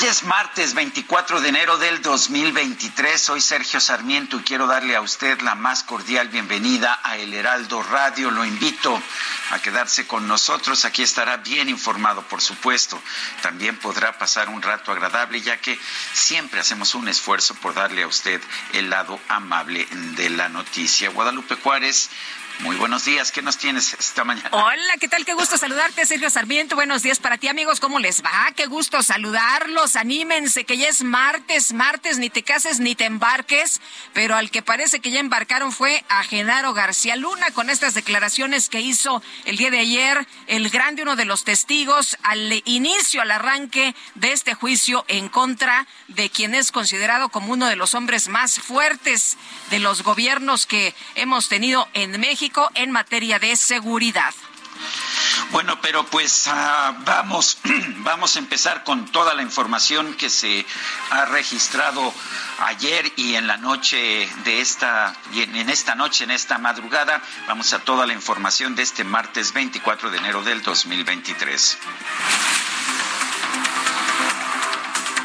Hoy es martes 24 de enero del 2023. Soy Sergio Sarmiento y quiero darle a usted la más cordial bienvenida a El Heraldo Radio. Lo invito a quedarse con nosotros. Aquí estará bien informado, por supuesto. También podrá pasar un rato agradable, ya que siempre hacemos un esfuerzo por darle a usted el lado amable de la noticia. Guadalupe Juárez muy buenos días, ¿qué nos tienes esta mañana? Hola, ¿qué tal? Qué gusto saludarte, Sergio Sarmiento. Buenos días para ti, amigos. ¿Cómo les va? Qué gusto saludarlos. Anímense, que ya es martes, martes, ni te cases ni te embarques. Pero al que parece que ya embarcaron fue a Genaro García Luna con estas declaraciones que hizo el día de ayer el grande, uno de los testigos, al inicio, al arranque de este juicio en contra de quien es considerado como uno de los hombres más fuertes de los gobiernos que hemos tenido en México en materia de seguridad. Bueno, pero pues uh, vamos, vamos a empezar con toda la información que se ha registrado ayer y en la noche de esta, en esta noche, en esta madrugada. Vamos a toda la información de este martes 24 de enero del 2023.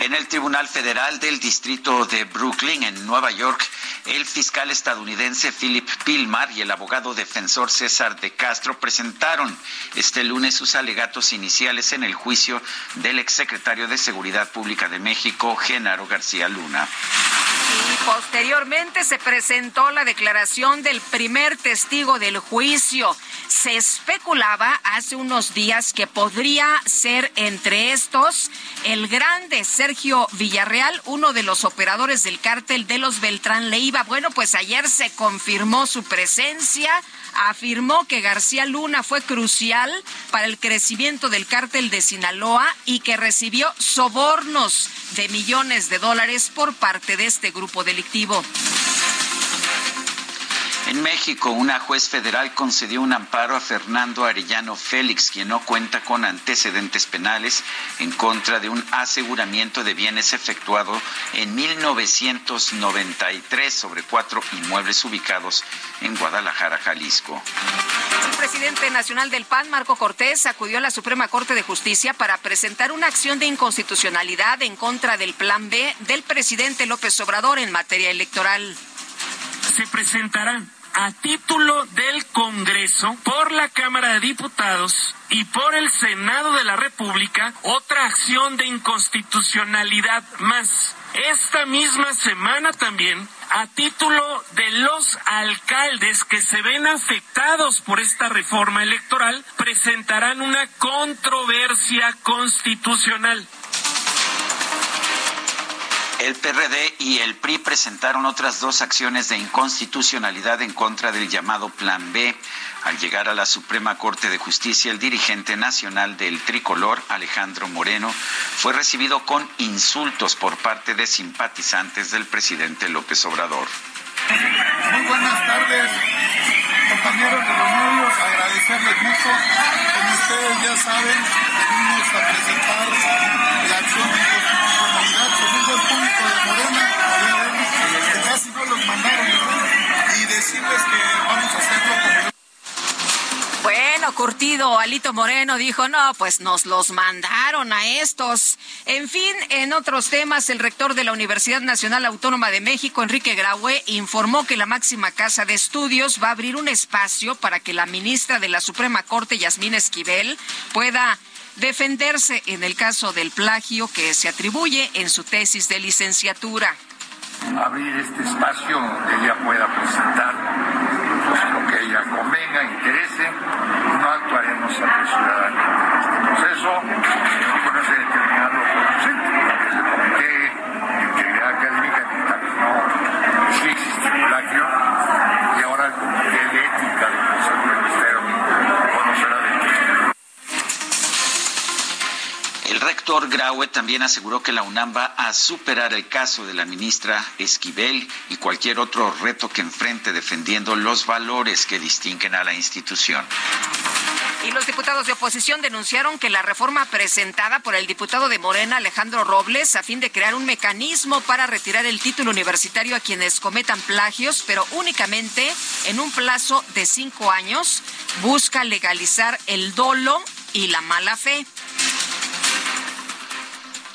En el Tribunal Federal del Distrito de Brooklyn, en Nueva York, el fiscal estadounidense Philip Pilmar y el abogado defensor César de Castro presentaron este lunes sus alegatos iniciales en el juicio del exsecretario de Seguridad Pública de México, Genaro García Luna. Y posteriormente se presentó la declaración del primer testigo del juicio. Se especulaba hace unos días que podría ser entre estos el grande Sergio Villarreal, uno de los operadores del cártel de los Beltrán Leiva. Bueno, pues ayer se confirmó su presencia afirmó que García Luna fue crucial para el crecimiento del cártel de Sinaloa y que recibió sobornos de millones de dólares por parte de este grupo delictivo. En México, una juez federal concedió un amparo a Fernando Arellano Félix, quien no cuenta con antecedentes penales en contra de un aseguramiento de bienes efectuado en 1993 sobre cuatro inmuebles ubicados en Guadalajara, Jalisco. El presidente nacional del PAN, Marco Cortés, acudió a la Suprema Corte de Justicia para presentar una acción de inconstitucionalidad en contra del Plan B del presidente López Obrador en materia electoral se presentará a título del Congreso por la Cámara de Diputados y por el Senado de la República otra acción de inconstitucionalidad más. Esta misma semana también, a título de los alcaldes que se ven afectados por esta reforma electoral, presentarán una controversia constitucional. El PRD y el PRI presentaron otras dos acciones de inconstitucionalidad en contra del llamado Plan B. Al llegar a la Suprema Corte de Justicia, el dirigente nacional del tricolor, Alejandro Moreno, fue recibido con insultos por parte de simpatizantes del presidente López Obrador. Muy buenas tardes, compañeros de los medios, agradecerles mucho. Como ustedes ya saben, venimos a Alito Moreno dijo, no, pues nos los mandaron a estos. En fin, en otros temas, el rector de la Universidad Nacional Autónoma de México, Enrique Graue, informó que la máxima casa de estudios va a abrir un espacio para que la ministra de la Suprema Corte, Yasmín Esquivel, pueda defenderse en el caso del plagio que se atribuye en su tesis de licenciatura. Abrir este espacio que ella pueda presentar lo que ella convenga, interese, se el y ahora Ética del del Ministerio conocerá de. El rector Graue también aseguró que la UNAM va a superar el caso de la ministra Esquivel y cualquier otro reto que enfrente defendiendo los valores que distinguen a la institución. Y los diputados de oposición denunciaron que la reforma presentada por el diputado de Morena, Alejandro Robles, a fin de crear un mecanismo para retirar el título universitario a quienes cometan plagios, pero únicamente en un plazo de cinco años, busca legalizar el dolo y la mala fe.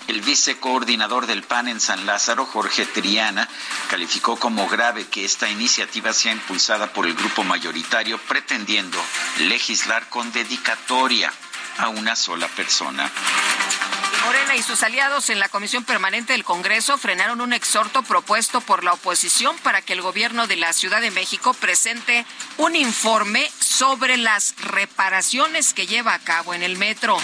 El vicecoordinador del PAN en San Lázaro, Jorge Triana, calificó como grave que esta iniciativa sea impulsada por el grupo mayoritario pretendiendo legislar con dedicatoria a una sola persona. Morena y sus aliados en la Comisión Permanente del Congreso frenaron un exhorto propuesto por la oposición para que el gobierno de la Ciudad de México presente un informe sobre las reparaciones que lleva a cabo en el metro.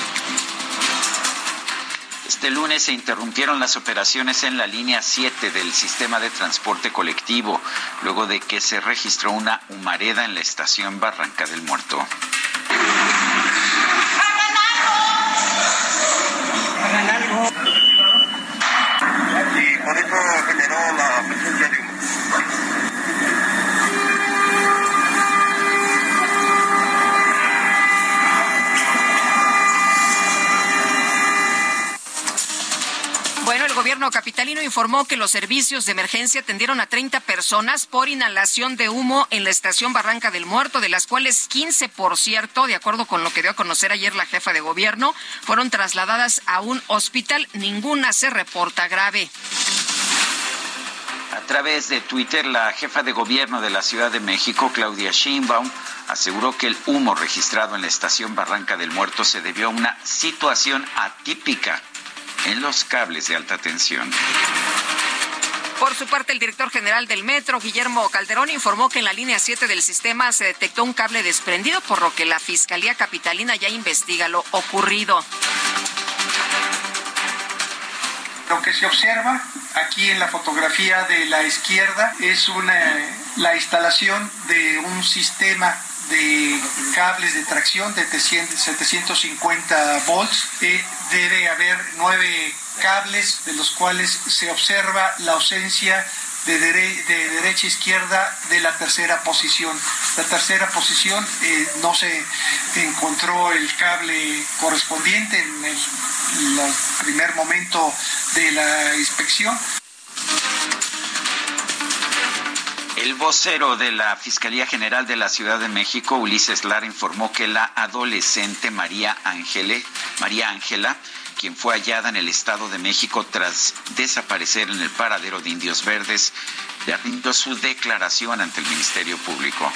Este lunes se interrumpieron las operaciones en la línea 7 del sistema de transporte colectivo, luego de que se registró una humareda en la estación Barranca del Muerto. Y por eso generó la presencia de Bueno, el gobierno capitalino informó que los servicios de emergencia atendieron a 30 personas por inhalación de humo en la estación Barranca del Muerto, de las cuales 15, por cierto, de acuerdo con lo que dio a conocer ayer la jefa de gobierno, fueron trasladadas a un hospital. Ninguna se reporta grave. A través de Twitter, la jefa de gobierno de la Ciudad de México, Claudia Sheinbaum, aseguró que el humo registrado en la estación Barranca del Muerto se debió a una situación atípica en los cables de alta tensión. Por su parte, el director general del metro, Guillermo Calderón, informó que en la línea 7 del sistema se detectó un cable desprendido, por lo que la Fiscalía Capitalina ya investiga lo ocurrido. Lo que se observa aquí en la fotografía de la izquierda es una, la instalación de un sistema de cables de tracción de 750 volts. Eh, debe haber nueve cables de los cuales se observa la ausencia de, dere de derecha a izquierda de la tercera posición. La tercera posición eh, no se encontró el cable correspondiente en el primer momento de la inspección. El vocero de la Fiscalía General de la Ciudad de México, Ulises Lara, informó que la adolescente María Ángela, quien fue hallada en el Estado de México tras desaparecer en el paradero de Indios Verdes, ya rindió su declaración ante el Ministerio Público.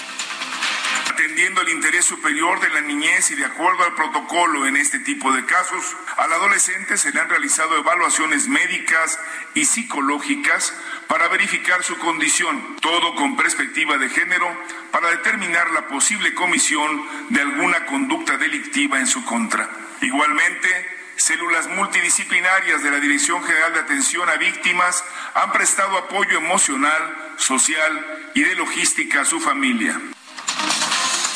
Atendiendo el interés superior de la niñez y de acuerdo al protocolo en este tipo de casos, al adolescente se le han realizado evaluaciones médicas y psicológicas para verificar su condición, todo con perspectiva de género, para determinar la posible comisión de alguna conducta delictiva en su contra. Igualmente, células multidisciplinarias de la Dirección General de Atención a Víctimas han prestado apoyo emocional, social y de logística a su familia.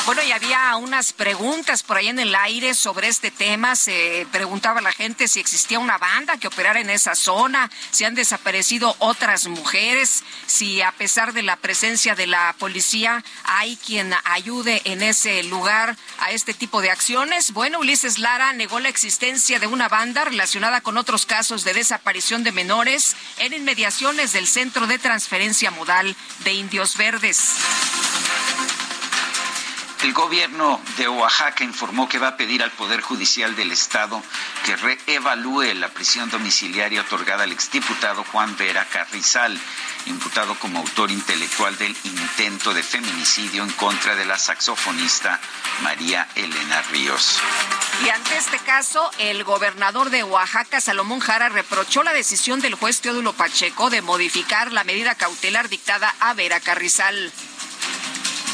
Bueno, y había unas preguntas por ahí en el aire sobre este tema. Se preguntaba la gente si existía una banda que operara en esa zona, si han desaparecido otras mujeres, si a pesar de la presencia de la policía hay quien ayude en ese lugar a este tipo de acciones. Bueno, Ulises Lara negó la existencia de una banda relacionada con otros casos de desaparición de menores en inmediaciones del Centro de Transferencia Modal de Indios Verdes. El gobierno de Oaxaca informó que va a pedir al Poder Judicial del Estado que reevalúe la prisión domiciliaria otorgada al exdiputado Juan Vera Carrizal, imputado como autor intelectual del intento de feminicidio en contra de la saxofonista María Elena Ríos. Y ante este caso, el gobernador de Oaxaca, Salomón Jara, reprochó la decisión del juez Teodulo Pacheco de modificar la medida cautelar dictada a Vera Carrizal.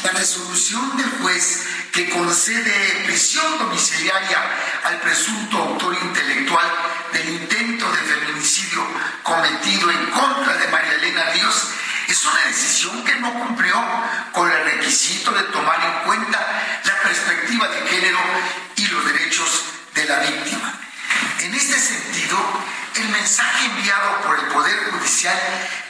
La resolución del juez que concede prisión domiciliaria al presunto autor intelectual del intento de feminicidio cometido en contra de María Elena Ríos es una decisión que no cumplió con el requisito de tomar en cuenta la perspectiva de género y los derechos de la víctima. En este sentido, el mensaje enviado por el Poder Judicial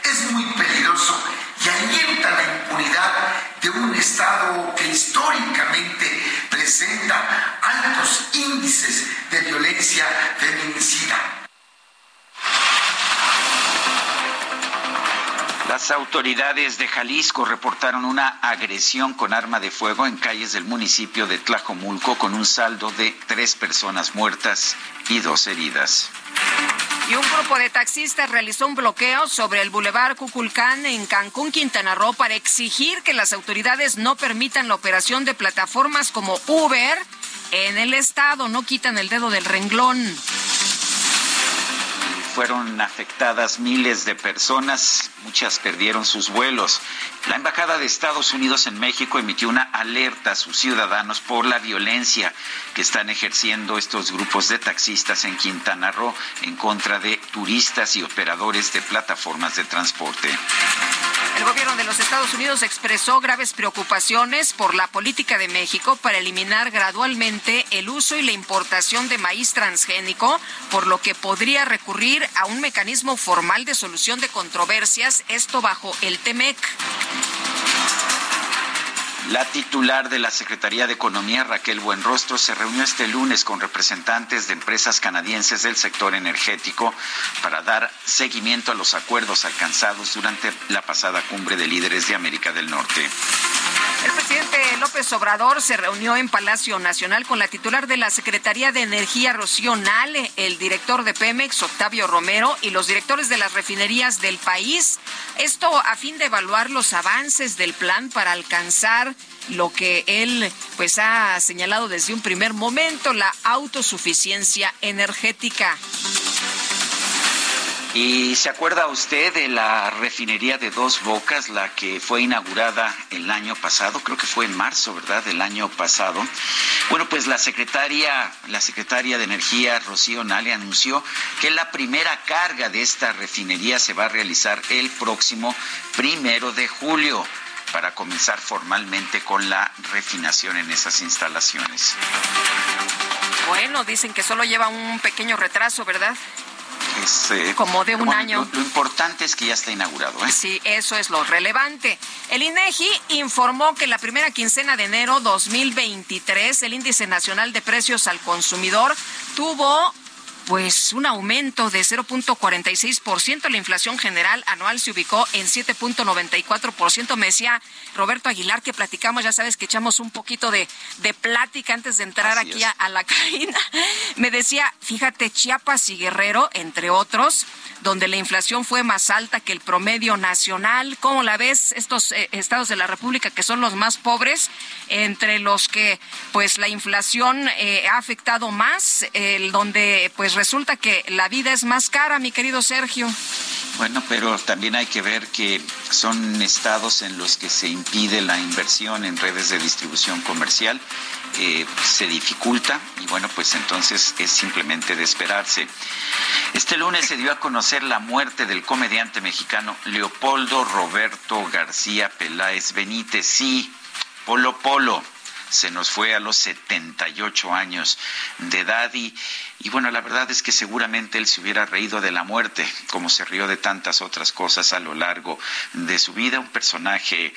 es muy peligroso y alienta la impunidad de un Estado que históricamente presenta altos índices de violencia feminicida. Las autoridades de Jalisco reportaron una agresión con arma de fuego en calles del municipio de Tlajomulco con un saldo de tres personas muertas y dos heridas. Y un grupo de taxistas realizó un bloqueo sobre el bulevar Cuculcán en Cancún, Quintana Roo, para exigir que las autoridades no permitan la operación de plataformas como Uber en el estado. No quitan el dedo del renglón. Fueron afectadas miles de personas, muchas perdieron sus vuelos. La Embajada de Estados Unidos en México emitió una alerta a sus ciudadanos por la violencia que están ejerciendo estos grupos de taxistas en Quintana Roo en contra de turistas y operadores de plataformas de transporte. El gobierno de los Estados Unidos expresó graves preocupaciones por la política de México para eliminar gradualmente el uso y la importación de maíz transgénico, por lo que podría recurrir a un mecanismo formal de solución de controversias, esto bajo el TEMEC. La titular de la Secretaría de Economía, Raquel Buenrostro, se reunió este lunes con representantes de empresas canadienses del sector energético para dar seguimiento a los acuerdos alcanzados durante la pasada cumbre de líderes de América del Norte. El presidente López Obrador se reunió en Palacio Nacional con la titular de la Secretaría de Energía, Rocío Nale, el director de Pemex, Octavio Romero, y los directores de las refinerías del país. Esto a fin de evaluar los avances del plan para alcanzar lo que él pues ha señalado desde un primer momento, la autosuficiencia energética. ¿Y se acuerda usted de la refinería de Dos Bocas, la que fue inaugurada el año pasado? Creo que fue en marzo, ¿verdad? Del año pasado. Bueno, pues la secretaria, la secretaria de Energía, Rocío Nale, anunció que la primera carga de esta refinería se va a realizar el próximo primero de julio para comenzar formalmente con la refinación en esas instalaciones. Bueno, dicen que solo lleva un pequeño retraso, ¿verdad? Este, Como de un bueno, año. Lo, lo, importante es que ya está inaugurado. ¿eh? Sí, eso es lo relevante. El INEGI informó que la primera quincena de enero 2023 el índice nacional de precios al consumidor tuvo pues un aumento de 0.46%. La inflación general anual se ubicó en 7.94%. Me decía Roberto Aguilar que platicamos, ya sabes que echamos un poquito de, de plática antes de entrar Así aquí a la cabina. Me decía, fíjate, Chiapas y Guerrero, entre otros, donde la inflación fue más alta que el promedio nacional. ¿Cómo la ves? Estos eh, estados de la República que son los más pobres, entre los que pues la inflación eh, ha afectado más, el donde pues resulta que la vida es más cara, mi querido Sergio. Bueno, pero también hay que ver que son estados en los que se impide la inversión en redes de distribución comercial, eh, se dificulta y bueno, pues entonces es simplemente de esperarse. Este lunes se dio a conocer la muerte del comediante mexicano Leopoldo Roberto García Peláez Benítez. Sí, Polo Polo se nos fue a los 78 años de edad y, y bueno, la verdad es que seguramente él se hubiera reído de la muerte, como se rió de tantas otras cosas a lo largo de su vida. Un personaje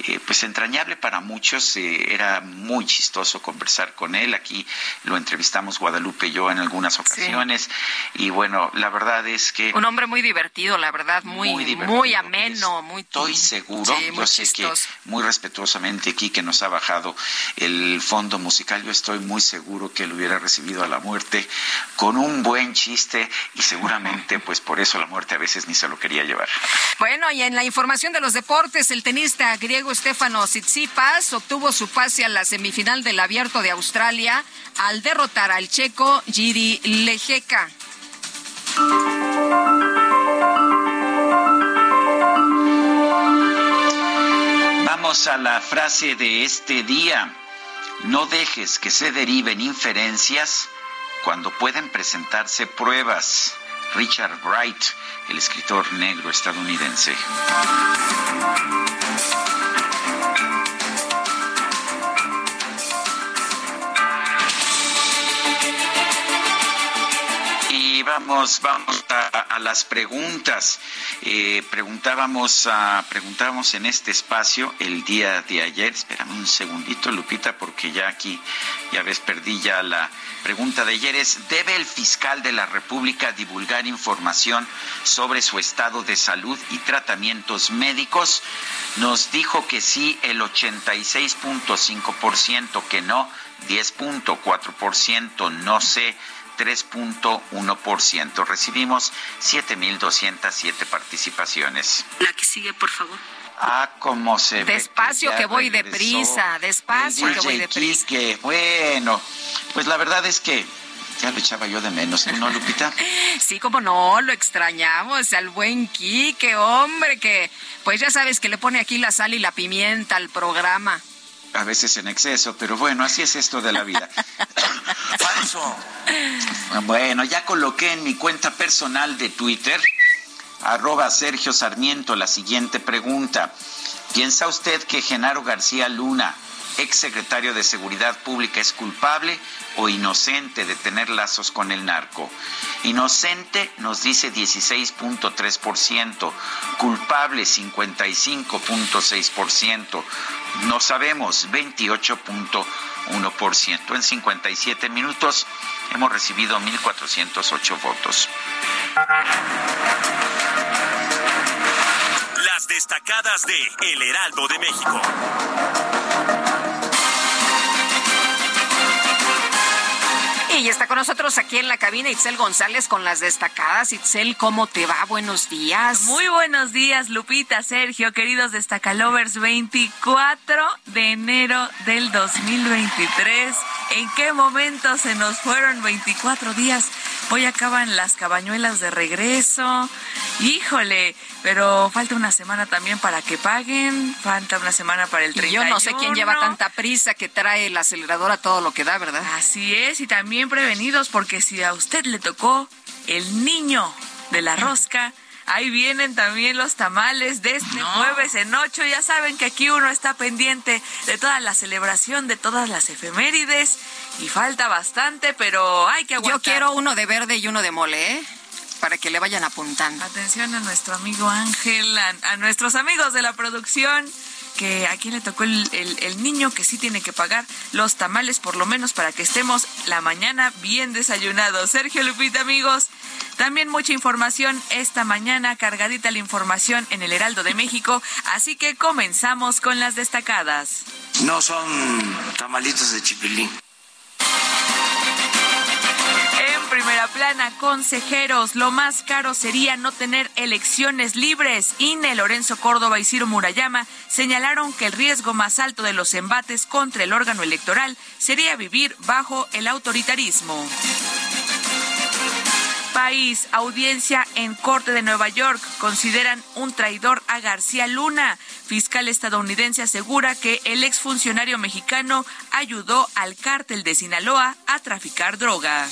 eh, pues entrañable para muchos, eh, era muy chistoso conversar con él. Aquí lo entrevistamos Guadalupe y yo en algunas ocasiones. Y bueno, la verdad es que... Un hombre muy divertido, la verdad, muy, muy, divertido, ameno, muy... Estoy seguro, Sí, muy yo sé chistoso. que muy respetuosamente aquí que nos ha bajado el fondo musical. Yo estoy muy seguro que él hubiera recibido a la muerte con un buen chiste y seguramente pues por eso la muerte a veces ni se lo quería llevar. Bueno, y en la información de los deportes, el tenista griego Stefano Tsitsipas obtuvo su pase a la semifinal del Abierto de Australia al derrotar al checo Giri Lejeka. Vamos a la frase de este día. No dejes que se deriven inferencias cuando pueden presentarse pruebas. Richard Wright, el escritor negro estadounidense. Vamos, vamos a, las preguntas. Eh, preguntábamos, a, preguntábamos en este espacio el día de ayer. Espérame un segundito, Lupita, porque ya aquí, ya ves, perdí ya la pregunta de ayer. Es, ¿debe el fiscal de la República divulgar información sobre su estado de salud y tratamientos médicos? Nos dijo que sí el 86.5%, que no 10.4%, no sé 3.1%. Recibimos 7.207 participaciones. La que sigue, por favor. Ah, cómo se ve. Despacio que, voy deprisa, despacio que voy deprisa. Que bueno, pues la verdad es que ya lo echaba yo de menos, ¿tú no, Lupita? Sí, como no, lo extrañamos al buen Quique, hombre, que pues ya sabes que le pone aquí la sal y la pimienta al programa a veces en exceso, pero bueno, así es esto de la vida. Falso. Bueno, ya coloqué en mi cuenta personal de Twitter, arroba Sergio Sarmiento, la siguiente pregunta. ¿Piensa usted que Genaro García Luna, ex secretario de Seguridad Pública, es culpable o inocente de tener lazos con el narco? Inocente nos dice 16.3%, culpable 55.6%, no sabemos 28.1%. En 57 minutos hemos recibido 1.408 votos. Las destacadas de El Heraldo de México. Y está con nosotros aquí en la cabina Itzel González con las destacadas. Itzel, ¿cómo te va? Buenos días. Muy buenos días, Lupita, Sergio, queridos destacalovers. 24 de enero del 2023. ¿En qué momento se nos fueron 24 días? Hoy acaban las cabañuelas de regreso. Híjole, pero falta una semana también para que paguen, falta una semana para el 31. yo no sé quién lleva tanta prisa que trae el acelerador a todo lo que da, ¿verdad? Así es, y también prevenidos porque si a usted le tocó el niño de la rosca, Ahí vienen también los tamales de este jueves en ocho. Ya saben que aquí uno está pendiente de toda la celebración, de todas las efemérides. Y falta bastante, pero hay que aguantar. Yo quiero uno de verde y uno de mole, ¿eh? Para que le vayan apuntando. Atención a nuestro amigo Ángel, a nuestros amigos de la producción que a quién le tocó el, el, niño que sí tiene que pagar los tamales por lo menos para que estemos la mañana bien desayunados. Sergio Lupita, amigos, también mucha información esta mañana, cargadita la información en el Heraldo de México, así que comenzamos con las destacadas. No son tamalitos de chipilín plana, consejeros, lo más caro sería no tener elecciones libres. INE, Lorenzo Córdoba y Ciro Murayama señalaron que el riesgo más alto de los embates contra el órgano electoral sería vivir bajo el autoritarismo. País, audiencia en Corte de Nueva York. Consideran un traidor a García Luna. Fiscal estadounidense asegura que el exfuncionario mexicano ayudó al cártel de Sinaloa a traficar droga.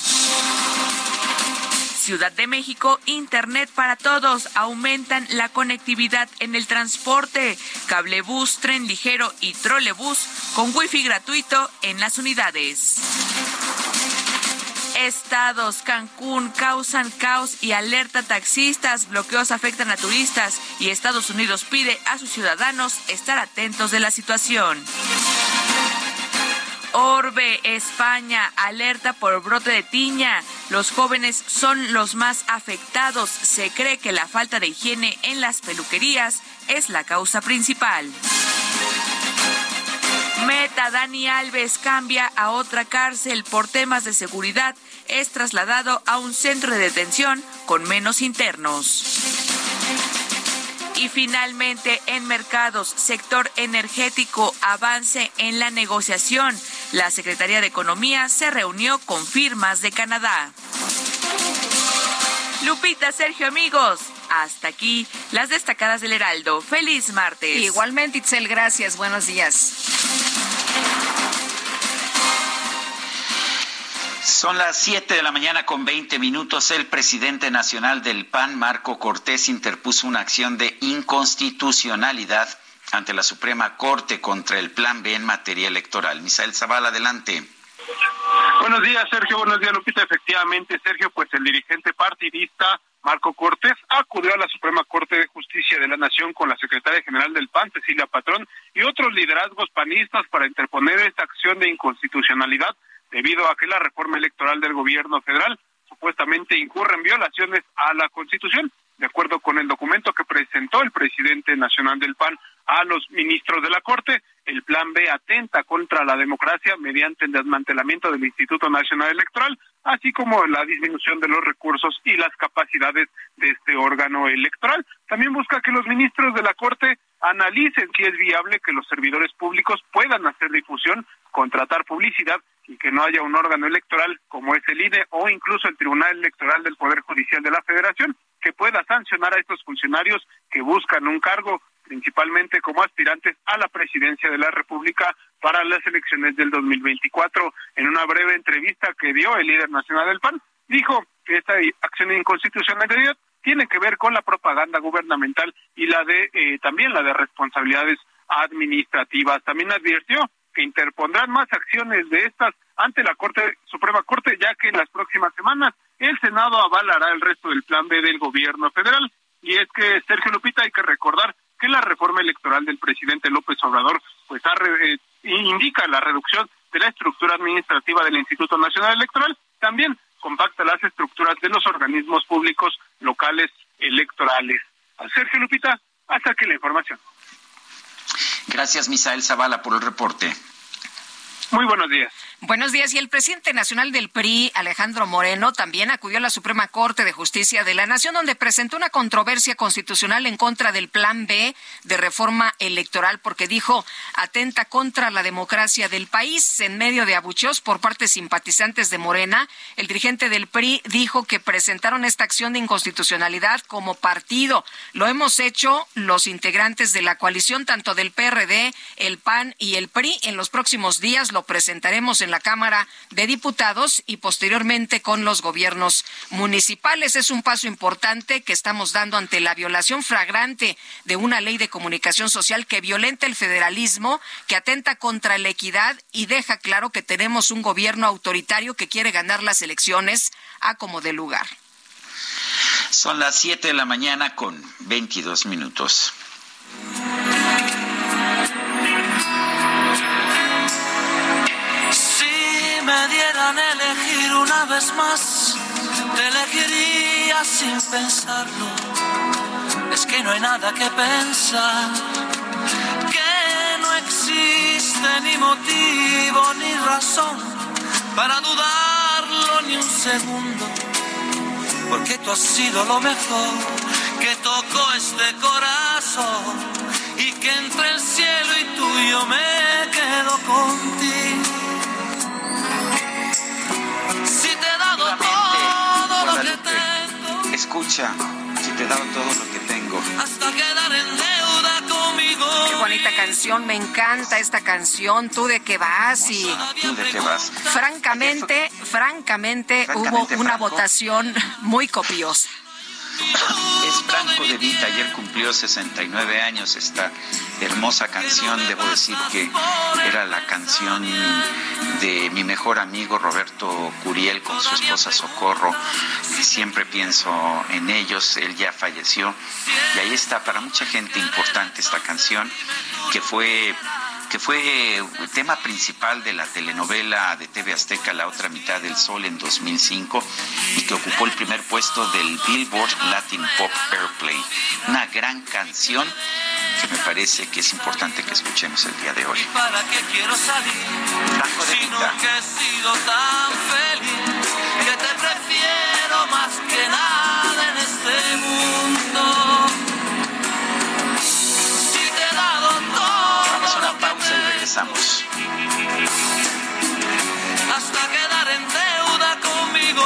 Ciudad de México, Internet para todos. Aumentan la conectividad en el transporte. Cablebús, tren ligero y trolebús con wifi gratuito en las unidades. Estados, Cancún causan caos y alerta taxistas, bloqueos afectan a turistas y Estados Unidos pide a sus ciudadanos estar atentos de la situación. Orbe, España, alerta por brote de tiña. Los jóvenes son los más afectados. Se cree que la falta de higiene en las peluquerías es la causa principal. Meta Dani Alves cambia a otra cárcel por temas de seguridad. Es trasladado a un centro de detención con menos internos. Y finalmente, en mercados, sector energético, avance en la negociación. La Secretaría de Economía se reunió con firmas de Canadá. Lupita, Sergio, amigos, hasta aquí las destacadas del Heraldo. Feliz martes. Igualmente, Itzel, gracias. Buenos días. Son las 7 de la mañana con 20 minutos. El presidente nacional del PAN, Marco Cortés, interpuso una acción de inconstitucionalidad ante la Suprema Corte contra el Plan B en materia electoral. Misael Zavala, adelante. Buenos días, Sergio. Buenos días, Lupita. Efectivamente, Sergio, pues el dirigente partidista Marco Cortés acudió a la Suprema Corte de Justicia de la Nación con la secretaria general del PAN, Cecilia Patrón, y otros liderazgos panistas para interponer esta acción de inconstitucionalidad debido a que la reforma electoral del gobierno federal supuestamente incurre en violaciones a la Constitución. De acuerdo con el documento que presentó el presidente nacional del PAN a los ministros de la Corte, el Plan B atenta contra la democracia mediante el desmantelamiento del Instituto Nacional Electoral, así como la disminución de los recursos y las capacidades de este órgano electoral. También busca que los ministros de la Corte analicen si es viable que los servidores públicos puedan hacer difusión, contratar publicidad y que no haya un órgano electoral como es el INE o incluso el Tribunal Electoral del Poder Judicial de la Federación que pueda sancionar a estos funcionarios que buscan un cargo principalmente como aspirantes a la presidencia de la República para las elecciones del 2024. En una breve entrevista que dio el líder nacional del PAN, dijo que esta acción de inconstitucionalidad tiene que ver con la propaganda gubernamental y la de eh, también la de responsabilidades administrativas. También advirtió que interpondrán más acciones de estas ante la Corte Suprema Corte, ya que en las próximas semanas el Senado avalará el resto del plan B del gobierno federal. Y es que, Sergio Lupita, hay que recordar que la reforma electoral del presidente López Obrador pues eh, indica la reducción de la estructura administrativa del Instituto Nacional Electoral, también compacta las estructuras de los organismos públicos locales electorales. Sergio Lupita, hasta aquí la información. Gracias, Misael Zavala, por el reporte. Muy buenos días. Buenos días. Y el presidente nacional del PRI, Alejandro Moreno, también acudió a la Suprema Corte de Justicia de la Nación, donde presentó una controversia constitucional en contra del Plan B de reforma electoral, porque dijo atenta contra la democracia del país. En medio de abucheos por parte simpatizantes de Morena, el dirigente del PRI dijo que presentaron esta acción de inconstitucionalidad como partido. Lo hemos hecho los integrantes de la coalición, tanto del PRD, el PAN y el PRI. En los próximos días lo presentaremos en la Cámara de Diputados y posteriormente con los gobiernos municipales. Es un paso importante que estamos dando ante la violación flagrante de una ley de comunicación social que violenta el federalismo, que atenta contra la equidad y deja claro que tenemos un gobierno autoritario que quiere ganar las elecciones a como de lugar. Son las 7 de la mañana con 22 minutos. Me dieran elegir una vez más, te elegiría sin pensarlo. Es que no hay nada que pensar, que no existe ni motivo ni razón para dudarlo ni un segundo, porque tú has sido lo mejor que tocó este corazón y que entre el cielo y tuyo me quedo contigo. Escucha, si te he dado todo lo que tengo. Hasta quedar en deuda conmigo. Qué bonita canción, me encanta esta canción. ¿Tú de qué vas? Y ¿Tú de qué vas? Francamente, francamente, hubo una votación muy copiosa. Es Franco de Vita, ayer cumplió 69 años esta hermosa canción, debo decir que era la canción de mi mejor amigo Roberto Curiel con su esposa Socorro, siempre pienso en ellos, él ya falleció, y ahí está para mucha gente importante esta canción, que fue que fue tema principal de la telenovela de TV Azteca La otra mitad del sol en 2005 y que ocupó el primer puesto del Billboard Latin Pop Airplay. Una gran canción que me parece que es importante que escuchemos el día de hoy. ¿Para qué quiero salir? Si nunca he sido tan feliz que te prefiero más que nada hasta quedar en deuda conmigo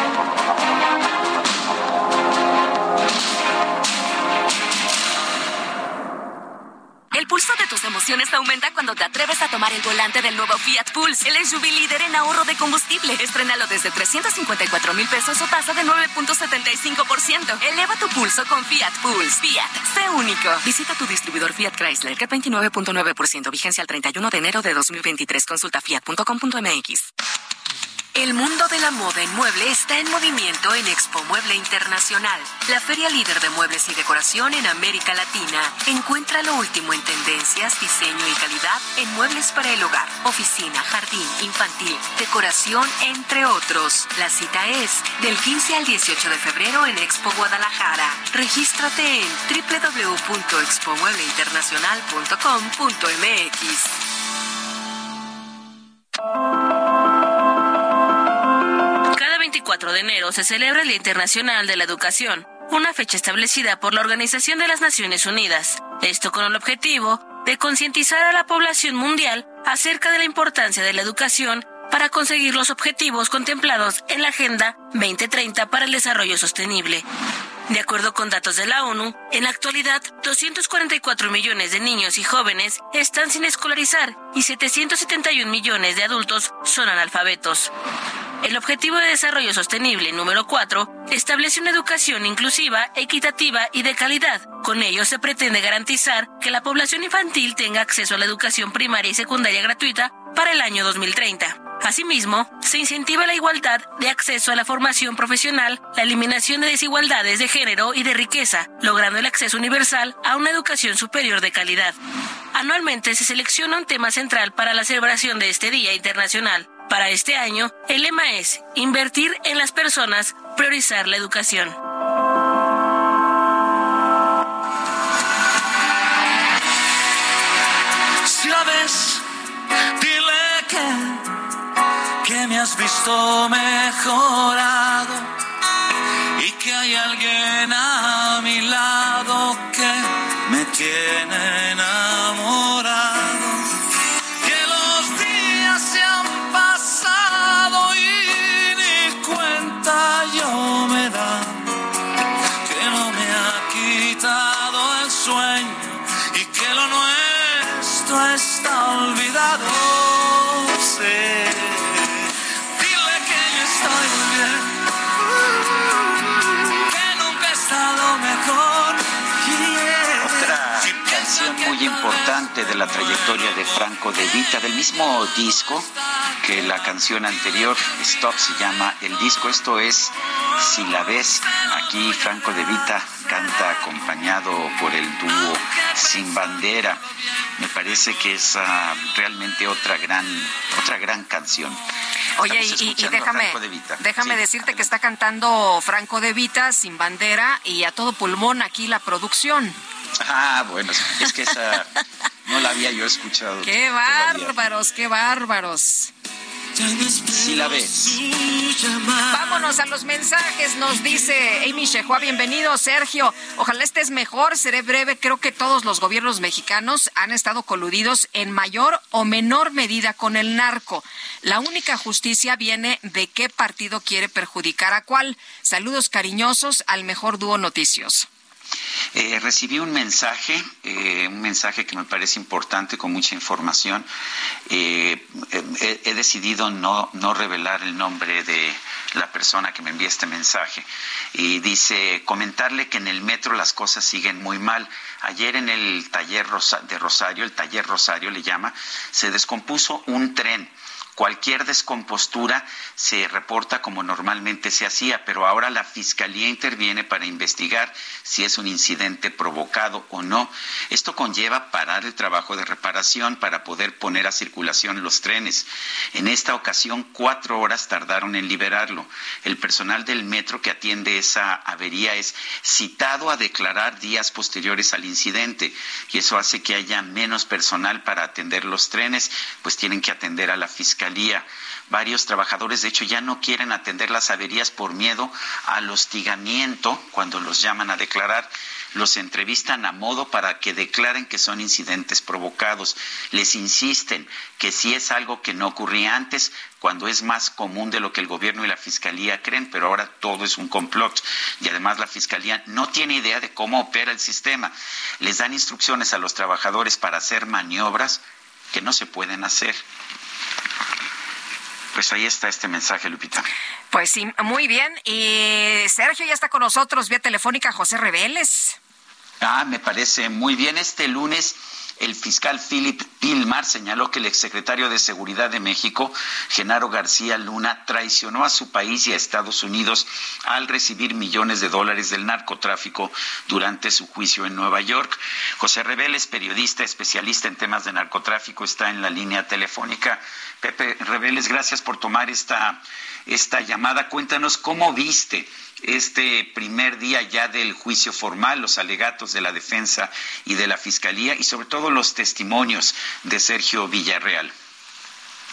El pulso de tus emociones aumenta cuando te atreves a tomar el volante del nuevo Fiat Pulse, el SUV líder en ahorro de combustible. Estrenalo desde 354 mil pesos o tasa de 9.75%. Eleva tu pulso con Fiat Pulse. Fiat, sé único. Visita tu distribuidor Fiat Chrysler, que 29.9%, vigencia al 31 de enero de 2023. Consulta fiat.com.mx. El mundo de la moda en mueble está en movimiento en Expo Mueble Internacional, la feria líder de muebles y decoración en América Latina. Encuentra lo último en tendencias, diseño y calidad en muebles para el hogar, oficina, jardín, infantil, decoración, entre otros. La cita es del 15 al 18 de febrero en Expo Guadalajara. Regístrate en www.expomuebleinternacional.com.mx. 24 de enero se celebra el Día Internacional de la Educación, una fecha establecida por la Organización de las Naciones Unidas. Esto con el objetivo de concientizar a la población mundial acerca de la importancia de la educación para conseguir los objetivos contemplados en la Agenda 2030 para el Desarrollo Sostenible. De acuerdo con datos de la ONU, en la actualidad 244 millones de niños y jóvenes están sin escolarizar y 771 millones de adultos son analfabetos. El Objetivo de Desarrollo Sostenible número 4 establece una educación inclusiva, equitativa y de calidad. Con ello se pretende garantizar que la población infantil tenga acceso a la educación primaria y secundaria gratuita para el año 2030. Asimismo, se incentiva la igualdad de acceso a la formación profesional, la eliminación de desigualdades de género y de riqueza, logrando el acceso universal a una educación superior de calidad. Anualmente se selecciona un tema central para la celebración de este Día Internacional. Para este año, el lema es Invertir en las personas, priorizar la educación. Si la ves, dile que, que me has visto mejorado y que hay alguien a mi lado que me tiene importante de la trayectoria de Franco De Vita, del mismo disco que la canción anterior, Stop, se llama el disco. Esto es Si la ves, aquí Franco De Vita canta acompañado por el dúo Sin Bandera. Me parece que es ah, realmente otra gran, otra gran canción. Oye, y, déjame, déjame Sí, decirte que está cantando Franco de Vita sin bandera y a todo pulmón aquí la producción. Ah, bueno, es que esa no la había yo escuchado. ¡Qué bárbaros, qué bárbaros! Si la ves. Vámonos a los mensajes, nos dice Amy Shehua, bienvenido Sergio. Ojalá estés mejor, seré breve. Creo que todos los gobiernos mexicanos han estado coludidos en mayor o menor medida con el narco. La única justicia viene de qué partido quiere perjudicar a cuál. Saludos cariñosos al mejor dúo noticioso. Eh, recibí un mensaje, eh, un mensaje que me parece importante, con mucha información. Eh, he, decidido no, no revelar el nombre de la persona que me envía este mensaje. Y dice, comentarle que en el metro las cosas siguen muy mal. Ayer en el taller de Rosario, el taller Rosario le llama, se descompuso un tren Cualquier descompostura se reporta como normalmente se hacía, pero ahora la Fiscalía interviene para investigar si es un incidente provocado o no. Esto conlleva parar el trabajo de reparación para poder poner a circulación los trenes. En esta ocasión, cuatro horas tardaron en liberarlo. El personal del metro que atiende esa avería es citado a declarar días posteriores al incidente y eso hace que haya menos personal para atender los trenes, pues tienen que atender a la Fiscalía Varios trabajadores, de hecho, ya no quieren atender las averías por miedo al hostigamiento cuando los llaman a declarar. Los entrevistan a modo para que declaren que son incidentes provocados. Les insisten que si es algo que no ocurría antes, cuando es más común de lo que el gobierno y la fiscalía creen, pero ahora todo es un complot. Y además la fiscalía no tiene idea de cómo opera el sistema. Les dan instrucciones a los trabajadores para hacer maniobras que no se pueden hacer. Pues ahí está este mensaje, Lupita. Pues sí, muy bien. Y Sergio ya está con nosotros vía telefónica, José Reveles. Ah, me parece muy bien. Este lunes el fiscal Philip Pilmar señaló que el exsecretario de Seguridad de México, Genaro García Luna, traicionó a su país y a Estados Unidos al recibir millones de dólares del narcotráfico durante su juicio en Nueva York. José Reveles, periodista especialista en temas de narcotráfico, está en la línea telefónica. Pepe Reveles, gracias por tomar esta, esta llamada. Cuéntanos cómo viste este primer día ya del juicio formal, los alegatos de la defensa y de la fiscalía y sobre todo los testimonios de Sergio Villarreal.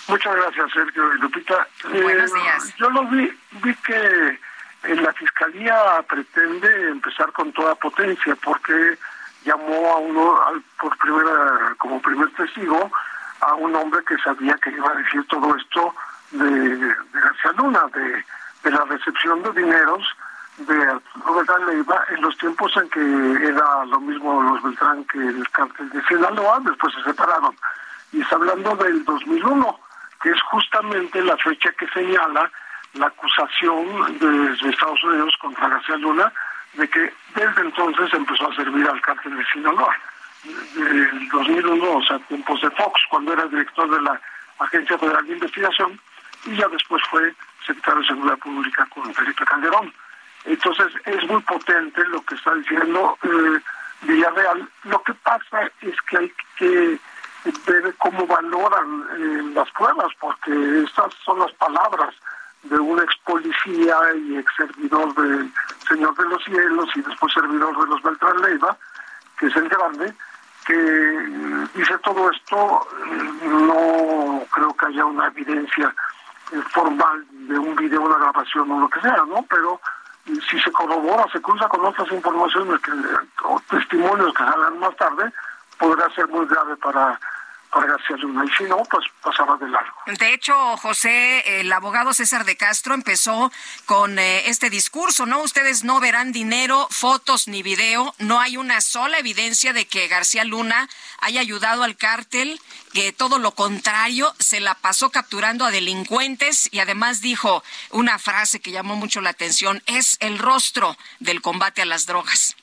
Muchas gracias, Sergio y Lupita. Buenos eh, días. yo lo vi, vi que en la fiscalía pretende empezar con toda potencia porque llamó a uno por primera como primer testigo a un hombre que sabía que iba a decir todo esto de, de García Luna, de de la recepción de dineros de Beltrán Leiva en los tiempos en que era lo mismo los Beltrán que el cártel de Sinaloa, después se separaron. Y está hablando del 2001, que es justamente la fecha que señala la acusación de Estados Unidos contra García Luna de que desde entonces empezó a servir al cártel de Sinaloa. Del 2001, o sea, tiempos de Fox, cuando era director de la Agencia Federal de Investigación, y ya después fue secretario de Seguridad Pública con Felipe Calderón. Entonces es muy potente lo que está diciendo eh, Villarreal. Lo que pasa es que hay que ver cómo valoran eh, las pruebas, porque estas son las palabras de un ex policía y ex servidor del Señor de los Cielos y después servidor de los Beltrán Leiva, que es el grande, que eh, dice todo esto, no creo que haya una evidencia formal de un video, una grabación o lo que sea, ¿no? Pero si se corrobora, se cruza con otras informaciones que, o testimonios que salgan más tarde, podrá ser muy grave para García Luna. Y si no, pues pasará de largo. De hecho, José, el abogado César de Castro empezó con eh, este discurso, ¿no? Ustedes no verán dinero, fotos ni video. No hay una sola evidencia de que García Luna haya ayudado al cártel, que todo lo contrario, se la pasó capturando a delincuentes y además dijo una frase que llamó mucho la atención, es el rostro del combate a las drogas.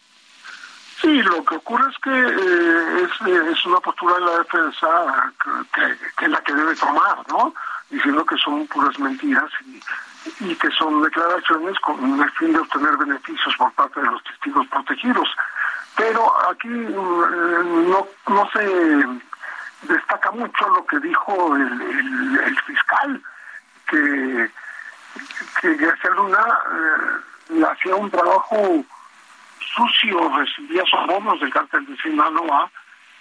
Sí, lo que ocurre es que eh, eh, es, una postura de la defensa que, es la que debe tomar, ¿no? Diciendo que son puras mentiras y, que son declaraciones con el fin de obtener beneficios por parte de los testigos protegidos. Pero aquí eh, no, no se destaca mucho lo que dijo el, fiscal, que, que García Luna hacía un trabajo sucio recibía sobornos del cártel de Sinaloa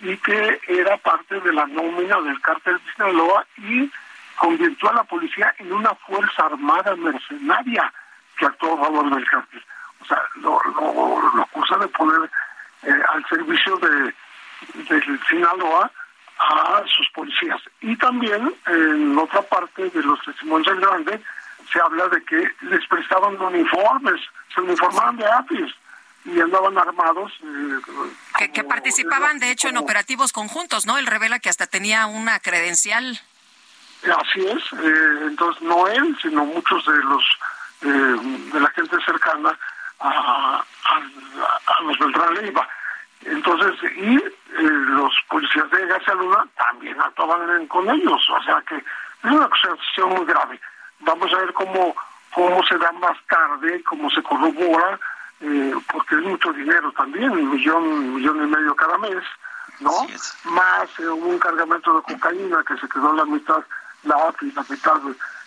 y que era parte de la nómina del cártel de Sinaloa y convirtió a la policía en una fuerza armada mercenaria que actuó a favor del cártel. O sea, lo, lo, acusa de poner eh, al servicio de, de Sinaloa a sus policías. Y también en otra parte de los testimonios del grande se habla de que les prestaban uniformes, se uniformaban de APIS y andaban armados. Eh, que, participaban, de hecho, en operativos conjuntos, ¿no? Él revela que hasta tenía una credencial. Así es, eh, entonces no él, sino muchos de los de la gente cercana a, a, los Beltrán Leiva. Entonces, y los policías de García Luna también actuaban con ellos, o sea que es una acusación muy grave. Vamos a ver cómo, cómo se da más tarde, cómo se corrobora, eh, porque es mucho dinero también, un millón, millón y medio cada mes, ¿no? Más eh, un cargamento de cocaína que se quedó la mitad, la y la mitad,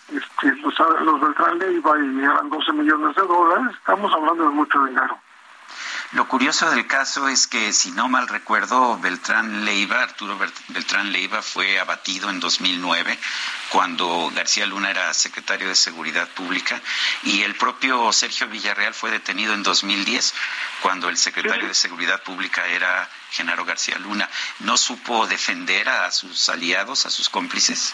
este, los, los Beltrán Leiva y eran 12 millones de dólares, estamos hablando de mucho dinero. Lo curioso del caso es que, si no mal recuerdo, Beltrán Leiva, Arturo Beltrán Leiva, fue abatido en 2009 cuando García Luna era secretario de Seguridad Pública y el propio Sergio Villarreal fue detenido en 2010 cuando el secretario de Seguridad Pública era Genaro García Luna. ¿No supo defender a sus aliados, a sus cómplices?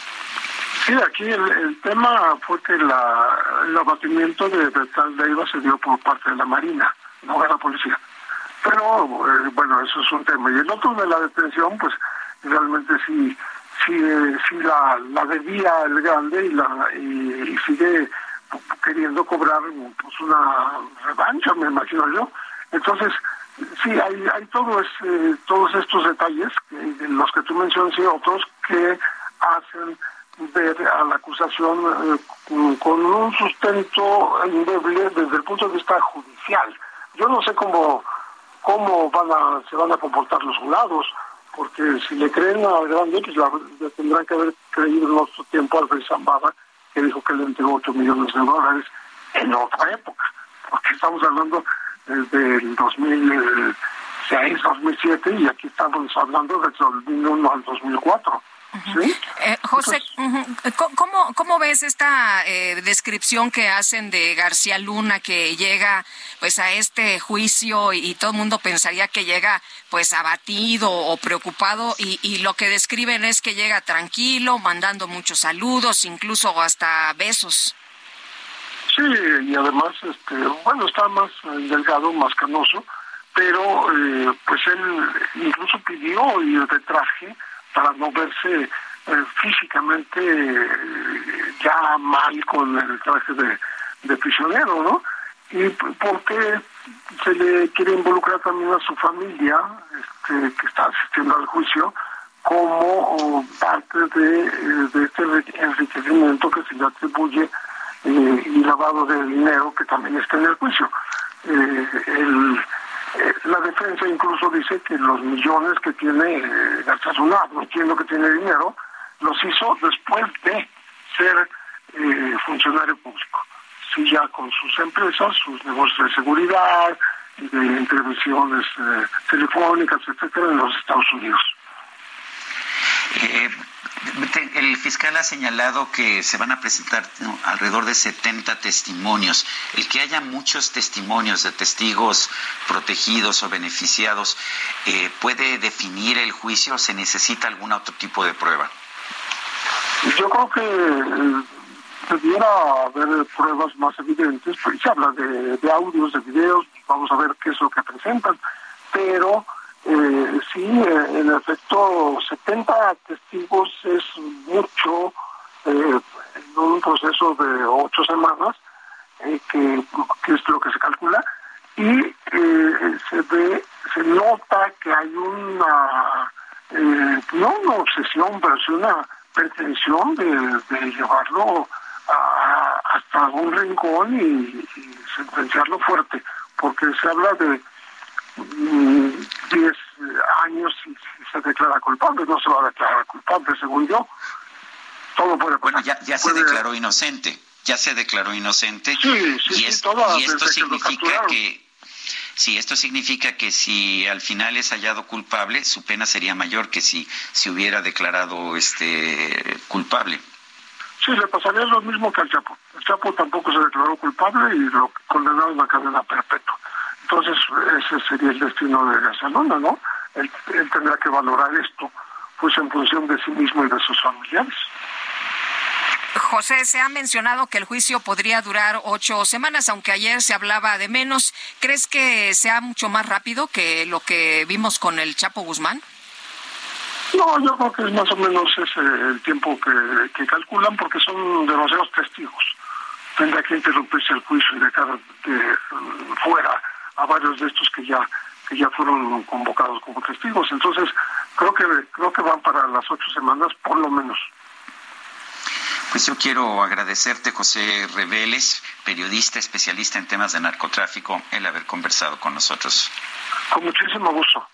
Sí, aquí el, tema fue que la, el abatimiento de Beltrán Leiva se dio por parte de la Marina no a la policía. Pero eh, bueno, eso es un tema. Y el otro de la detención, pues realmente sí, sí, sí la, la debía el grande y, la, y, sigue queriendo cobrar pues una revancha, me imagino yo. Entonces, sí, hay, hay todo ese, todos estos detalles, los que tú mencionas y otros, que hacen ver a la acusación eh, con un sustento endeble desde el punto de vista judicial yo no sé cómo cómo van a, se van a comportar los jurados, porque si le creen al grande, pues la, tendrán que haber creído en otro tiempo al rey Zambada, que dijo que le entregó 8 millones de dólares en otra época, porque estamos hablando del 2006, 2007, y aquí estamos hablando del 2001 al 2004. Eh, José, ¿cómo, ¿cómo ves esta eh, descripción que hacen de García Luna que llega pues a este juicio y, todo el mundo pensaría que llega pues abatido o preocupado y, y, lo que describen es que llega tranquilo, mandando muchos saludos, incluso hasta besos? Sí, y además, este, bueno, está más delgado, más canoso, pero eh, pues él incluso pidió ir de traje para no verse eh, físicamente eh, ya mal con el traje de, prisionero, ¿no? Y porque se le quiere involucrar también a su familia, este, que está asistiendo al juicio, como parte de, de este enriquecimiento que se le atribuye eh, y lavado de dinero que también está en el juicio. el eh, la defensa incluso dice que los millones que tiene eh, García no entiendo que tiene dinero, los hizo después de ser eh, funcionario público. Sí, ya con sus empresas, sus negocios de seguridad, de intervenciones eh, telefónicas, etcétera, en los Estados Unidos. El fiscal ha señalado que se van a presentar alrededor de 70 testimonios. El que haya muchos testimonios de testigos protegidos o beneficiados, eh, ¿puede definir el juicio o se necesita algún otro tipo de prueba? Yo creo que eh, debiera haber pruebas más evidentes, pues se habla de audios, de videos, vamos a ver qué es lo que presentan, pero eh, sí, eh, en efecto, 70 testigos es mucho eh, en un proceso de ocho semanas, eh, que, es lo que se calcula, y se ve, se nota que hay una, no una obsesión, pero sí una pretensión de, llevarlo hasta un rincón y sentenciarlo fuerte, porque se habla de 10 años y se declara culpable, no se va a declarar culpable, según yo. Todo puede Bueno, ya, ya se declaró inocente, ya se declaró inocente. Sí, sí, y, esto, y esto significa que, sí, esto significa que si al final es hallado culpable, su pena sería mayor que si se hubiera declarado este culpable. Sí, le pasaría lo mismo que al Chapo. El Chapo tampoco se declaró culpable y lo condenaron a cadena perpetua. Entonces, ese sería el destino de Gasalona, ¿no? Él, tendrá que valorar esto, pues en función de sí mismo y de sus familiares. José, se ha mencionado que el juicio podría durar ocho semanas, aunque ayer se hablaba de menos. ¿Crees que sea mucho más rápido que lo que vimos con el Chapo Guzmán? No, yo creo que es más o menos ese el tiempo que, calculan porque son demasiados testigos. Tendrá que interrumpirse el juicio y dejar de, fuera a varios de estos que ya que ya fueron convocados como testigos. Entonces, creo que creo que van para las ocho semanas por lo menos. Pues yo quiero agradecerte, José Reveles, periodista especialista en temas de narcotráfico, el haber conversado con nosotros. Con muchísimo gusto.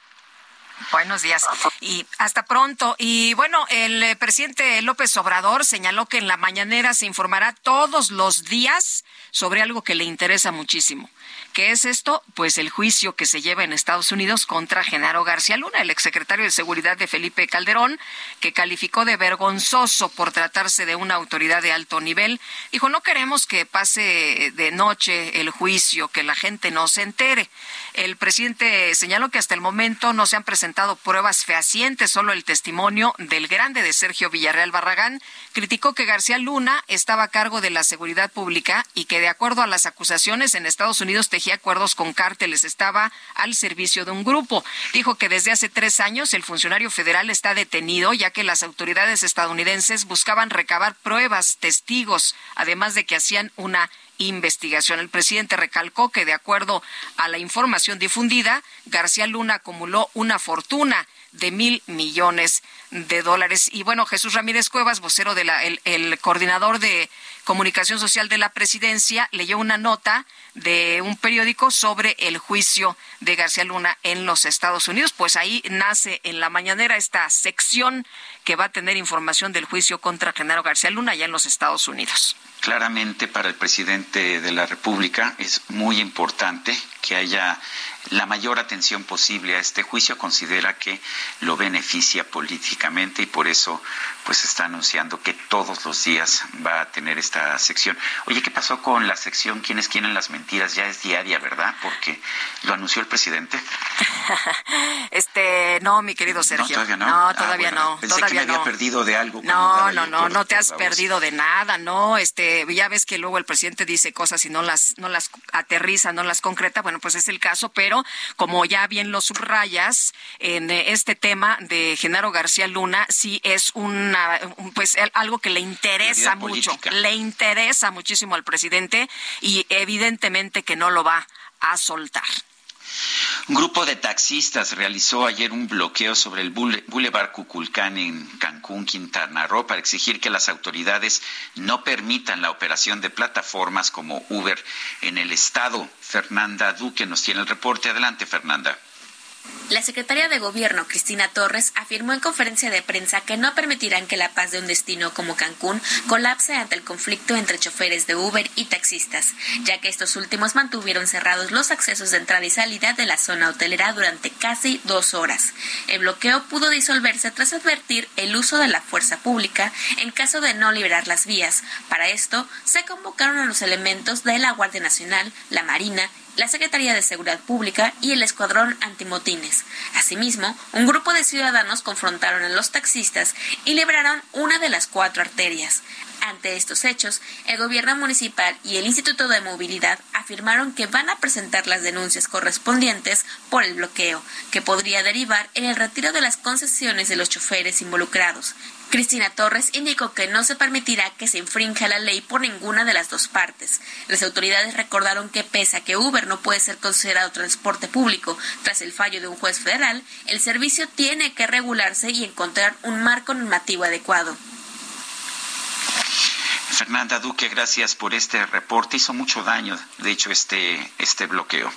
Buenos días y hasta pronto. Y bueno, el eh, presidente López Obrador señaló que en la mañanera se informará todos los días sobre algo que le interesa muchísimo, ¿Qué es esto? Pues el juicio que se lleva en Estados Unidos contra Genaro García Luna, el exsecretario de Seguridad de Felipe Calderón, que calificó de vergonzoso por tratarse de una autoridad de alto nivel. Dijo, no queremos que pase de noche el juicio, que la gente no se entere. El presidente señaló que hasta el momento no se han presentado pruebas fehacientes, solo el testimonio del grande de Sergio Villarreal Barragán. Criticó que García Luna estaba a cargo de la seguridad pública y que de acuerdo a las acusaciones en Estados Unidos acuerdos con cárteles, estaba al servicio de un grupo. Dijo que desde hace tres años el funcionario federal está detenido ya que las autoridades estadounidenses buscaban recabar pruebas, testigos, además de que hacían una investigación. El presidente recalcó que, de acuerdo a la información difundida, García Luna acumuló una fortuna de mil millones de dólares. Y bueno, Jesús Ramírez Cuevas, vocero del el coordinador de comunicación social de la presidencia, leyó una nota de un periódico sobre el juicio de García Luna en los Estados Unidos. Pues ahí nace en la mañanera esta sección que va a tener información del juicio contra Genaro García Luna allá en los Estados Unidos. Claramente para el presidente de la República es muy importante que haya la mayor atención posible a este juicio. Considera que lo beneficia políticamente y por eso pues está anunciando que todos los días va a tener esta sección. Oye, ¿qué pasó con la sección ¿Quiénes quieren las mentiras? Ya es diaria, ¿verdad? Porque lo anunció el presidente. este, no, mi querido Sergio. No, todavía no. No, ah, todavía no. Todavía me había perdido de algo. No, no, no, no te has perdido de nada, no. Este, ya ves que luego el presidente dice cosas y no las, no las aterriza, no las concreta. Bueno, pues es el caso, pero como ya bien lo subrayas, en este tema de Genaro García Luna, sí es una, pues algo que le interesa mucho, le interesa muchísimo al presidente y evidentemente que no lo va a soltar. Un grupo de taxistas realizó ayer un bloqueo sobre el Boulevard Cuculcán en Cancún, Quintana Roo, para exigir que las autoridades no permitan la operación de plataformas como Uber en el estado. Fernanda Duque nos tiene el reporte. Adelante, Fernanda. La secretaria de Gobierno, Cristina Torres, afirmó en conferencia de prensa que no permitirán que la paz de un destino como Cancún colapse ante el conflicto entre choferes de Uber y taxistas, ya que estos últimos mantuvieron cerrados los accesos de entrada y salida de la zona hotelera durante casi dos horas. El bloqueo pudo disolverse tras advertir el uso de la fuerza pública en caso de no liberar las vías. Para esto, se convocaron a los elementos de la Guardia Nacional, la Marina la Secretaría de Seguridad Pública y el Escuadrón Antimotines. Asimismo, un grupo de ciudadanos confrontaron a los taxistas y liberaron una de las cuatro arterias. Ante estos hechos, el gobierno municipal y el Instituto de Movilidad afirmaron que van a presentar las denuncias correspondientes por el bloqueo, que podría derivar en el retiro de las concesiones de los choferes involucrados. Cristina Torres indicó que no se permitirá que se infrinja la ley por ninguna de las dos partes. Las autoridades recordaron que pese a que Uber no puede ser considerado transporte público tras el fallo de un juez federal, el servicio tiene que regularse y encontrar un marco normativo adecuado. Fernanda Duque, gracias por este reporte. Hizo mucho daño, de hecho, este, este bloqueo.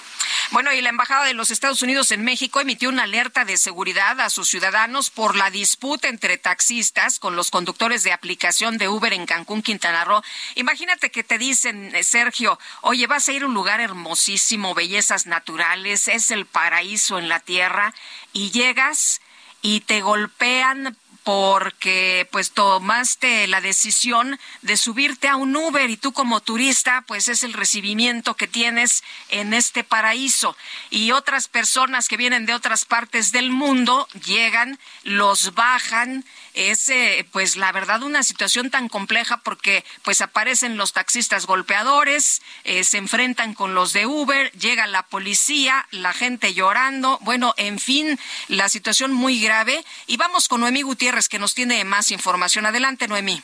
Bueno, y la Embajada de los Estados Unidos en México emitió una alerta de seguridad a sus ciudadanos por la disputa entre taxistas con los conductores de aplicación de Uber en Cancún, Quintana Roo. Imagínate que te dicen, eh, Sergio, oye, vas a ir a un lugar hermosísimo, bellezas naturales, es el paraíso en la tierra, y llegas y te golpean porque pues tomaste la decisión de subirte a un Uber y tú como turista pues es el recibimiento que tienes en este paraíso. Y otras personas que vienen de otras partes del mundo llegan, los bajan es eh, pues la verdad una situación tan compleja porque pues aparecen los taxistas golpeadores, eh, se enfrentan con los de Uber, llega la policía, la gente llorando, bueno, en fin, la situación muy grave y vamos con Noemí Gutiérrez que nos tiene más información. Adelante, Noemí.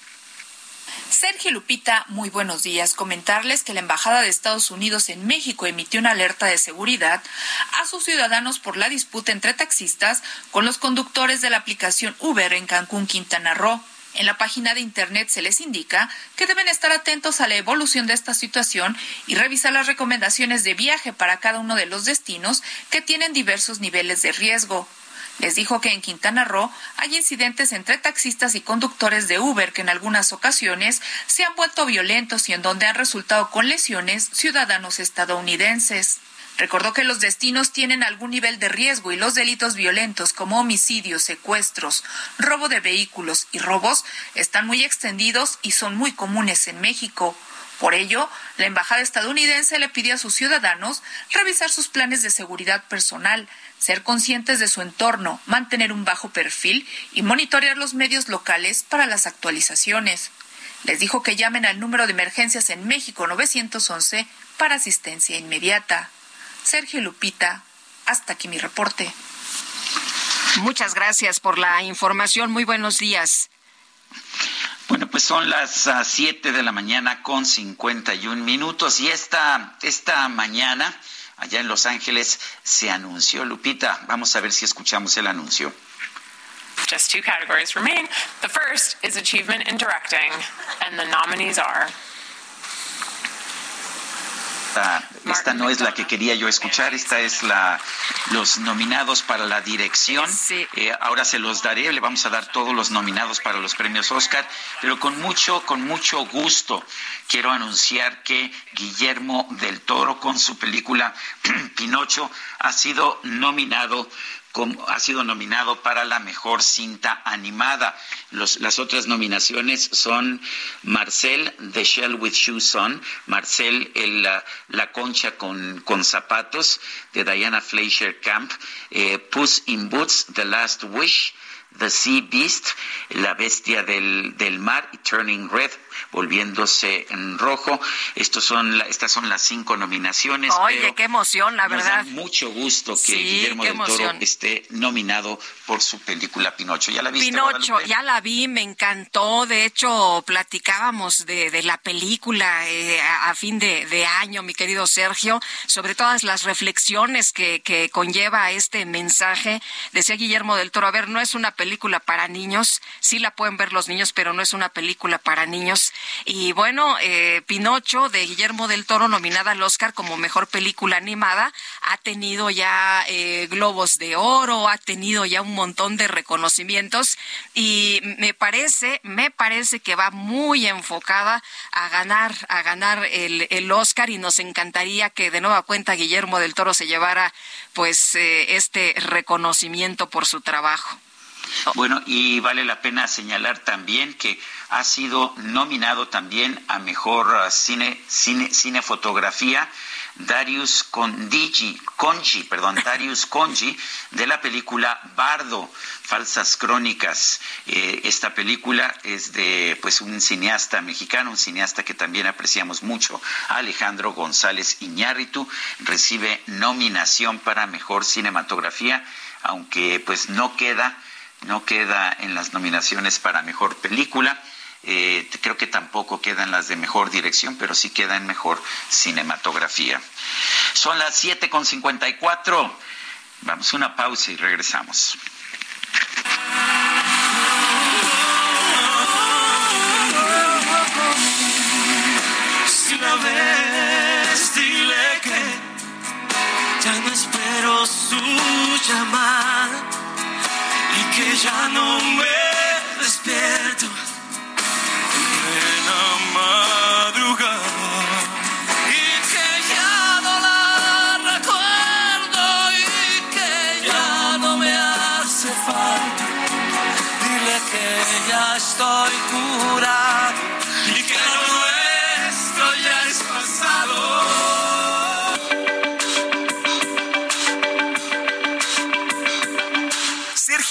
Sergio Lupita, muy buenos días. Comentarles que la Embajada de Estados Unidos en México emitió una alerta de seguridad a sus ciudadanos por la disputa entre taxistas con los conductores de la aplicación Uber en Cancún, Quintana Roo. En la página de Internet se les indica que deben estar atentos a la evolución de esta situación y revisar las recomendaciones de viaje para cada uno de los destinos que tienen diversos niveles de riesgo. Les dijo que en Quintana Roo hay incidentes entre taxistas y conductores de Uber que en algunas ocasiones se han vuelto violentos y en donde han resultado con lesiones ciudadanos estadounidenses. Recordó que los destinos tienen algún nivel de riesgo y los delitos violentos como homicidios, secuestros, robo de vehículos y robos están muy extendidos y son muy comunes en México. Por ello, la Embajada estadounidense le pidió a sus ciudadanos revisar sus planes de seguridad personal, ser conscientes de su entorno, mantener un bajo perfil y monitorear los medios locales para las actualizaciones. Les dijo que llamen al número de emergencias en México 911 para asistencia inmediata. Sergio Lupita, hasta aquí mi reporte. Muchas gracias por la información. Muy buenos días. Bueno, pues son las ah, siete de la mañana con 51 minutos y esta, esta mañana allá en Los Ángeles se anunció. Lupita, vamos a ver si escuchamos el anuncio. Just two categories remain. The first is achievement in directing, and the nominees are esta, no es la que quería yo escuchar, esta es la los nominados para la dirección. Eh, ahora se los daré, le vamos a dar todos los nominados para los premios Oscar, pero con mucho, con mucho gusto quiero anunciar que Guillermo del Toro con su película Pinocho ha sido nominado ha sido nominado para la mejor cinta animada. las otras nominaciones son Marcel, The Shell with Shoes On, Marcel, la, concha con, con, zapatos, de Diana Fleischer Camp, eh, Puss in Boots, The Last Wish, The Sea Beast, La Bestia del, del Mar Turning Red, volviéndose en rojo. Estos son estas son las cinco nominaciones. Oye, qué emoción, la verdad. mucho gusto que Guillermo del Toro esté nominado por su película Pinocho. ¿Ya la viste? Pinocho, ya la vi, me encantó. De hecho, platicábamos de, de la película eh, a, fin de, de, año, mi querido Sergio, sobre todas las reflexiones que, que conlleva este mensaje. Decía Guillermo del Toro, a ver, no es una película para niños, sí la pueden ver los niños, pero no es una película para niños. Y bueno, eh, Pinocho de Guillermo del Toro, nominada al Oscar como mejor película animada, ha tenido ya eh, globos de oro, ha tenido ya un montón de reconocimientos y me parece, me parece que va muy enfocada a ganar, a ganar el, el Oscar y nos encantaría que de nueva cuenta Guillermo del Toro se llevara pues eh, este reconocimiento por su trabajo. Bueno, y vale la pena señalar también que ha sido nominado también a mejor uh, cine, cine, cinefotografía Darius Conji, perdón, Darius Conji de la película Bardo, Falsas Crónicas. Eh, esta película es de pues un cineasta mexicano, un cineasta que también apreciamos mucho, Alejandro González Iñárritu, recibe nominación para mejor cinematografía, aunque pues no queda no queda en las nominaciones para mejor película. Eh, creo que tampoco quedan las de mejor dirección, pero sí queda en mejor cinematografía. Son las siete con cuatro. Vamos a una pausa y regresamos. Si la ves, dile que ya no espero su llamada que ya no me despierto. En la madrugada. Y que ya no la recuerdo y que ya no me hace falta. Dile que ya estoy curado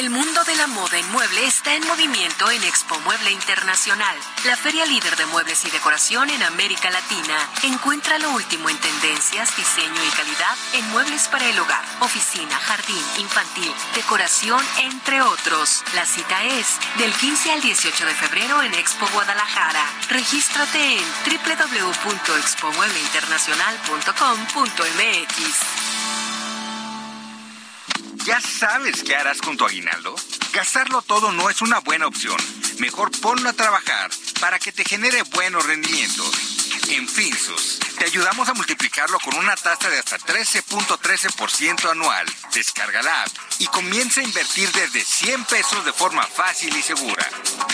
El mundo de la moda en mueble está en movimiento en Expo Mueble Internacional, la feria líder de muebles y decoración en América Latina. Encuentra lo último en tendencias, diseño y calidad en muebles para el hogar, oficina, jardín, infantil, decoración, entre otros. La cita es del 15 al 18 de febrero en Expo Guadalajara. Regístrate en www.expomuebleinternacional.com.mx. ¿Ya sabes qué harás con tu aguinaldo? Gastarlo todo no es una buena opción. Mejor ponlo a trabajar para que te genere buenos rendimientos. En Finsus, te ayudamos a multiplicarlo con una tasa de hasta 13.13% anual. Descarga la app y comienza a invertir desde 100 pesos de forma fácil y segura.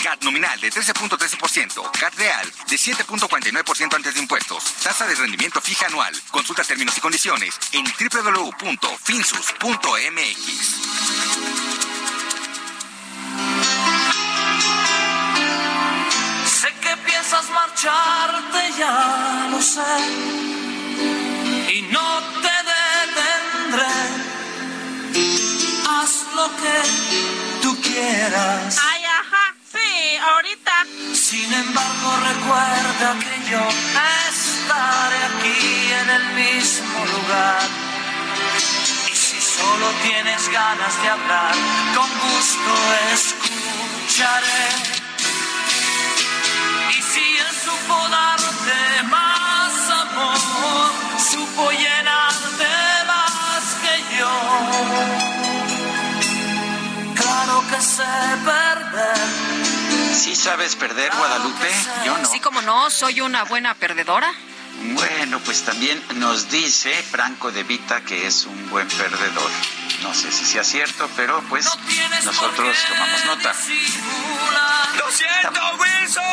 CAT nominal de 13.13%, CAT real de 7.49% antes de impuestos, tasa de rendimiento fija anual. Consulta términos y condiciones en www.finsus.mx. piensas marcharte, ya lo sé. Y no te detendré. Haz lo que tú quieras. Ay, ajá, sí, ahorita. Sin embargo, recuerda que yo estaré aquí en el mismo lugar. Y si solo tienes ganas de hablar, con gusto escucharé. Y si él supo darte más amor, supo llenarte más que yo. Claro que sé perder. ¿Sí sabes perder, Guadalupe? Yo no. Sí, como no, soy una buena perdedora. Bueno, pues también nos dice Franco de Vita que es un buen perdedor. No sé si sea cierto, pero pues nosotros tomamos nota. ¡Lo siento, Wilson!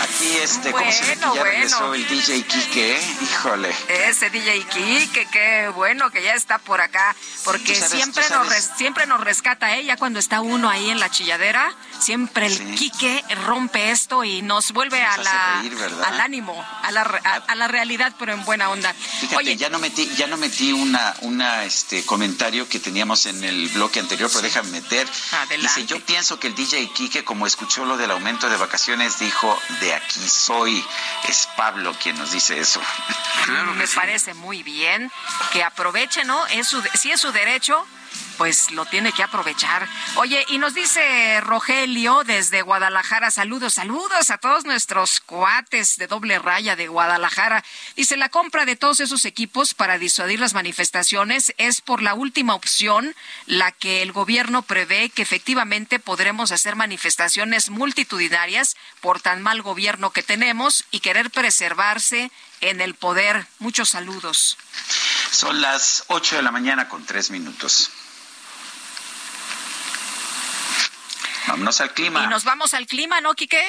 Aquí este, ¿cómo se ve que ya Bueno, regresó bueno. el DJ Kike? eh? Híjole. Ese DJ Kike, qué bueno que ya está por acá, porque sabes, siempre, nos res- siempre nos rescata ella cuando está uno ahí en la chilladera, siempre el Quique rompe esto y nos vuelve a Nos la, al ánimo, a la, a, a la realidad, pero en buena onda. Fíjate, Oye, ya no metí, ya no metí una, una este comentario que teníamos en el bloque anterior, pero déjame meter. Adelante. Dice, yo pienso que el DJ Kike, como escuchó lo del aumento de vacaciones, dijo, de aquí soy. Es Pablo quien nos dice eso. me parece muy bien que aproveche, ¿no? Es su, si es su derecho, pues lo tiene que aprovechar. Oye, y nos dice Rogelio desde Guadalajara, saludos, saludos a todos nuestros cuates de doble raya de Guadalajara. Dice, la compra de todos esos equipos para disuadir las manifestaciones es por la última opción, la que el gobierno prevé que efectivamente podremos hacer manifestaciones multitudinarias por tan mal gobierno que tenemos y querer preservarse en el poder. Muchos saludos. Son las 8 de la mañana con 3 minutos. Vámonos al clima. Y nos vamos al clima, ¿no, Quique?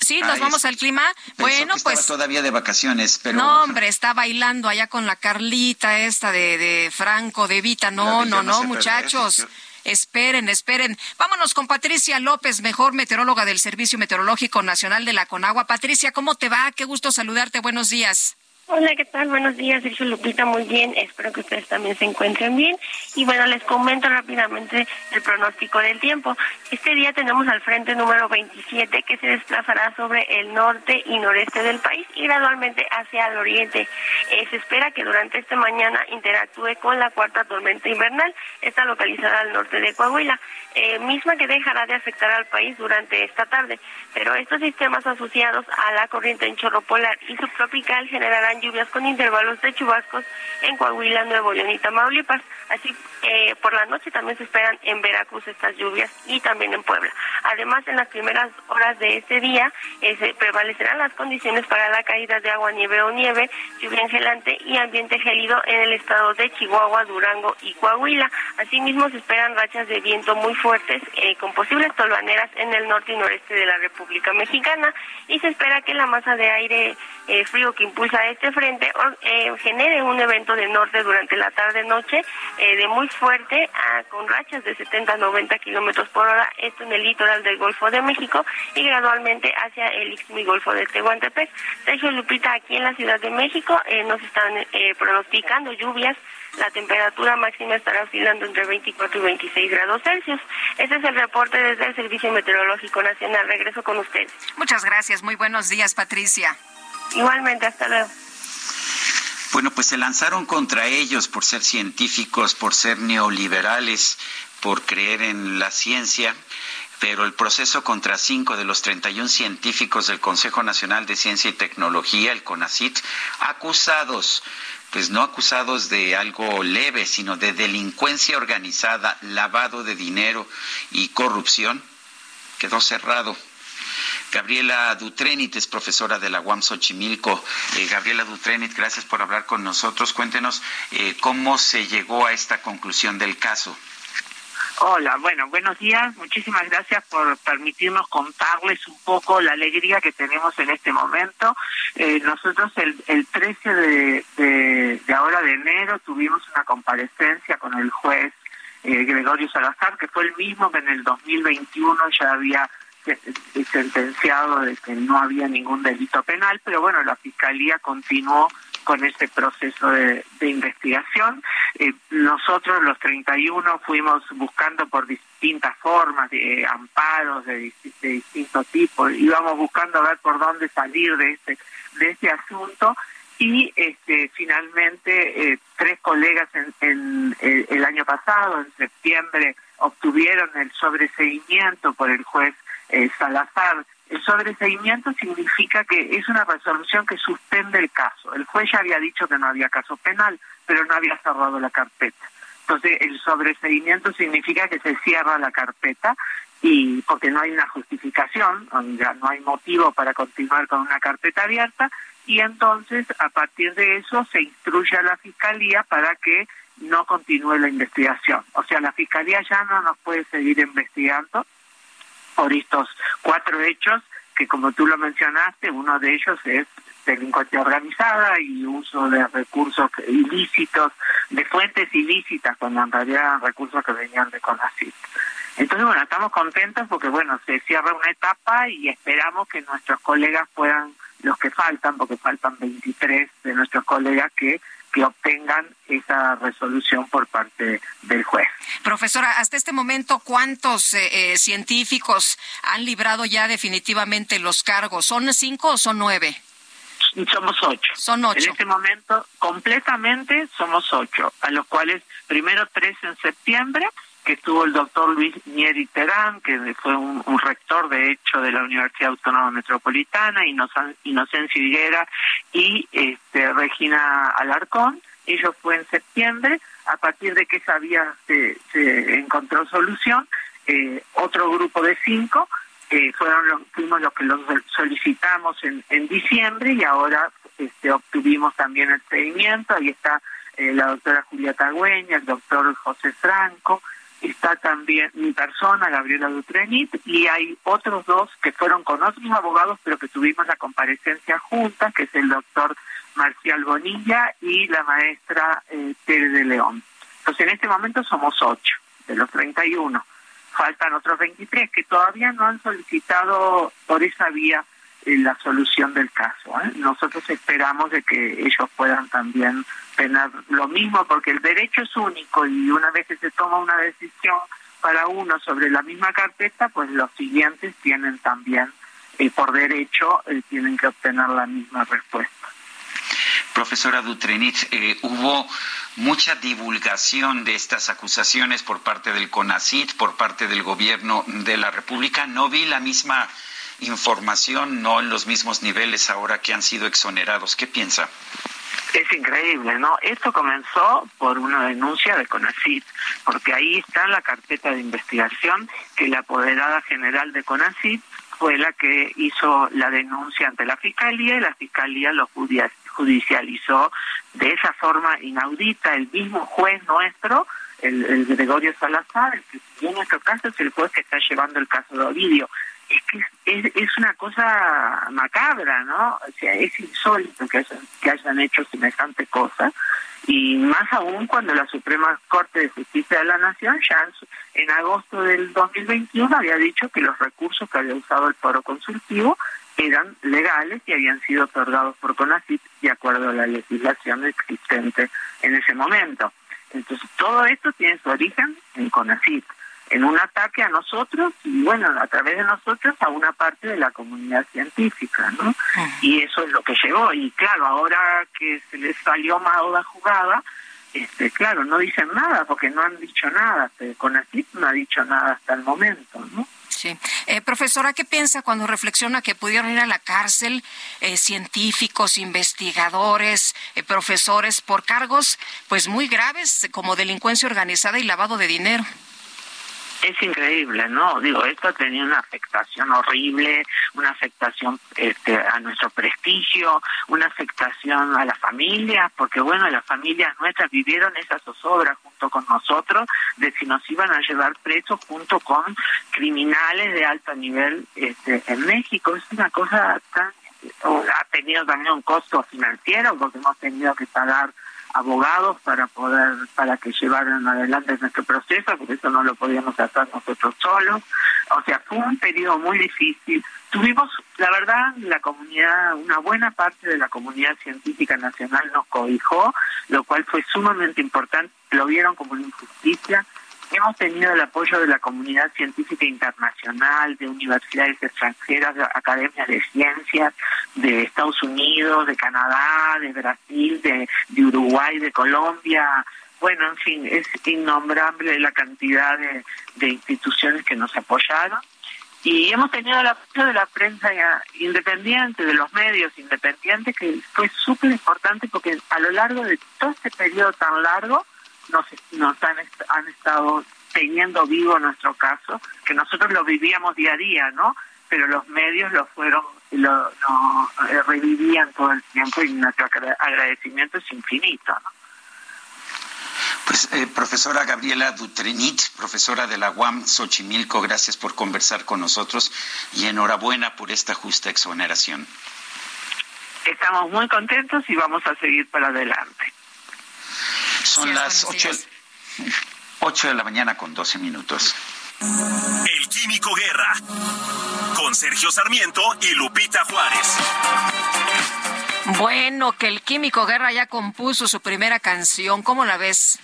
Sí, nos vamos al clima. Bueno, que pues todavía de vacaciones, pero no, hombre, está bailando allá con la Carlita esta de, de Franco, de Vita. No, no, no no, sé perder, muchachos. yo- Esperen, esperen. Vámonos con Patricia López, mejor meteoróloga del Servicio Meteorológico Nacional de la Conagua. Patricia, ¿cómo te va? Qué gusto saludarte. Buenos días. Hola, ¿qué tal? Buenos días, Sergio Lupita, muy bien. Espero que ustedes también se encuentren bien. Y bueno, les comento rápidamente el pronóstico del tiempo. Este día tenemos al frente número 27 que se desplazará sobre el norte y noreste del país y gradualmente hacia el oriente. Eh, se espera que durante esta mañana interactúe con la cuarta tormenta invernal, está localizada al norte de Coahuila, eh, misma que dejará de afectar al país durante esta tarde. Pero estos sistemas asociados a la corriente en chorro polar y subtropical generarán lluvias con intervalos de chubascos en Coahuila, Nuevo León y Tamaulipas. Así, eh, por la noche también se esperan en Veracruz estas lluvias y también en Puebla. Además, en las primeras horas de este día eh, se prevalecerán las condiciones para la caída de agua, nieve o nieve, lluvia engelante y ambiente gélido en el estado de Chihuahua, Durango y Coahuila. Asimismo, se esperan rachas de viento muy fuertes eh, con posibles tolvaneras en el norte y noreste de la República Mexicana y se espera que la masa de aire frío que impulsa este frente eh, genere un evento de norte durante la tarde-noche eh, de muy fuerte a, con rachas de 70 a 90 kilómetros por hora, esto en el litoral del Golfo de México y gradualmente hacia el Istmo Golfo de Tehuantepec. Sergio Lupita, aquí en la Ciudad de México eh, nos están pronosticando lluvias la temperatura máxima estará oscilando entre 24 y 26 grados Celsius. Este es el reporte desde el Servicio Meteorológico Nacional. Regreso con ustedes. Muchas gracias. Muy buenos días, Patricia. Igualmente, hasta luego. Bueno, pues se lanzaron contra ellos por ser científicos, por ser neoliberales, por creer en la ciencia pero el proceso contra cinco de los 31 científicos del Consejo Nacional de Ciencia y Tecnología, el CONACIT, acusados, pues no acusados de algo leve, sino de delincuencia organizada, lavado de dinero y corrupción, quedó cerrado. Gabriela Dutrenit es profesora de la UAM Xochimilco. Eh, Gabriela Dutrenit, gracias por hablar con nosotros. Cuéntenos eh, cómo se llegó a esta conclusión del caso. Hola, bueno, buenos días. Muchísimas gracias por permitirnos contarles un poco la alegría que tenemos en este momento. Eh, nosotros el, el 13 de, de, ahora de enero tuvimos una comparecencia con el juez Gregorio Salazar, que fue el mismo que en el 2021 ya había sentenciado de que no había ningún delito penal, pero bueno, la Fiscalía continuó con ese proceso de, investigación. Eh, nosotros, los 31, fuimos buscando por distintas formas, de amparos de, de distintos tipos, íbamos buscando a ver por dónde salir de este, de este asunto y este, finalmente eh, tres colegas en, en, el año pasado, en septiembre, obtuvieron el sobreseimiento por el juez eh, Salazar. El sobreseimiento significa que es una resolución que suspende el caso. El juez ya había dicho que no había caso penal, pero no había cerrado la carpeta. Entonces, el sobreseimiento significa que se cierra la carpeta y porque no hay una justificación, ya no hay motivo para continuar con una carpeta abierta y entonces a partir de eso se instruye a la fiscalía para que no continúe la investigación. O sea, la fiscalía ya no nos puede seguir investigando por estos cuatro hechos que como tú lo mencionaste, uno de ellos es delincuencia organizada y uso de recursos ilícitos, de fuentes ilícitas, cuando en realidad eran recursos que venían de CONACYT. Entonces, bueno, estamos contentos porque, bueno, se cierra una etapa y esperamos que nuestros colegas puedan, los que faltan, porque faltan 23 de nuestros colegas que que obtengan esa resolución por parte del juez. Profesora, hasta este momento, ¿cuántos eh, eh, científicos han librado ya definitivamente los cargos? ¿Son cinco o son nueve? Somos ocho. Son ocho. En este momento, completamente somos ocho, a los cuales primero tres en septiembre que estuvo el doctor Luis Nieri Terán, que fue un, rector de hecho de la Universidad Autónoma Metropolitana, Inocencia Higuera y este, Regina Alarcón. Ellos fue en septiembre, a partir de que esa vía se, encontró solución, eh, otro grupo de cinco, eh, fueron los, fuimos los que los solicitamos en, en diciembre y ahora este, obtuvimos también el seguimiento, ahí está eh, la doctora Julia Tagüeña, el doctor José Franco, está también mi persona, Gabriela Dutrenit, y hay otros dos que fueron con otros abogados, pero que tuvimos la comparecencia junta, que es el doctor Marcial Bonilla y la maestra eh, Tere de León. Entonces, en este momento somos ocho de los 31. Faltan otros 23 que todavía no han solicitado por esa vía la solución del caso. ¿eh? Nosotros esperamos de que ellos puedan también tener lo mismo, porque el derecho es único y una vez que se toma una decisión para uno sobre la misma carpeta, pues los siguientes tienen también, eh, por derecho, tienen que obtener la misma respuesta. Profesora Dutrenit, hubo mucha divulgación de estas acusaciones por parte del CONACIT, por parte del gobierno de la República. No vi la misma información, no en los mismos niveles ahora que han sido exonerados. ¿Qué piensa? Es increíble, ¿no? Esto comenzó por una denuncia de CONACIT, porque ahí está la carpeta de investigación que la apoderada general de CONACIT fue la que hizo la denuncia ante la fiscalía y la fiscalía lo judicializó de esa forma inaudita. El mismo juez nuestro, el, Gregorio Salazar, en nuestro caso es el juez que está llevando el caso de Ovidio es que es, es, una cosa macabra, ¿no? O sea, es insólito que hayan, que hayan hecho semejante cosa y más aún cuando la Suprema Corte de Justicia de la Nación ya en, agosto del 2021 había dicho que los recursos que había usado el foro consultivo eran legales y habían sido otorgados por CONACYT de acuerdo a la legislación existente en ese momento. Entonces, todo esto tiene su origen en CONACYT en un ataque a nosotros y bueno, a través de nosotros a una parte de la comunidad científica, ¿no? Y eso es lo que llegó. Y claro, ahora que se les salió la jugada, este, claro, no dicen nada porque no han dicho nada. Con así no ha dicho nada hasta el momento, ¿no? Sí. Eh, profesora, ¿qué piensa cuando reflexiona que pudieron ir a la cárcel eh, científicos, investigadores, eh, profesores por cargos pues muy graves como delincuencia organizada y lavado de dinero? Es increíble, ¿no? Digo, esto ha tenido una afectación horrible, una afectación este, a nuestro prestigio, una afectación a las familias, porque bueno, las familias nuestras vivieron esa zozobra junto con nosotros de si nos iban a llevar presos junto con criminales de alto nivel este, en México. Es una cosa tan... ha tenido también un costo financiero porque hemos tenido que pagar abogados para poder, para que llevaran adelante nuestro proceso, porque eso no lo podíamos hacer nosotros solos. O sea, fue un periodo muy difícil. Tuvimos, la verdad, la comunidad, una buena parte de la comunidad científica nacional nos cobijó, lo cual fue sumamente importante, lo vieron como una injusticia Hemos tenido el apoyo de la comunidad científica internacional, de universidades extranjeras, de academias de ciencias, de Estados Unidos, de Canadá, de Brasil, de, Uruguay, de Colombia. Bueno, en fin, es innombrable la cantidad de, de instituciones que nos apoyaron y hemos tenido el apoyo de la prensa independiente, de los medios independientes, que fue súper importante porque a lo largo de todo este periodo tan largo nos, nos han, han estado teniendo vivo nuestro caso, que nosotros lo vivíamos día a día, ¿no? Pero los medios lo fueron, lo, eh, revivían todo el tiempo y nuestro agradecimiento es infinito, ¿no? Pues, eh, profesora Gabriela Dutrenit, profesora de la UAM Xochimilco, gracias por conversar con nosotros y enhorabuena por esta justa exoneración. Estamos muy contentos y vamos a seguir para adelante. Son las 8, de la mañana con 12 minutos. El Químico Guerra, con Sergio Sarmiento y Lupita Juárez. Bueno, que el Químico Guerra ya compuso su primera canción, ¿cómo la ves?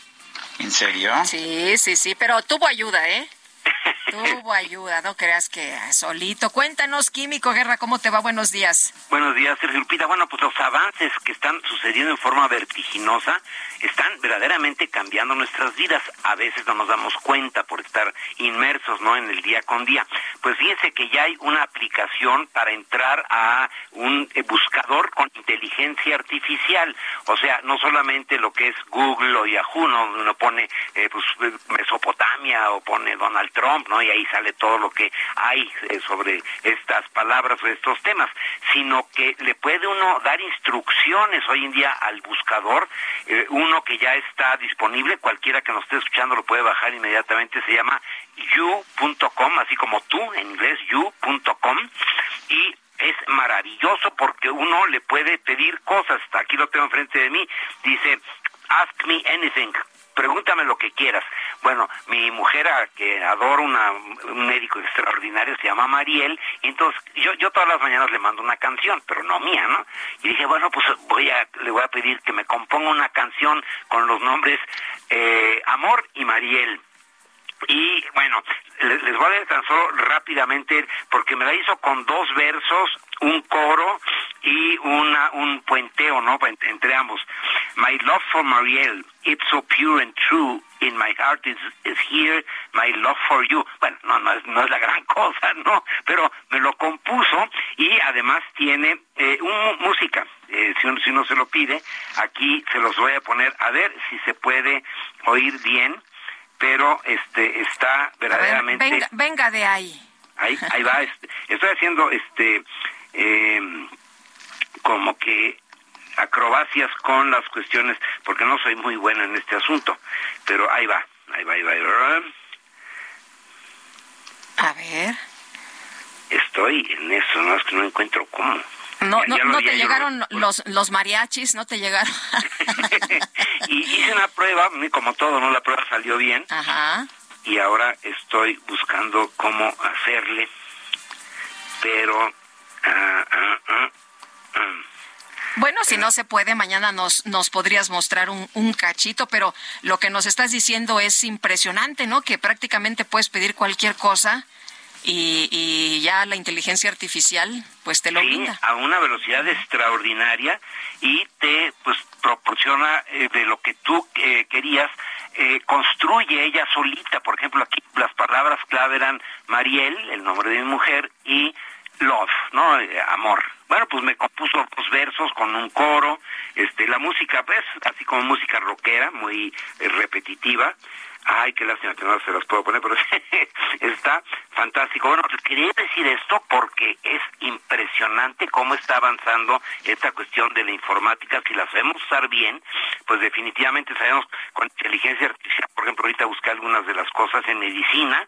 ¿En serio? Sí, sí, sí, pero tuvo ayuda, ¿eh? Tuvo ayuda, no creas que solito. Cuéntanos, Químico Guerra, ¿cómo te va? Buenos días. Buenos días, Sergio Lupita. Bueno, pues los avances que están sucediendo en forma vertiginosa están verdaderamente cambiando nuestras vidas. A veces no nos damos cuenta por estar inmersos, ¿no? En el día con día. Pues fíjense que ya hay una aplicación para entrar a un eh, buscador con inteligencia artificial. O sea, no solamente lo que es Google o Yahoo, ¿no? Uno pone eh, pues, Mesopotamia o pone Donald Trump, ¿no? Y ahí sale todo lo que hay eh, sobre estas palabras o estos temas, sino que le puede uno dar instrucciones hoy en día al buscador, eh, uno que ya está disponible, cualquiera que nos esté escuchando lo puede bajar inmediatamente, se llama you.com, así como tú en inglés, you.com, y es maravilloso porque uno le puede pedir cosas, aquí lo tengo enfrente de mí, dice, ask me anything, pregúntame lo que quieras. Bueno, mi mujer, que adoro una, un médico extraordinario, se llama Mariel, y entonces yo, yo todas las mañanas le mando una canción, pero no mía, ¿no? Y dije, bueno, pues voy a, le voy a pedir que me componga una canción con los nombres eh, Amor y Mariel. Y bueno, les, voy a leer tan solo rápidamente porque me la hizo con dos versos, un coro y una un puenteo, ¿no? Entre ambos. My love for Marielle, it's so pure and true. In my heart is, is here my love for you. Bueno, no, no es, no es la gran cosa, ¿no? Pero me lo compuso y además tiene eh, un, música. Eh, si, uno, si uno se lo pide, aquí se los voy a poner a ver si se puede oír bien pero este está verdaderamente venga, de ahí ahí ahí va este, estoy haciendo este eh, como que acrobacias con las cuestiones porque no soy muy buena en este asunto pero ahí va ahí va ahí va, ahí va. a ver estoy en eso no es que no encuentro cómo no, no, no te llegaron los, los mariachis, no te llegaron. y hice una prueba, como todo, ¿no? La prueba salió bien. Ajá. Y ahora estoy buscando cómo hacerle. Pero... Bueno, si no se puede, mañana nos, nos podrías mostrar un, un, cachito, pero lo que nos estás diciendo es impresionante, ¿no? Que prácticamente puedes pedir cualquier cosa y, ya la inteligencia artificial pues te lo sí, a una velocidad extraordinaria y te pues proporciona eh, de lo que tú eh, querías eh, construye ella solita por ejemplo aquí las palabras clave eran Mariel el nombre de mi mujer y love no amor. Bueno pues me compuso dos versos con un coro este la música pues así como música rockera muy repetitiva Ay, qué lástima que no se las puedo poner, pero está fantástico. Bueno, pues quería decir esto porque es impresionante cómo está avanzando esta cuestión de la informática. Si la sabemos usar bien, pues definitivamente sabemos con inteligencia artificial. Por ejemplo, ahorita busqué algunas de las cosas en medicina.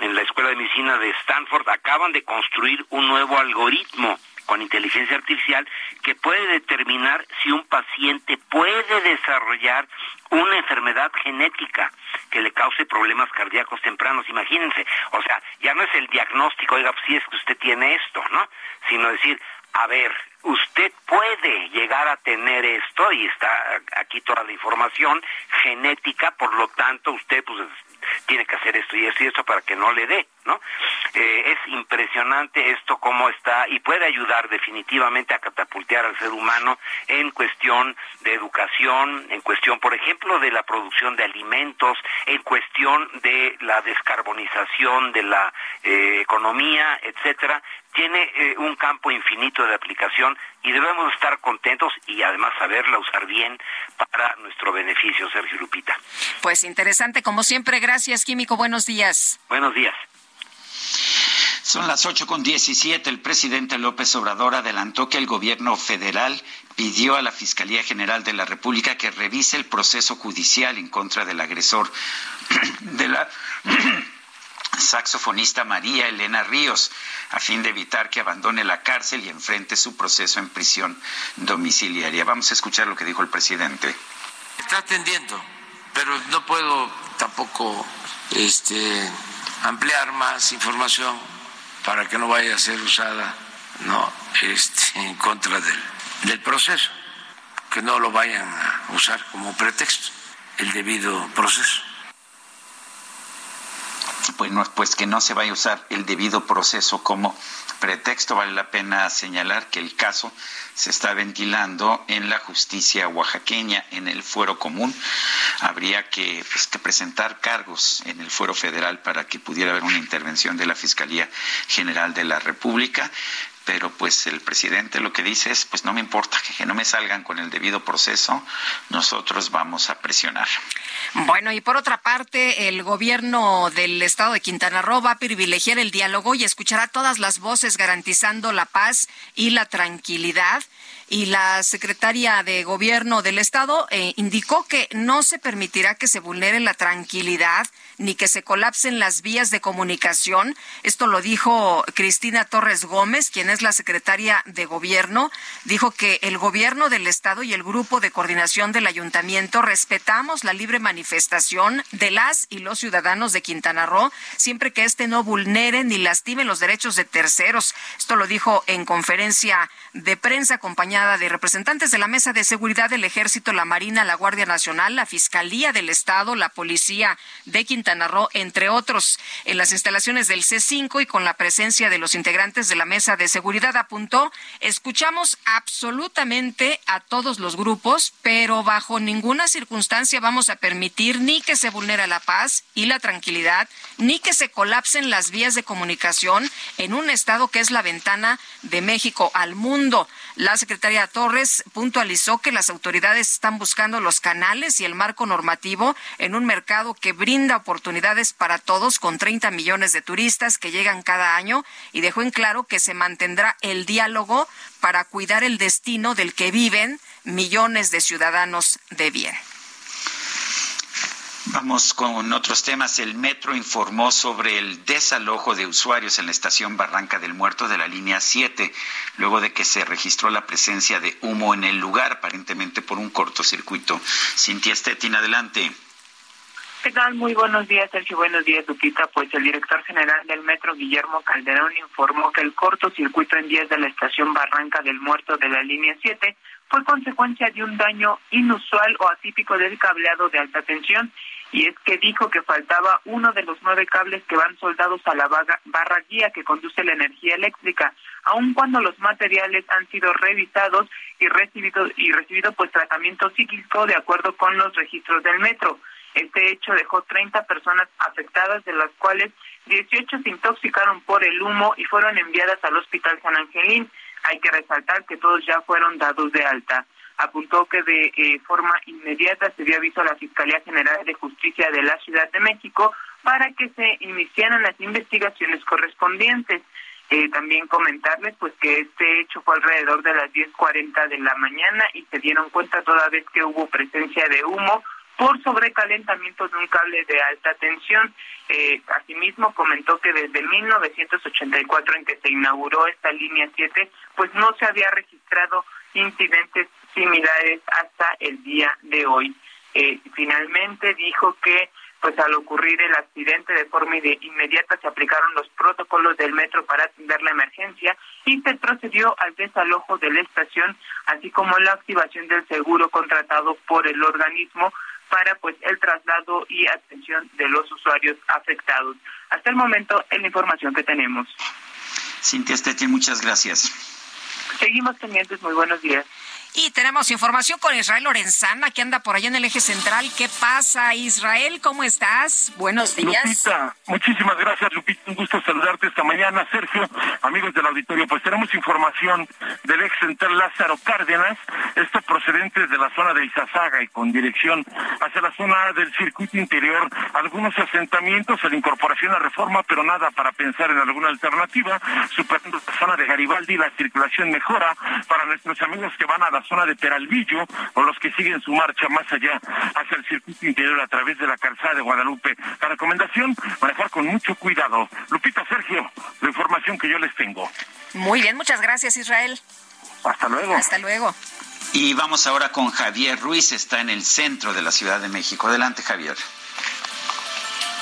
En la Escuela de Medicina de Stanford acaban de construir un nuevo algoritmo con inteligencia artificial que puede determinar si un paciente puede desarrollar una enfermedad genética que le cause problemas cardíacos tempranos. Imagínense, o sea, ya no es el diagnóstico, oiga, si es que usted tiene esto, ¿no? Sino decir, a ver, usted puede llegar a tener esto y está aquí toda la información genética, por lo tanto usted pues tiene que hacer esto y esto y esto para que no le dé, ¿no? Eh, es impresionante esto cómo está y puede ayudar definitivamente a catapultear al ser humano en cuestión de educación, en cuestión, por ejemplo, de la producción de alimentos, en cuestión de la descarbonización de la eh, economía, etcétera, tiene eh, un campo infinito de aplicación y debemos estar contentos y además saberla usar bien para nuestro beneficio, Sergio Lupita. Pues interesante, como siempre, gracias, Químico, buenos días. Buenos días. Son las ocho con diecisiete. El presidente López Obrador adelantó que el gobierno federal pidió a la Fiscalía General de la República que revise el proceso judicial en contra del agresor de la saxofonista María Elena Ríos, a fin de evitar que abandone la cárcel y enfrente su proceso en prisión domiciliaria. Vamos a escuchar lo que dijo el presidente. Está atendiendo, pero no puedo tampoco este, ampliar más información para que no vaya a ser usada no este, en contra del, del proceso, que no lo vayan a usar como pretexto el debido proceso pues, pues que no se vaya a usar el debido proceso como pretexto. Vale la pena señalar que el caso se está ventilando en la justicia oaxaqueña, en el fuero común. Habría que, pues, que presentar cargos en el fuero federal para que pudiera haber una intervención de la Fiscalía General de la República pero pues el presidente lo que dice es, pues no me importa que no me salgan con el debido proceso, nosotros vamos a presionar. Bueno, y por otra parte, el gobierno del estado de Quintana Roo va a privilegiar el diálogo y escuchará todas las voces garantizando la paz y la tranquilidad y la secretaria de Gobierno del Estado eh, indicó que no se permitirá que se vulnere la tranquilidad ni que se colapsen las vías de comunicación. Esto lo dijo Cristina Torres Gómez, quien es la secretaria de Gobierno. Dijo que el Gobierno del Estado y el Grupo de Coordinación del Ayuntamiento respetamos la libre manifestación de las y los ciudadanos de Quintana Roo, siempre que éste no vulnere ni lastime los derechos de terceros. Esto lo dijo en conferencia de prensa acompañada de representantes de la Mesa de Seguridad del Ejército, la Marina, la Guardia Nacional, la Fiscalía del Estado, la Policía de Quintana Roo, entre otros, en las instalaciones del C5 y con la presencia de los integrantes de la Mesa de Seguridad, apuntó, escuchamos absolutamente a todos los grupos, pero bajo ninguna circunstancia vamos a permitir ni que se vulnere la paz y la tranquilidad, ni que se colapsen las vías de comunicación en un estado que es la ventana de México al mundo. La secretaria Torres puntualizó que las autoridades están buscando los canales y el marco normativo en un mercado que brinda oportunidades para todos con 30 millones de turistas que llegan cada año y dejó en claro que se mantendrá el diálogo para cuidar el destino del que viven millones de ciudadanos de bien. Vamos con otros temas. El metro informó sobre el desalojo de usuarios en la estación Barranca del Muerto de la línea 7, luego de que se registró la presencia de humo en el lugar, aparentemente por un cortocircuito. Cintia Stettin, adelante. ¿Qué tal? Muy buenos días, Sergio. Buenos días, Lupita. Pues el director general del metro, Guillermo Calderón, informó que el cortocircuito en días de la estación Barranca del Muerto de la línea 7 fue consecuencia de un daño inusual o atípico del cableado de alta tensión y es que dijo que faltaba uno de los nueve cables que van soldados a la barra guía que conduce la energía eléctrica, aun cuando los materiales han sido revisados y recibido y recibido pues tratamiento psíquico de acuerdo con los registros del metro. Este hecho dejó 30 personas afectadas, de las cuales 18 se intoxicaron por el humo y fueron enviadas al Hospital San Angelín. Hay que resaltar que todos ya fueron dados de alta apuntó que de eh, forma inmediata se dio aviso a la Fiscalía General de Justicia de la Ciudad de México para que se iniciaran las investigaciones correspondientes. Eh, también comentarles pues que este hecho fue alrededor de las 10.40 de la mañana y se dieron cuenta toda vez que hubo presencia de humo por sobrecalentamiento de un cable de alta tensión. Eh, asimismo, comentó que desde 1984 en que se inauguró esta línea 7, pues no se había registrado incidentes similares hasta el día de hoy. Eh, finalmente dijo que pues al ocurrir el accidente de forma inmediata se aplicaron los protocolos del metro para atender la emergencia y se procedió al desalojo de la estación, así como la activación del seguro contratado por el organismo para pues el traslado y atención de los usuarios afectados. Hasta el momento es la información que tenemos. Cintia Stetty, muchas gracias. Seguimos pendientes, muy buenos días. Y tenemos información con Israel Lorenzana, que anda por allá en el eje central. ¿Qué pasa, Israel? ¿Cómo estás? Buenos días. Lupita, muchísimas gracias, Lupita. Un gusto saludarte esta mañana. Sergio, amigos del auditorio, pues tenemos información del eje central Lázaro Cárdenas, esto procedente de la zona de Izazaga y con dirección hacia la zona del circuito interior. Algunos asentamientos a la incorporación a reforma, pero nada para pensar en alguna alternativa. Superando la zona de Garibaldi, la circulación mejora para nuestros amigos que van a la zona de Peralvillo o los que siguen su marcha más allá hacia el circuito interior a través de la calzada de Guadalupe. La recomendación, manejar con mucho cuidado. Lupita, Sergio, la información que yo les tengo. Muy bien, muchas gracias Israel. Hasta luego. Hasta luego. Y vamos ahora con Javier Ruiz, está en el centro de la Ciudad de México. Adelante, Javier.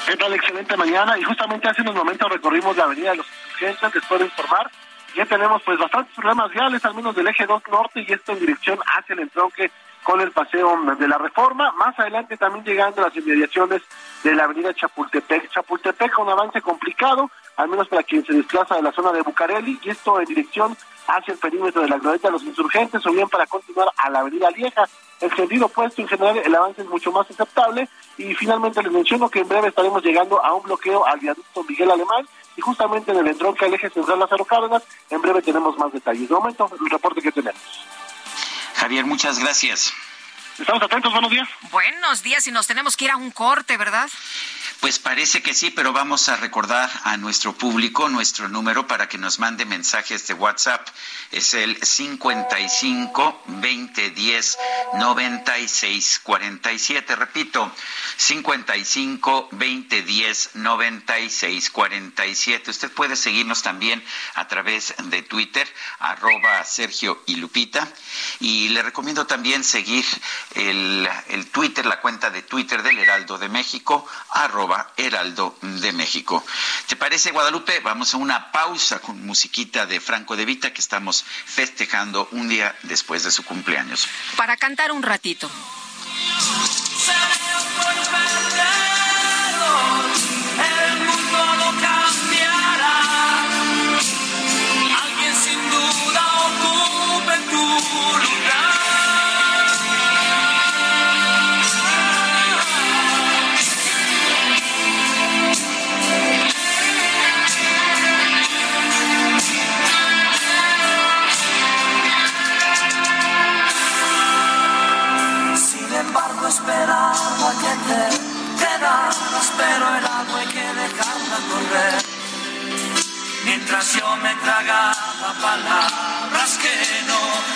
¿Qué tal? Excelente mañana. Y justamente hace unos momentos recorrimos la avenida de los insurgentes, después de informar ya tenemos pues bastantes problemas viales, al menos del eje 2 norte y esto en dirección hacia el entronque con el paseo de la reforma. Más adelante también llegando a las inmediaciones de la avenida Chapultepec. Chapultepec un avance complicado, al menos para quien se desplaza de la zona de Bucareli, y esto en dirección hacia el perímetro de la glorieta de los insurgentes o bien para continuar a la avenida Lieja. El sentido opuesto, en general, el avance es mucho más aceptable. Y finalmente les menciono que en breve estaremos llegando a un bloqueo al viaducto Miguel Alemán y justamente en el entronque al eje central Lázaro Cárdenas, en breve tenemos más detalles. De momento, el reporte que tenemos. Javier, muchas gracias. Estamos atentos, buenos días. Buenos días y nos tenemos que ir a un corte, ¿verdad? Pues parece que sí, pero vamos a recordar a nuestro público nuestro número para que nos mande mensajes de WhatsApp. Es el 55 20 10 96 47. Repito, 55 20 10 96 47. Usted puede seguirnos también a través de Twitter, arroba Sergio y Lupita. Y le recomiendo también seguir el, el Twitter, la cuenta de Twitter del Heraldo de México, arroba Heraldo de México. ¿Te parece, Guadalupe? Vamos a una pausa con musiquita de Franco de Vita que estamos festejando un día después de su cumpleaños. Para cantar un ratito. Mientras yo me tragaba palabras que no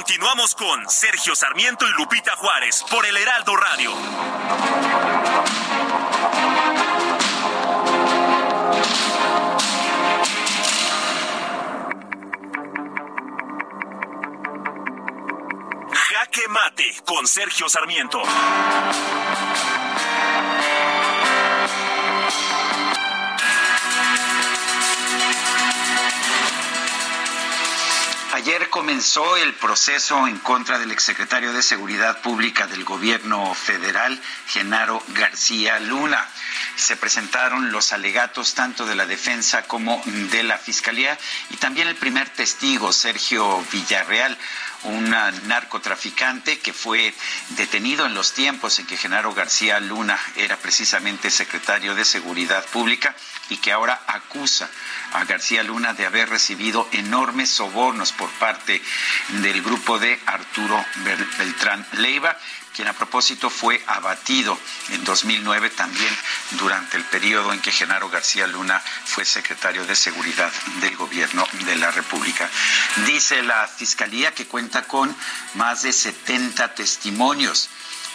Continuamos con Sergio Sarmiento y Lupita Juárez por el Heraldo Radio. Jaque Mate con Sergio Sarmiento. Ayer comenzó el proceso en contra del exsecretario de Seguridad Pública del Gobierno Federal, Genaro García Luna. Se presentaron los alegatos tanto de la defensa como de la Fiscalía y también el primer testigo, Sergio Villarreal, un narcotraficante que fue detenido en los tiempos en que Genaro García Luna era precisamente secretario de Seguridad Pública y que ahora acusa a García Luna de haber recibido enormes sobornos por parte del grupo de Arturo Beltrán Leiva quien a propósito fue abatido en 2009 también durante el periodo en que Genaro García Luna fue secretario de Seguridad del Gobierno de la República. Dice la Fiscalía que cuenta con más de 70 testimonios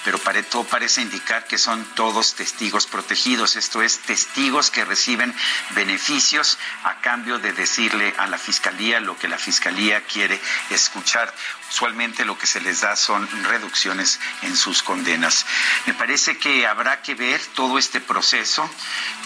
pero todo parece indicar que son todos testigos protegidos, esto es, testigos que reciben beneficios a cambio de decirle a la Fiscalía lo que la Fiscalía quiere escuchar. Usualmente lo que se les da son reducciones en sus condenas. Me parece que habrá que ver todo este proceso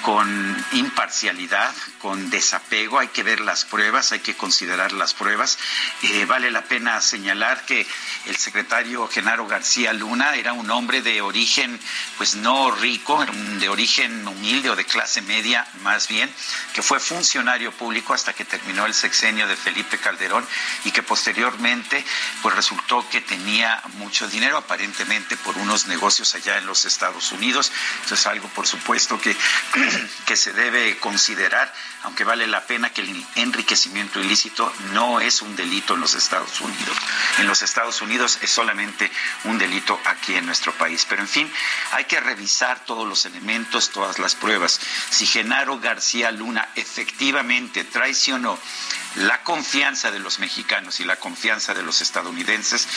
con imparcialidad, con desapego, hay que ver las pruebas, hay que considerar las pruebas. Eh, vale la pena señalar que el secretario Genaro García Luna era un hombre de origen, pues no rico, de origen humilde o de clase media más bien, que fue funcionario público hasta que terminó el sexenio de Felipe Calderón y que posteriormente pues resultó que tenía mucho dinero aparentemente por unos negocios allá en los Estados Unidos. Eso es algo por supuesto que, que se debe considerar, aunque vale la pena que el enriquecimiento ilícito no es un delito en los Estados Unidos. En los Estados Unidos es solamente un delito aquí en nuestro país. Pero en fin, hay que revisar todos los elementos, todas las pruebas. Si Genaro García Luna efectivamente traicionó la confianza de los mexicanos y la confianza de los estadounidenses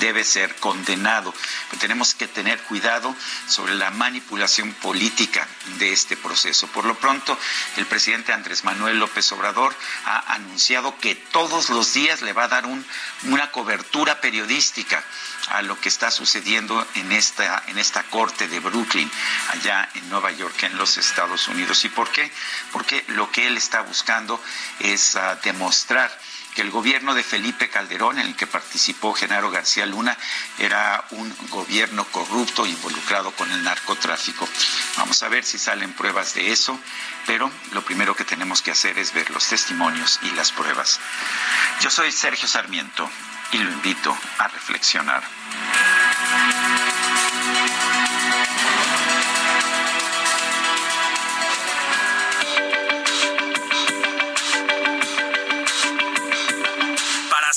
debe ser condenado. Pero tenemos que tener cuidado sobre la manipulación política de este proceso. Por lo pronto, el presidente Andrés Manuel López Obrador ha anunciado que todos los días le va a dar un, una cobertura periodística a lo que está sucediendo en esta, en esta corte de Brooklyn, allá en Nueva York, en los Estados Unidos. ¿Y por qué? Porque lo que él está buscando es uh, demostrar que el gobierno de Felipe Calderón, en el que participó Genaro García Luna, era un gobierno corrupto involucrado con el narcotráfico. Vamos a ver si salen pruebas de eso, pero lo primero que tenemos que hacer es ver los testimonios y las pruebas. Yo soy Sergio Sarmiento y lo invito a reflexionar.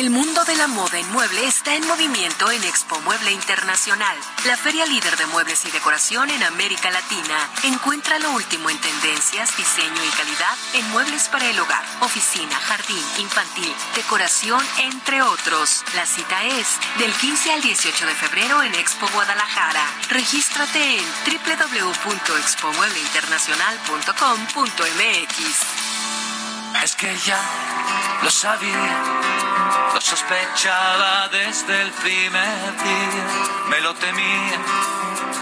El mundo de la moda en mueble está en movimiento en Expo Mueble Internacional, la feria líder de muebles y decoración en América Latina. Encuentra lo último en tendencias, diseño y calidad en muebles para el hogar, oficina, jardín, infantil, decoración, entre otros. La cita es del 15 al 18 de febrero en Expo Guadalajara. Regístrate en www.expomuebleinternacional.com.mx. Es que ya lo sabía, lo sospechaba desde el primer día, me lo temía,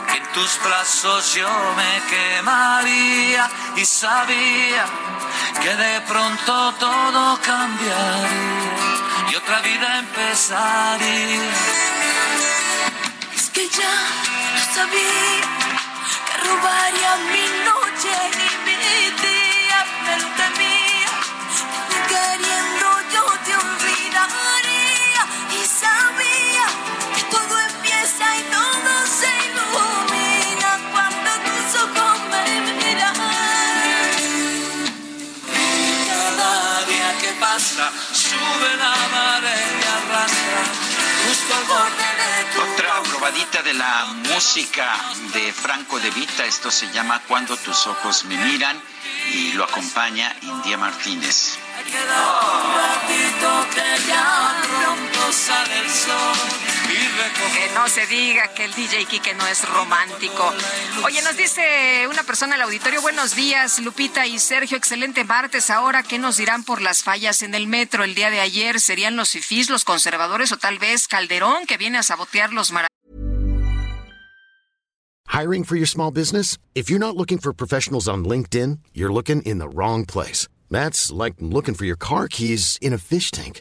que en tus brazos yo me quemaría y sabía que de pronto todo cambiaría y otra vida empezaría. Es que ya lo sabía, que robaría mi noche y mi día, que pasa sube la marea y arrastra justo al borde de tu Otra probadita de la música de Franco de Vita, esto se llama Cuando tus ojos me miran y lo acompaña India Martínez. un ratito que ya pronto sale el sol y recojo Que no se diga que el DJ Kike no es romántico. Oye, nos dice una persona al auditorio, buenos días, Lupita y Sergio, excelente martes. Ahora, ¿qué nos dirán por las fallas en el metro el día de ayer? ¿Serían los fifís, los conservadores o tal vez Calderón que viene a sabotear los maravillosos? Hiring for your small business? If you're not looking for professionals on LinkedIn, you're looking in the wrong place. That's like looking for your car keys in a fish tank.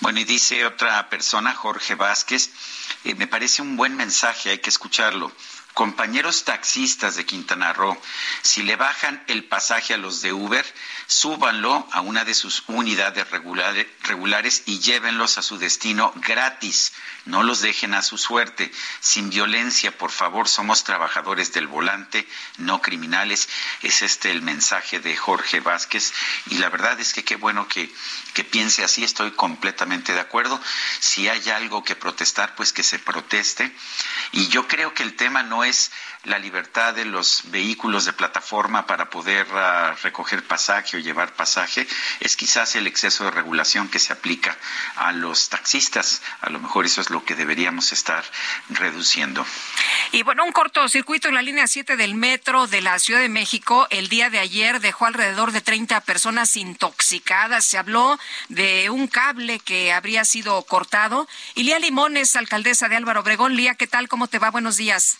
Bueno, y dice otra persona, Jorge Vázquez, eh, me parece un buen mensaje, hay que escucharlo. Compañeros taxistas de Quintana Roo, si le bajan el pasaje a los de Uber, súbanlo a una de sus unidades regulare- regulares y llévenlos a su destino gratis. No los dejen a su suerte. Sin violencia, por favor, somos trabajadores del volante, no criminales. Es este el mensaje de Jorge Vázquez. Y la verdad es que qué bueno que, que piense así. Estoy completamente de acuerdo. Si hay algo que protestar, pues que se proteste. Y yo creo que el tema no es la libertad de los vehículos de plataforma para poder ah, recoger pasaje o llevar pasaje, es quizás el exceso de regulación que se aplica a los taxistas. A lo mejor eso es lo que deberíamos estar reduciendo. Y bueno, un cortocircuito en la línea 7 del metro de la Ciudad de México el día de ayer dejó alrededor de 30 personas intoxicadas. Se habló de un cable que habría sido cortado. Y Lía Limones, alcaldesa de Álvaro Obregón. Lía, ¿qué tal? ¿Cómo te va? Buenos días.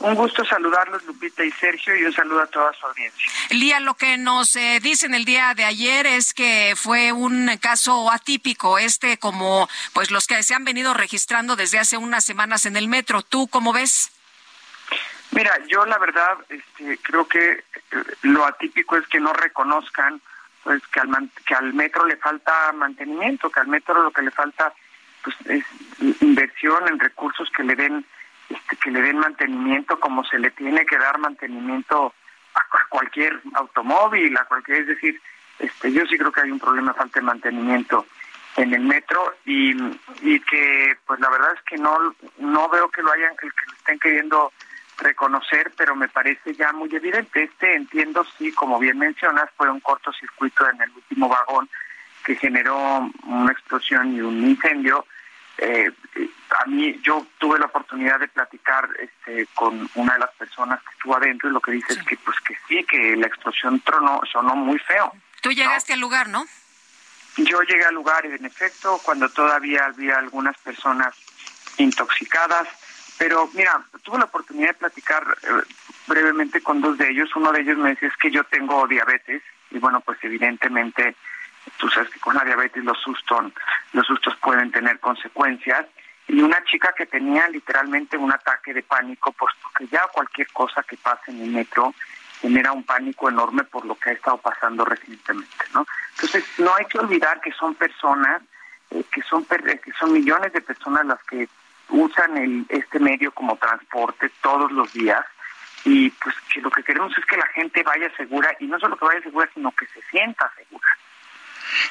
Un gusto saludarlos, Lupita y Sergio, y un saludo a toda su audiencia. Lía, lo que nos eh, dicen el día de ayer es que fue un caso atípico, este como pues los que se han venido registrando desde hace unas semanas en el metro. ¿Tú cómo ves? Mira, yo la verdad este, creo que eh, lo atípico es que no reconozcan pues que al, man- que al metro le falta mantenimiento, que al metro lo que le falta pues es inversión en recursos que le den este, que le den mantenimiento como se le tiene que dar mantenimiento a, cualquier automóvil, a cualquier, es decir, este, yo sí creo que hay un problema de falta de mantenimiento en el metro y, y que pues la verdad es que no no veo que lo hayan que lo estén queriendo reconocer pero me parece ya muy evidente. Este entiendo sí como bien mencionas fue un cortocircuito en el último vagón que generó una explosión y un incendio eh, a mí yo tuve la oportunidad de platicar este, con una de las personas que estuvo adentro y lo que dice es que pues que sí que la explosión tronó sonó muy feo tú llegaste al lugar no yo llegué al lugar y en efecto cuando todavía había algunas personas intoxicadas pero mira tuve la oportunidad de platicar eh, brevemente con dos de ellos. Uno de ellos me decía es que yo tengo diabetes y bueno pues evidentemente tú sabes que con la diabetes los sustos los sustos pueden tener consecuencias y una chica que tenía literalmente un ataque de pánico, pues porque ya cualquier cosa que pase en el metro genera un pánico enorme por lo que ha estado pasando recientemente, ¿no? Entonces no hay que olvidar que son personas, eh, que son que son millones de personas las que usan el, este medio como transporte todos los días y pues que lo que queremos es que la gente vaya segura y no solo que vaya segura sino que se sienta segura.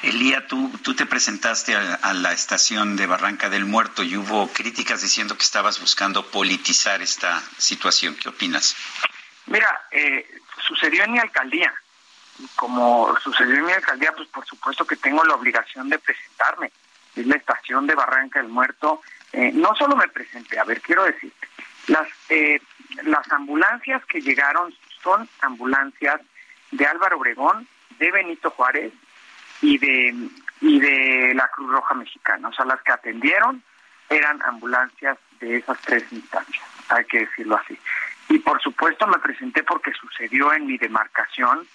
Elía, tú, tú te presentaste a, la estación de Barranca del Muerto y hubo críticas diciendo que estabas buscando politizar esta situación. ¿Qué opinas? Mira, eh, sucedió en mi alcaldía. Como sucedió en mi alcaldía, pues por supuesto que tengo la obligación de presentarme. Es la estación de Barranca del Muerto. Eh, no solo me presenté, a ver, quiero decirte, las, eh, las ambulancias que llegaron son ambulancias de Álvaro Obregón, de Benito Juárez y de, y de la Cruz Roja Mexicana. O sea, las que atendieron eran ambulancias de esas tres instancias, hay que decirlo así. Y por supuesto me presenté porque sucedió en mi demarcación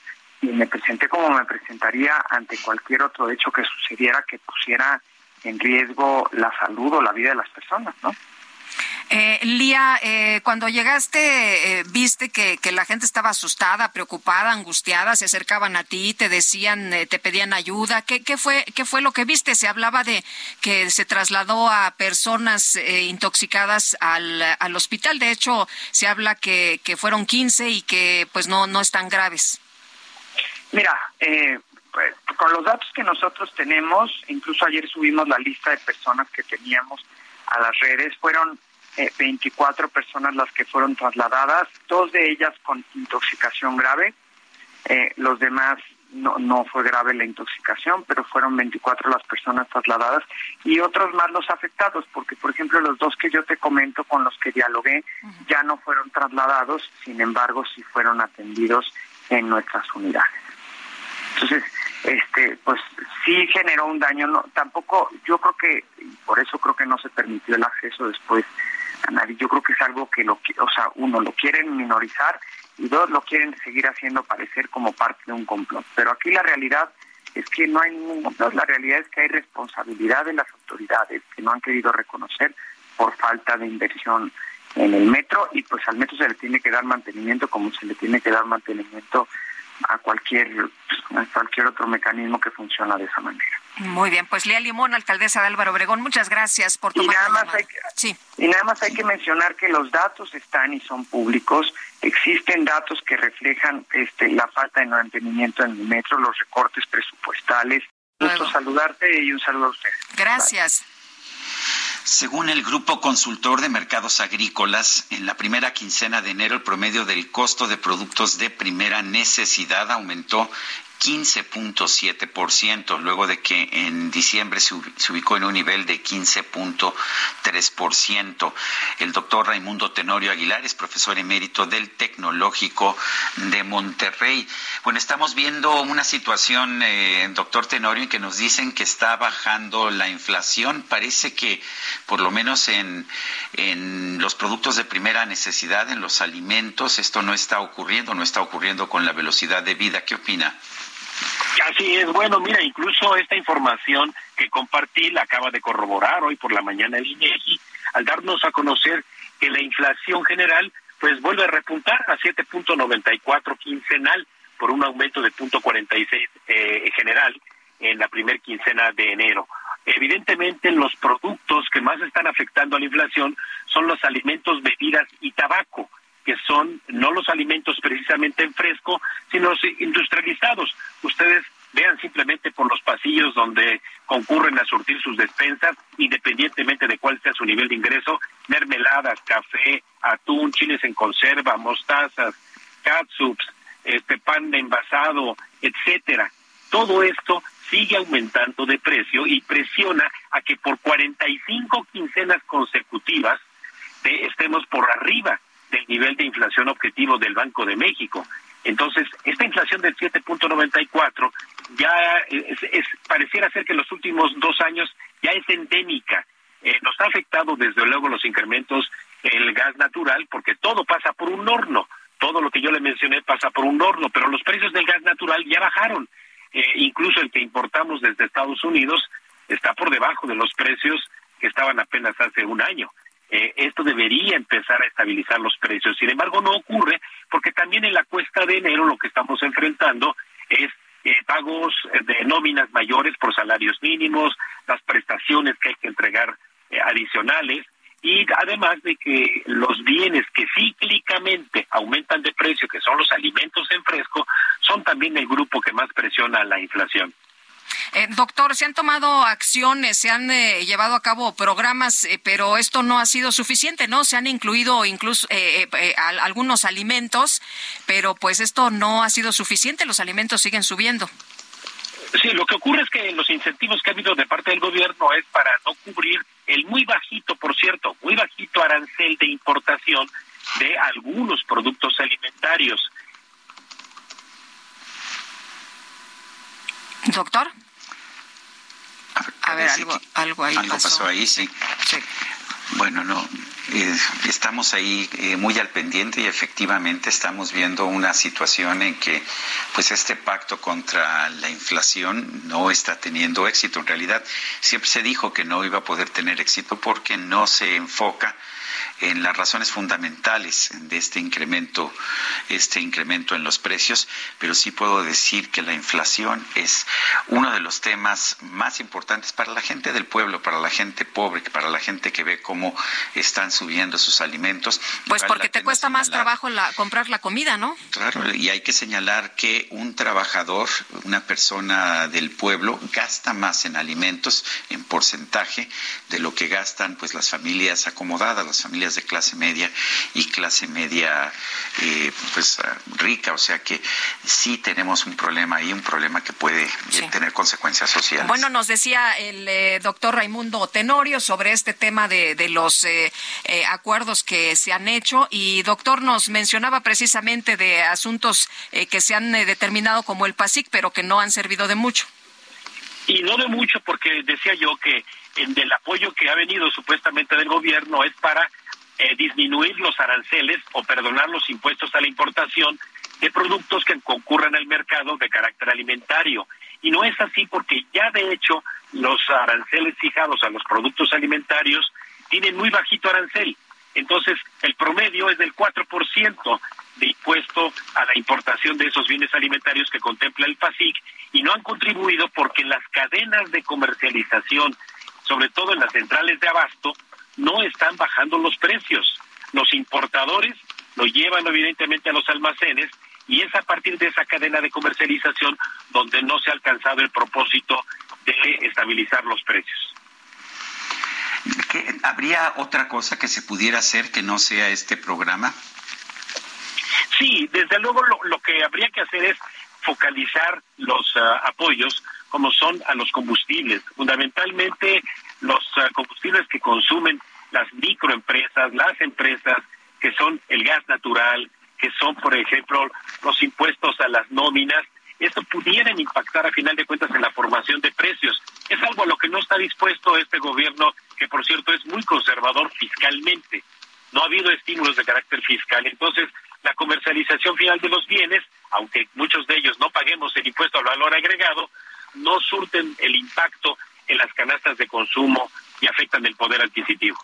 y me presenté como me presentaría ante cualquier otro hecho que sucediera que pusiera en riesgo la salud o la vida de las personas, ¿no? Eh, Lía, eh, cuando llegaste, eh, viste que, la gente estaba asustada, preocupada, angustiada, se acercaban a ti, te decían, eh, te pedían ayuda. ¿Qué, ¿Qué, fue, ¿Qué fue lo que viste? Se hablaba de que se trasladó a personas intoxicadas al, al hospital. De hecho, se habla que, que fueron 15 y que pues no, no están graves. Mira, pues, con los datos que nosotros tenemos, incluso ayer subimos la lista de personas que teníamos a las redes, fueron 24 eh, personas las que fueron trasladadas, dos de ellas con intoxicación grave, eh, los demás no, no fue grave la intoxicación, pero fueron 24 las personas trasladadas y otros más los afectados, porque por ejemplo los dos que yo te comento con los que dialogué ya no fueron trasladados, sin embargo sí fueron atendidos en nuestras unidades. Entonces, este, pues sí generó un daño, no, tampoco, yo creo que, por eso creo que no se permitió el acceso después yo creo que es algo que, lo, o sea, uno, lo quieren minorizar y dos, lo quieren seguir haciendo parecer como parte de un complot. Pero aquí la realidad es que no hay ningún complot, la realidad es que hay responsabilidad de las autoridades que no han querido reconocer por falta de inversión en el metro y pues al metro se le tiene que dar mantenimiento como se le tiene que dar mantenimiento a cualquier, a cualquier otro mecanismo que funciona de esa manera. Muy bien, pues Lía Limón, alcaldesa de Álvaro Obregón, muchas gracias por tomar y nada más hay que, sí. Y nada más hay que mencionar que los datos están y son públicos. Existen datos que reflejan este, la falta de mantenimiento en el metro, los recortes presupuestales. Gusto saludarte y un saludo a usted. Gracias. Según el Grupo Consultor de Mercados Agrícolas, en la primera quincena de enero el promedio del costo de productos de primera necesidad aumentó 15.7%, luego de que en diciembre se ubicó en un nivel de 15.3%. El doctor Raimundo Tenorio Aguilar es profesor emérito del Tecnológico de Monterrey. Bueno, estamos viendo una situación, eh, doctor Tenorio, en que nos dicen que está bajando la inflación. Parece que, por lo menos en, en los productos de primera necesidad, en los alimentos, esto no está ocurriendo, no está ocurriendo con la velocidad de vida. ¿Qué opina? Así es, bueno, mira, incluso esta información que compartí la acaba de corroborar hoy por la mañana el INEGI al darnos a conocer que la inflación general pues vuelve a repuntar a 7.94 quincenal por un aumento de 0.46 eh, general en la primer quincena de enero. Evidentemente los productos que más están afectando a la inflación son los alimentos, bebidas y tabaco que son no los alimentos precisamente en fresco, sino los industrializados. Ustedes vean simplemente por los pasillos donde concurren a surtir sus despensas, independientemente de cuál sea su nivel de ingreso, mermeladas, café, atún, chiles en conserva, mostazas, catsups, este pan envasado, etcétera. Todo esto sigue aumentando de precio y presiona a que por 45 quincenas consecutivas estemos por arriba del nivel de inflación objetivo del Banco de México. Entonces, esta inflación del 7.94 ya es, pareciera ser que en los últimos dos años ya es endémica. Eh, nos ha afectado desde luego los incrementos en el gas natural porque todo pasa por un horno. Todo lo que yo le mencioné pasa por un horno, pero los precios del gas natural ya bajaron. Eh, incluso el que importamos desde Estados Unidos está por debajo de los precios que estaban apenas hace un año. Eh, esto debería empezar a estabilizar los precios. Sin embargo, no ocurre porque también en la cuesta de enero lo que estamos enfrentando es eh, pagos de nóminas mayores por salarios mínimos, las prestaciones que hay que entregar adicionales y además de que los bienes que cíclicamente aumentan de precio, que son los alimentos en fresco, son también el grupo que más presiona la inflación. Eh, doctor, se han tomado acciones, se han eh, llevado a cabo programas, eh, pero esto no ha sido suficiente, ¿no? Se han incluido incluso algunos alimentos, pero pues esto no ha sido suficiente, los alimentos siguen subiendo. Sí, lo que ocurre es que los incentivos que ha habido de parte del gobierno es para no cubrir el muy bajito, por cierto, muy bajito arancel de importación de algunos productos alimentarios. Doctor. A ver, algo, algo ahí algo pasó. ahí, sí. sí. Bueno, no, eh, estamos ahí eh, muy al pendiente y efectivamente estamos viendo una situación en que pues este pacto contra la inflación no está teniendo éxito. En realidad siempre se dijo que no iba a poder tener éxito porque no se enfoca en las razones fundamentales de este incremento, este incremento en los precios, pero sí puedo decir que la inflación es uno de los temas más importantes para la gente del pueblo, para la gente pobre, para la gente que ve cómo están subiendo sus alimentos. Pues porque te cuesta más trabajo la, comprar la comida, ¿no? Claro, y hay que señalar que un trabajador, una persona del pueblo, gasta más en alimentos en porcentaje de lo que gastan pues las familias acomodadas, las familias de clase media y clase media eh, pues ah, rica, o sea que sí tenemos un problema ahí, un problema que puede tener consecuencias sociales. Bueno, nos decía el eh, doctor Raimundo Tenorio sobre este tema de, de los eh, acuerdos que se han hecho y doctor nos mencionaba precisamente de asuntos que se han determinado como el PASIC, pero que no han servido de mucho. Y no de mucho porque decía yo que el del apoyo que ha venido supuestamente del gobierno es para eh, disminuir los aranceles o perdonar los impuestos a la importación de productos que concurran al mercado de carácter alimentario. Y no es así porque ya de hecho los aranceles fijados a los productos alimentarios tienen muy bajito arancel. Entonces, el promedio es del 4% de impuesto a la importación de esos bienes alimentarios que contempla el PASIC y no han contribuido porque las cadenas de comercialización, sobre todo en las centrales de abasto, no están bajando los precios. Los importadores lo llevan evidentemente a los almacenes y es a partir de esa cadena de comercialización donde no se ha alcanzado el propósito de estabilizar los precios. ¿Habría otra cosa que se pudiera hacer que no sea este programa? Sí, desde luego lo, que habría que hacer es focalizar los ah, apoyos como son a los combustibles, fundamentalmente los ah, combustibles que consumen las microempresas, las empresas que son el gas natural, que son, por ejemplo, los impuestos a las nóminas, esto pudieran impactar a final de cuentas en la formación de precios. Es algo a lo que no está dispuesto este gobierno, que por cierto es muy conservador fiscalmente. No ha habido estímulos de carácter fiscal. Entonces, la comercialización final de los bienes, aunque muchos de ellos no paguemos el impuesto al valor agregado, no surten el impacto en las canastas de consumo y afectan el poder adquisitivo.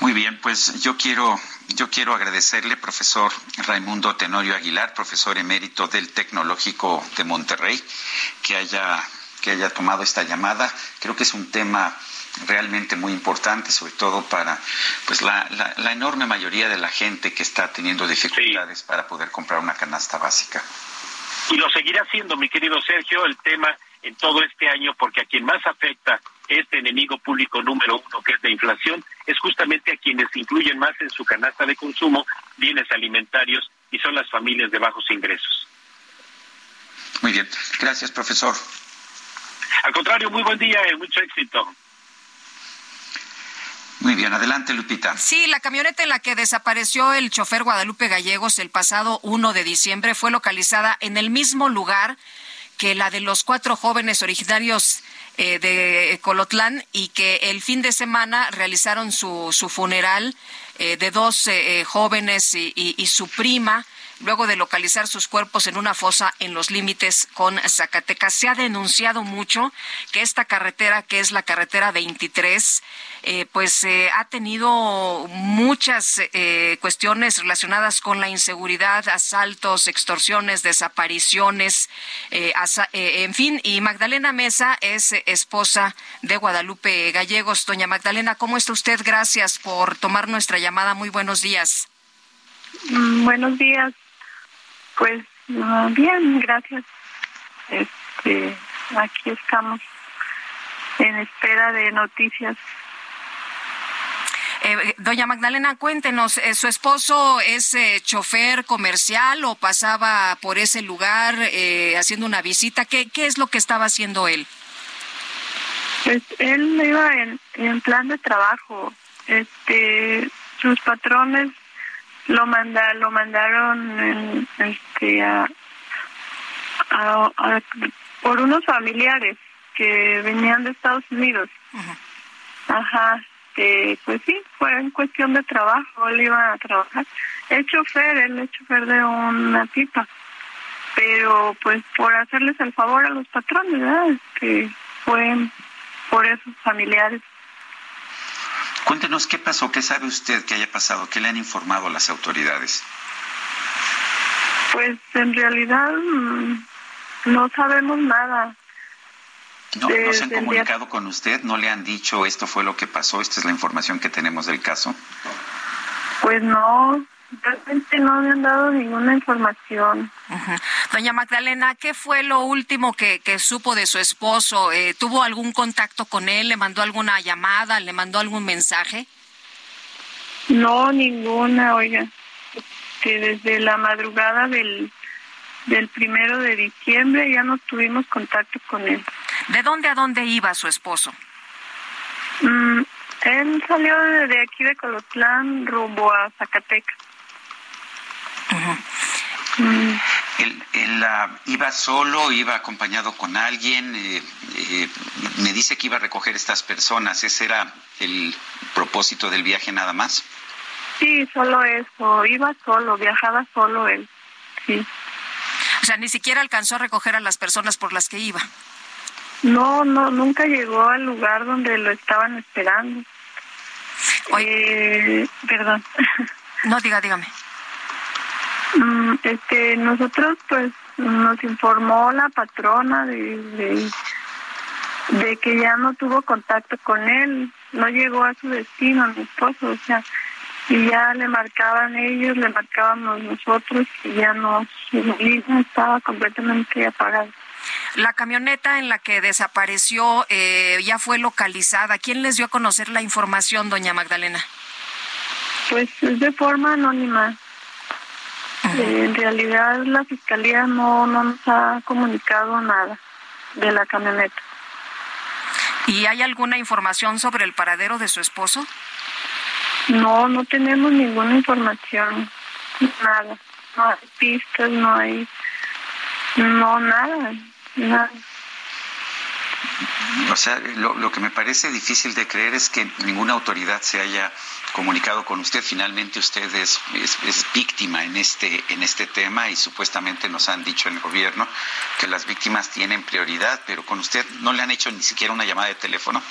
Muy bien, pues yo quiero yo quiero agradecerle, profesor Raimundo Tenorio Aguilar, profesor emérito del Tecnológico de Monterrey, que haya que haya tomado esta llamada. Creo que es un tema realmente muy importante, sobre todo para pues la, la, enorme mayoría de la gente que está teniendo dificultades para poder comprar una canasta básica. Y lo seguirá haciendo, mi querido Sergio, el tema en todo este año, porque a quien más afecta este enemigo público número uno, que es la inflación, es justamente a quienes incluyen más en su canasta de consumo bienes alimentarios y son las familias de bajos ingresos. Muy bien, gracias profesor. Al contrario, muy buen día y mucho éxito. Muy bien, adelante Lupita. Sí, la camioneta en la que desapareció el chofer Guadalupe Gallegos el pasado 1 de diciembre fue localizada en el mismo lugar que la de los cuatro jóvenes originarios eh, de Colotlán y que el fin de semana realizaron su, su funeral eh, de dos eh, jóvenes y su prima luego de localizar sus cuerpos en una fosa en los límites con Zacatecas. Se ha denunciado mucho que esta carretera, que es la carretera 23, eh, pues eh, ha tenido muchas eh, cuestiones relacionadas con la inseguridad, asaltos, extorsiones, desapariciones, en fin. Y Magdalena Mesa es esposa de Guadalupe Gallegos. Doña Magdalena, ¿cómo está usted? Gracias por tomar nuestra llamada. Muy buenos días. Mm, buenos días. Pues bien, gracias. Este, aquí estamos en espera de noticias. Eh, doña Magdalena, cuéntenos, eh, ¿su esposo es eh, chofer comercial o pasaba por ese lugar haciendo una visita? ¿Qué, ¿Qué es lo que estaba haciendo él? Pues él iba en, en plan de trabajo. Este, sus patrones lo manda lo mandaron este a, por unos familiares que venían de Estados Unidos. Ajá. Que pues sí fue en cuestión de trabajo él iba a trabajar. Es chofer él es chofer de una pipa pero pues por hacerles el favor a los patrones ¿verdad? que fue por esos familiares Cuéntenos qué pasó, qué sabe usted que haya pasado, qué le han informado las autoridades. Pues en realidad mm, no sabemos nada. ¿No, se han comunicado con usted? ¿No le han dicho esto fue lo que pasó? ¿Esta es la información que tenemos del caso? Pues no, realmente no me han dado ninguna información. Doña Magdalena, ¿qué fue lo último que, supo de su esposo? Eh, ¿Tuvo algún contacto con él? ¿Le mandó alguna llamada? ¿Le mandó algún mensaje? No, ninguna, oiga. Que desde la madrugada del, del primero de diciembre ya no tuvimos contacto con él. ¿De dónde a dónde iba su esposo? Mm, él salió de aquí de Colotlán rumbo a Zacatecas. Él, ah, iba solo, iba acompañado con alguien. Eh, eh, me dice que iba a recoger estas personas. ¿Ese era el propósito del viaje nada más? Sí, solo eso. Iba solo, viajaba solo él. Sí. O sea, ni siquiera alcanzó a recoger a las personas por las que iba. No, no, nunca llegó al lugar donde lo estaban esperando. Eh, perdón. No, diga, dígame. Mm, este, nosotros pues nos informó la patrona de, de, que ya no tuvo contacto con él, no llegó a su destino, mi esposo, o sea, y ya le marcaban ellos, le marcábamos nosotros y ya no, línea estaba completamente apagada. La camioneta en la que desapareció eh, ya fue localizada. ¿Quién les dio a conocer la información, doña Magdalena? Pues es de forma anónima. En realidad la fiscalía no, no nos ha comunicado nada de la camioneta. ¿Y hay alguna información sobre el paradero de su esposo? No, no tenemos ninguna información, nada. No hay pistas, no hay, no, nada, nada. O sea, lo, lo que me parece difícil de creer es que ninguna autoridad se haya comunicado con usted. Finalmente usted es, es, víctima en este, en este tema y supuestamente nos han dicho en el gobierno que las víctimas tienen prioridad, pero con usted no le han hecho ni siquiera una llamada de teléfono.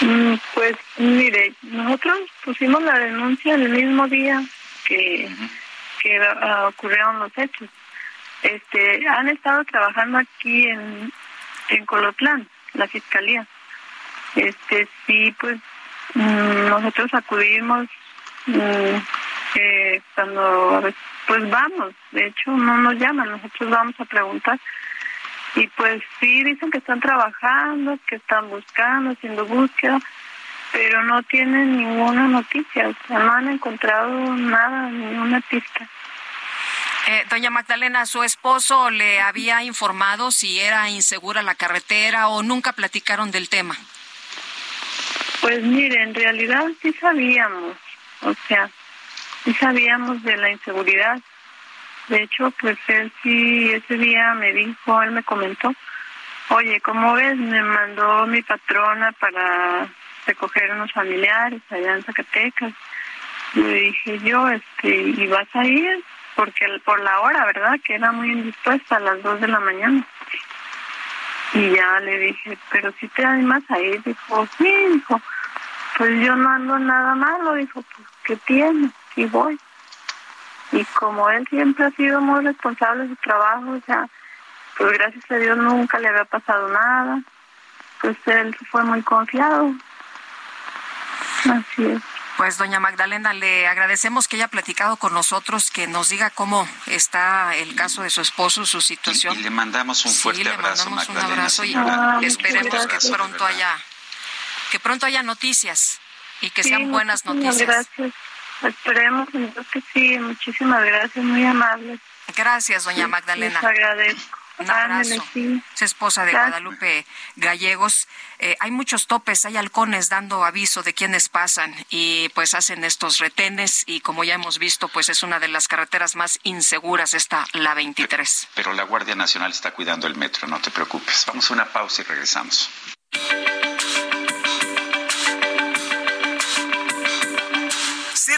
Mm, pues mire, nosotros pusimos la denuncia el mismo día que, que ah, ocurrieron los hechos. Este, han estado trabajando aquí en, en Colotlán, la fiscalía. Este, sí, pues mm, nosotros acudimos mm, eh, cuando pues vamos, de hecho no nos llaman, nosotros vamos a preguntar. Y pues sí, dicen que están trabajando, que están buscando, haciendo búsqueda, pero no tienen ninguna noticia, o sea, no han encontrado nada, ninguna pista. Eh, doña Magdalena, ¿su esposo le había informado si era insegura la carretera o nunca platicaron del tema? Pues mire, en realidad sí sabíamos, o sea, sí sabíamos de la inseguridad. De hecho, pues él sí, ese día me dijo, él me comentó, oye, ¿cómo ves? Me mandó mi patrona para recoger unos familiares allá en Zacatecas. Le dije yo, este, ¿y vas a ir? Porque por la hora, ¿verdad? Que era muy indispuesta a las dos de la mañana. Y ya le dije, pero si te animas a ir, dijo, sí, dijo, pues yo no ando nada malo, dijo, pues ¿qué tiene? Y voy. Y como él siempre ha sido muy responsable de su trabajo, o sea, pues gracias a Dios nunca le había pasado nada, pues él fue muy confiado. Así es. Pues doña Magdalena, le agradecemos que haya platicado con nosotros, que nos diga cómo está el caso de su esposo, su situación. Y, le mandamos un fuerte sí, le abrazo, mandamos Magdalena. un abrazo y Ah, esperemos que pronto haya que pronto haya noticias y que Sí, sean buenas noticias. Gracias. Esperemos entonces que sí. Muchísimas gracias, muy amable. Gracias, doña Magdalena. Les agradezco. Un abrazo. Sí. Es esposa de Gracias. Guadalupe Gallegos. Eh, hay muchos topes, hay halcones dando aviso de quienes pasan y pues hacen estos retenes y como ya hemos visto, pues es una de las carreteras más inseguras esta, la 23. Pero la Guardia Nacional está cuidando el metro, no te preocupes. Vamos a una pausa y regresamos.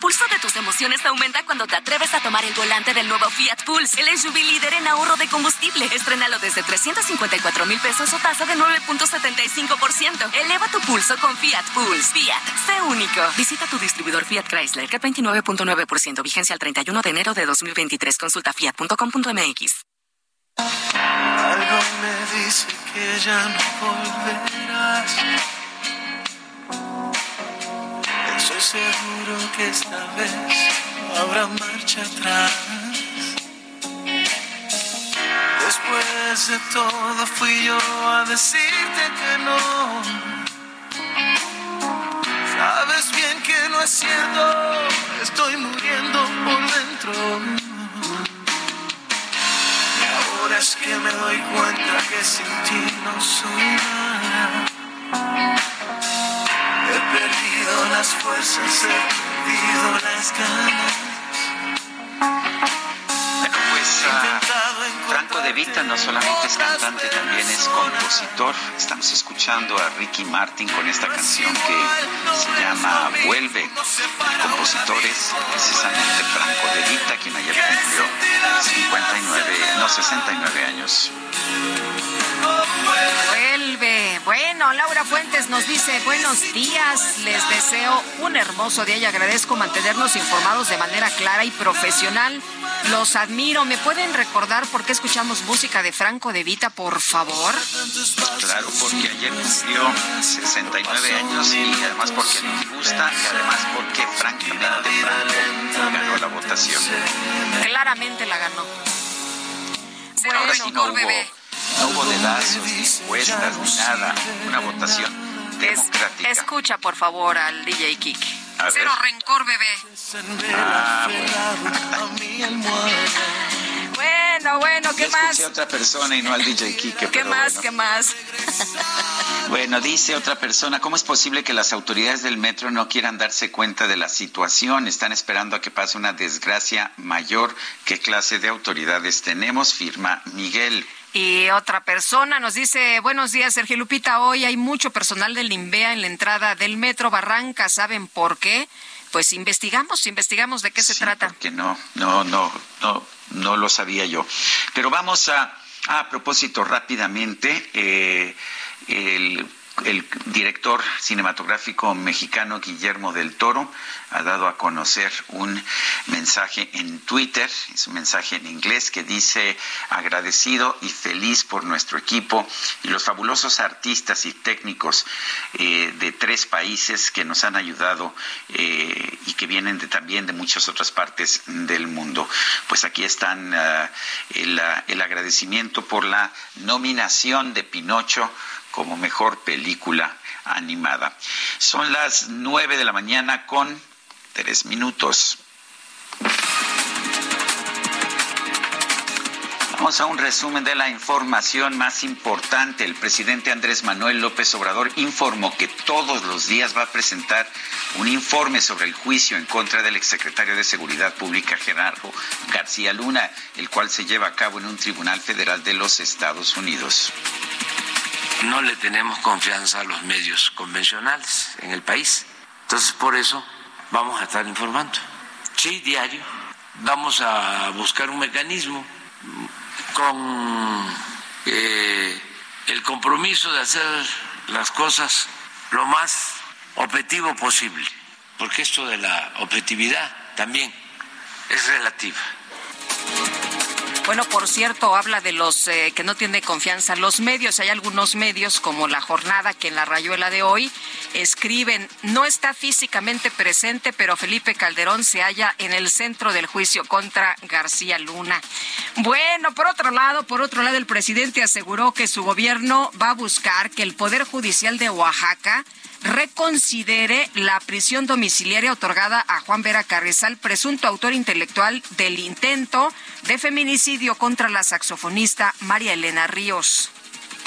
Pulso de tus emociones aumenta cuando te atreves a tomar el volante del nuevo Fiat Pulse, el SUV líder en ahorro de combustible. Estrenalo desde 354 mil pesos o tasa de 9.75%. Eleva tu pulso con Fiat Pulse. Fiat, sé único. Visita tu distribuidor Fiat Chrysler, que 29.9%, vigencia al 31 de enero de 2023. Consulta fiat.com.mx. Algo me dice que ya no volverás. Estoy seguro que esta vez no habrá marcha atrás. Después de todo fui yo a decirte que no. Sabes bien que no es cierto, estoy muriendo por dentro. Y ahora es que me doy cuenta que sin ti no soy nada. Perdido las fuerzas, he perdido las ganas. Bueno, pues ah, Franco De Vita no solamente es cantante, también es compositor. Estamos escuchando a Ricky Martin con esta canción que se llama Vuelve. El compositor es precisamente Franco De Vita, quien ayer cumplió 59, no 69 años. Bueno, Laura Fuentes nos dice buenos días. Les deseo un hermoso día y agradezco mantenernos informados de manera clara y profesional. Los admiro. ¿Me pueden recordar por qué escuchamos música de Franco De Vita, por favor? Claro, porque ayer cumplió 69 años y además porque nos gusta y además porque francamente Franco ganó la votación. Claramente la ganó. Ahora sí no hubo, no hubo dedazos, ni encuestas, ni nada. Una votación democrática. Escucha, por favor, al DJ ver. Cero rencor, bebé. Ah, Bueno, bueno, ¿qué Yo más? a otra persona y no al DJ Kike. ¿Qué más? bueno. ¿Qué más? Bueno, dice otra persona, ¿cómo es posible que las autoridades del metro no quieran darse cuenta de la situación? Están esperando a que pase una desgracia mayor. ¿Qué clase de autoridades tenemos? Firma Miguel. Y otra persona nos dice, buenos días, Sergio Lupita, hoy hay mucho personal del INVEA en la entrada del Metro Barranca, ¿saben por qué? Pues investigamos, investigamos de qué se trata. Que no, no, no, no, no lo sabía yo. Pero vamos a, a propósito rápidamente, eh, el el director cinematográfico mexicano Guillermo del Toro ha dado a conocer un mensaje en Twitter, es un mensaje en inglés que dice agradecido y feliz por nuestro equipo y los fabulosos artistas y técnicos eh, de tres países que nos han ayudado eh, y que vienen de, también de muchas otras partes del mundo. Pues aquí están el, el agradecimiento por la nominación de Pinocho como mejor película animada. Son las nueve de la mañana con tres minutos. Vamos a un resumen de la información más importante. El presidente Andrés Manuel López Obrador informó que todos los días va a presentar un informe sobre el juicio en contra del exsecretario de Seguridad Pública Gerardo García Luna, el cual se lleva a cabo en un tribunal federal de los Estados Unidos no le tenemos confianza a los medios convencionales en el país. Entonces, por eso vamos a estar informando. Sí, diario. Vamos a buscar un mecanismo con eh, el compromiso de hacer las cosas lo más objetivo posible, porque esto de la objetividad también es relativa. Bueno, por cierto, habla de los eh, que no tiene confianza los medios. Hay algunos medios como La Jornada que en la rayuela de hoy escriben, no está físicamente presente, pero Felipe Calderón se halla en el centro del juicio contra García Luna. Bueno, por otro lado, por otro lado, el presidente aseguró que su gobierno va a buscar que el Poder Judicial de Oaxaca reconsidere la prisión domiciliaria otorgada a Juan Vera Carrizal, presunto autor intelectual del intento de feminicidio contra la saxofonista María Elena Ríos.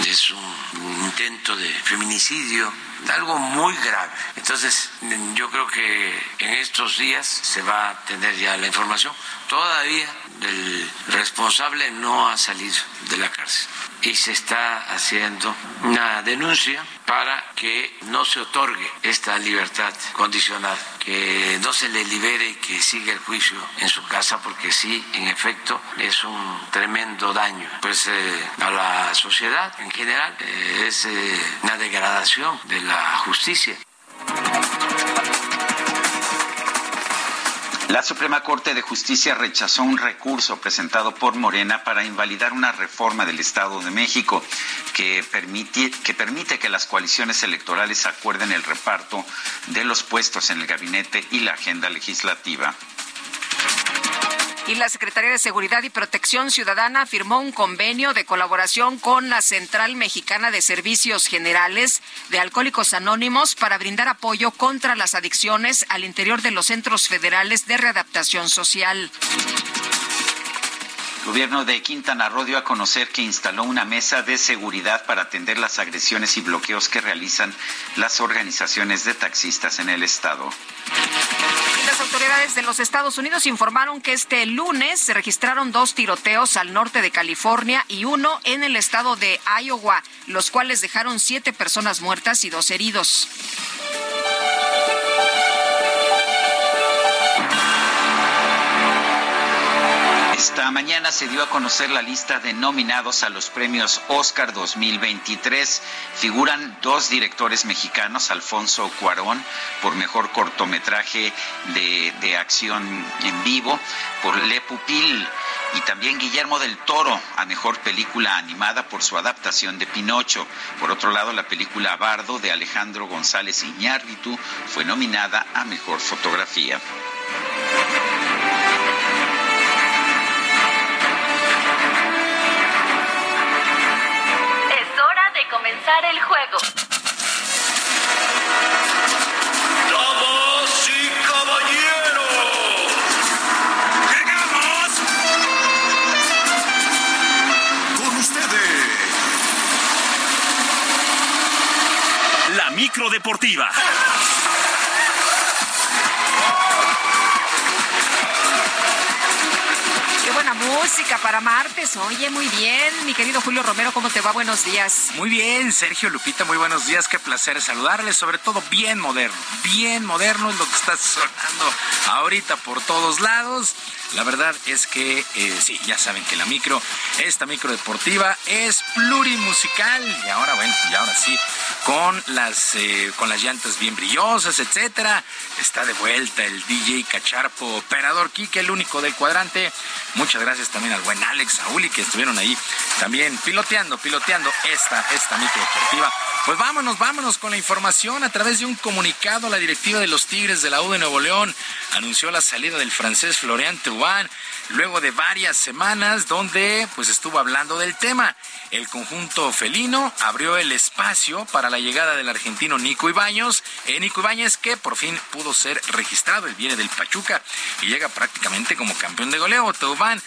Es un intento de feminicidio, algo muy grave. Entonces, yo creo que en estos días se va a tener ya la información. Todavía el responsable no ha salido de la cárcel y se está haciendo una denuncia para que no se otorgue esta libertad condicional, que no se le libere y que siga el juicio en su casa, porque sí, en efecto, es un tremendo daño pues, eh, a la sociedad en general, eh, es eh, una degradación de la justicia. La Suprema Corte de Justicia rechazó un recurso presentado por Morena para invalidar una reforma del Estado de México que permite, que las coaliciones electorales acuerden el reparto de los puestos en el gabinete y la agenda legislativa. Y la Secretaría de Seguridad y Protección Ciudadana firmó un convenio de colaboración con la Central Mexicana de Servicios Generales de Alcohólicos Anónimos para brindar apoyo contra las adicciones al interior de los centros federales de readaptación social. El gobierno de Quintana Roo dio a conocer que instaló una mesa de seguridad para atender las agresiones y bloqueos que realizan las organizaciones de taxistas en el estado. Las autoridades de los Estados Unidos informaron que este lunes se registraron dos tiroteos al norte de California y uno en el estado de Iowa, los cuales dejaron siete personas muertas y dos heridos. Esta mañana se dio a conocer la lista de nominados a los premios Oscar 2023. Figuran dos directores mexicanos, Alfonso Cuarón por mejor cortometraje de, de acción en vivo, por Le Pupil y también Guillermo del Toro a mejor película animada por su adaptación de Pinocho. Por otro lado, la película Bardo de Alejandro González Iñárritu fue nominada a mejor fotografía. Comenzar el juego. Damas y caballeros, llegamos con ustedes. La micro deportiva. Música para martes. Oye, muy bien, mi querido Julio Romero, ¿cómo te va? Buenos días. Muy bien, Sergio Lupita, muy buenos días. Qué placer saludarles, sobre todo bien moderno. Bien moderno es lo que está sonando ahorita por todos lados. La verdad es que eh, sí, ya saben que la micro, esta micro deportiva es plurimusical y ahora bueno, y ahora sí, con las eh, con las llantas bien brillosas, etcétera. Está de vuelta el DJ Cacharpo, operador Kike, el único del cuadrante. Muchas gracias también al buen Alex Saúl que estuvieron ahí también piloteando, piloteando esta esta micro deportiva. Pues vámonos, vámonos con la información. A través de un comunicado, la directiva de los Tigres de la U de Nuevo León anunció la salida del francés Florian Thauvin luego de varias semanas donde pues estuvo hablando del tema. El conjunto felino abrió el espacio para la llegada del argentino Nico Ibáñez, eh, Nico Ibáñez que por fin pudo ser registrado, él viene del Pachuca y llega prácticamente como campeón de goleo. Teubán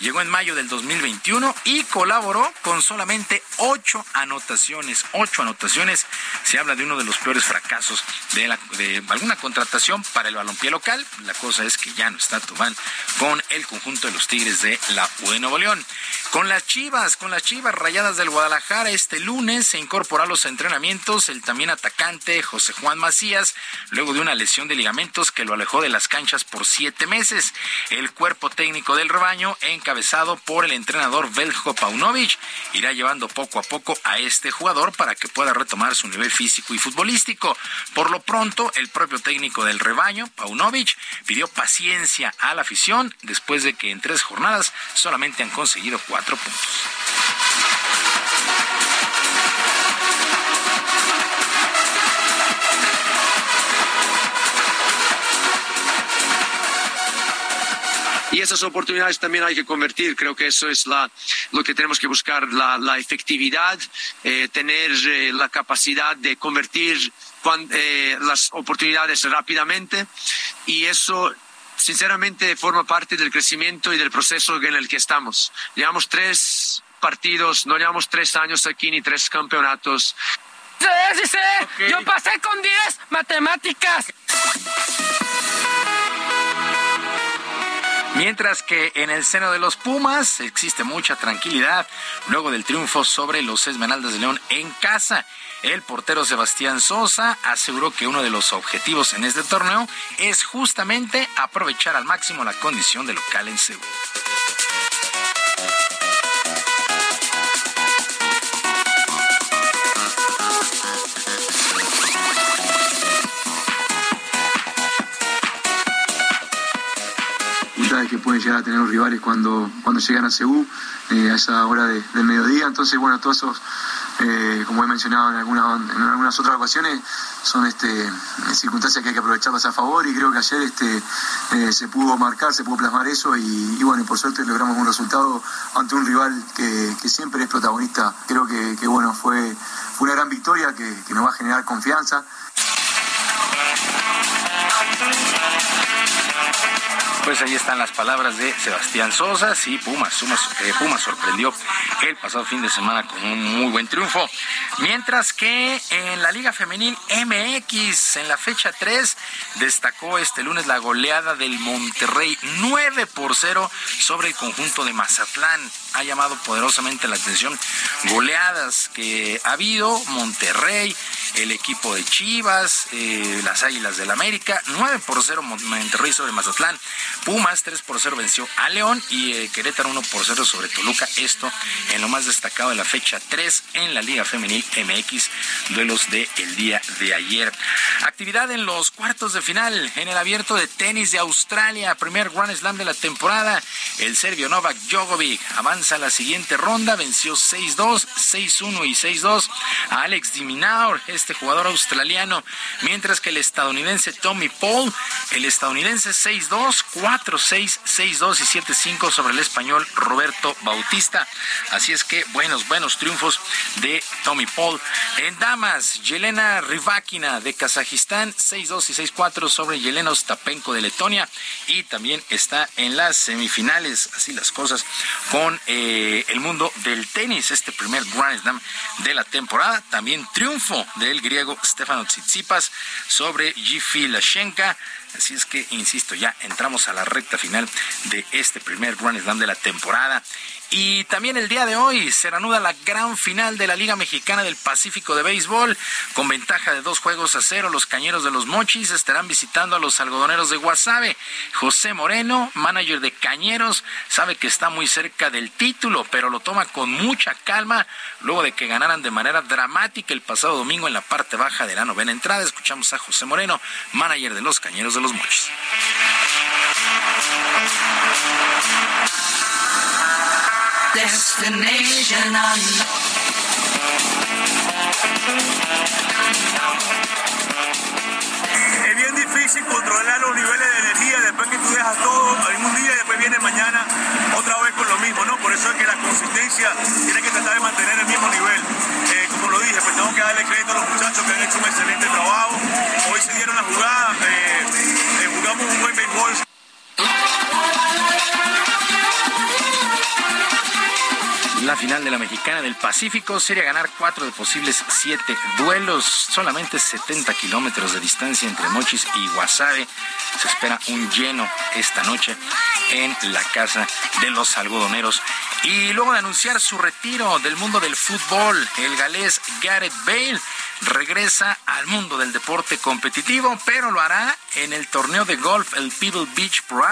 llegó en mayo del 2021 y colaboró con solamente ocho anotaciones, ocho anotaciones. Se habla de uno de los peores fracasos de, alguna contratación para el balompié local. La cosa es que ya no está Teubán con el conjunto de los Tigres de la U de Nuevo León. Con las Chivas, con las Chivas Rayadas del Guadalajara, este lunes se incorporó a los entrenamientos el también atacante José Juan Macías, luego de una lesión de ligamentos que lo alejó de las canchas por siete meses. El cuerpo técnico del rebaño, encabezado por el entrenador Beljo Paunovic, irá llevando poco a poco a este jugador para que pueda retomar su nivel físico y futbolístico. Por lo pronto, el propio técnico del rebaño, Paunovic, pidió paciencia a la afición después de que en tres jornadas solamente han conseguido cuatro puntos. Y esas oportunidades también hay que convertir. Creo que eso es la, lo que tenemos que buscar, la, la efectividad, eh, tener eh, la capacidad de convertir eh, las oportunidades rápidamente y eso sinceramente forma parte del crecimiento y del proceso en el que estamos. Llevamos tres partidos, no llevamos tres años aquí ni tres campeonatos. Sí, sí, sí. Yo pasé con 10 matemáticas. Mientras que en el seno de los Pumas existe mucha tranquilidad luego del triunfo sobre los Esmeraldas de León en casa. El portero Sebastián Sosa aseguró que uno de los objetivos en este torneo es justamente aprovechar al máximo la condición de local en Seúl. Que pueden llegar a tener los rivales cuando, cuando llegan a Seúl eh, a esa hora de, del mediodía. Entonces, bueno, todos esos, eh, como he mencionado en, algunas en algunas otras ocasiones, son este, circunstancias que hay que aprovecharlas a favor y creo que ayer este, eh, se pudo marcar, se pudo plasmar eso y, bueno, por suerte logramos un resultado ante un rival que, siempre es protagonista. Creo que, bueno, fue, una gran victoria que nos va a generar confianza. Pues ahí están las palabras de Sebastián Sosa. Sí, eh, Pumas, sorprendió el pasado fin de semana con un muy buen triunfo. Mientras que en la Liga Femenil MX, en la fecha 3, destacó este lunes la goleada del Monterrey 9 por 0 sobre el conjunto de Mazatlán. Ha llamado poderosamente la atención goleadas que ha habido. Monterrey, el equipo de Chivas, eh, las Águilas del América, 9 por 0 Monterrey sobre Mazatlán. Pumas 3 por 0 venció a León y eh, Querétaro 1 por 0 sobre Toluca. Esto en lo más destacado de la fecha 3 en la Liga Femenil MX, duelos del el día de ayer. Actividad en los cuartos de final en el abierto de tenis de Australia, primer Grand Slam de la temporada. El serbio Novak Djokovic avanza a la siguiente ronda, venció 6-2, 6-1 y 6-2 a Alex Diminaur, este jugador australiano, mientras que el estadounidense Tommy Paul, el estadounidense 6-2, 4-6, 6-2 y 7-5 sobre el español Roberto Bautista. Así es que buenos, buenos triunfos de Tommy Paul. En damas, Yelena Rivakina de Kazajistán, 6-2 y 6-4 sobre Yelena Ostapenko de Letonia. Y también está en las semifinales, así las cosas, con eh, el mundo del tenis, este primer Grand Slam de la temporada. También triunfo del griego Stefano Tsitsipas sobre Gifi Lashenka Así es que, insisto, ya entramos a la recta final de este primer Grand Slam de la temporada. Y también el día de hoy se reanuda la gran final de la Liga Mexicana del Pacífico de Béisbol. Con ventaja de dos juegos a cero, los cañeros de los Mochis estarán visitando a los algodoneros de Guasave. José Moreno, manager de Cañeros, sabe que está muy cerca del título, pero lo toma con mucha calma luego de que ganaran de manera dramática el pasado domingo en la parte baja de la novena entrada. Escuchamos a José Moreno, manager de los Cañeros de los Mochis. Destination Es bien difícil controlar los niveles de energía después que tú dejas todo un día y después viene mañana otra vez con lo mismo, ¿no? Por eso es que la consistencia de la Mexicana del Pacífico sería ganar cuatro de posibles siete duelos, solamente 70 kilómetros de distancia entre Mochis y Guasave. Se espera un lleno esta noche en la casa de los algodoneros. Y luego de anunciar su retiro del mundo del fútbol, el galés Gareth Bale regresa al mundo del deporte competitivo, pero lo hará en el torneo de golf, el Pebble Beach Pro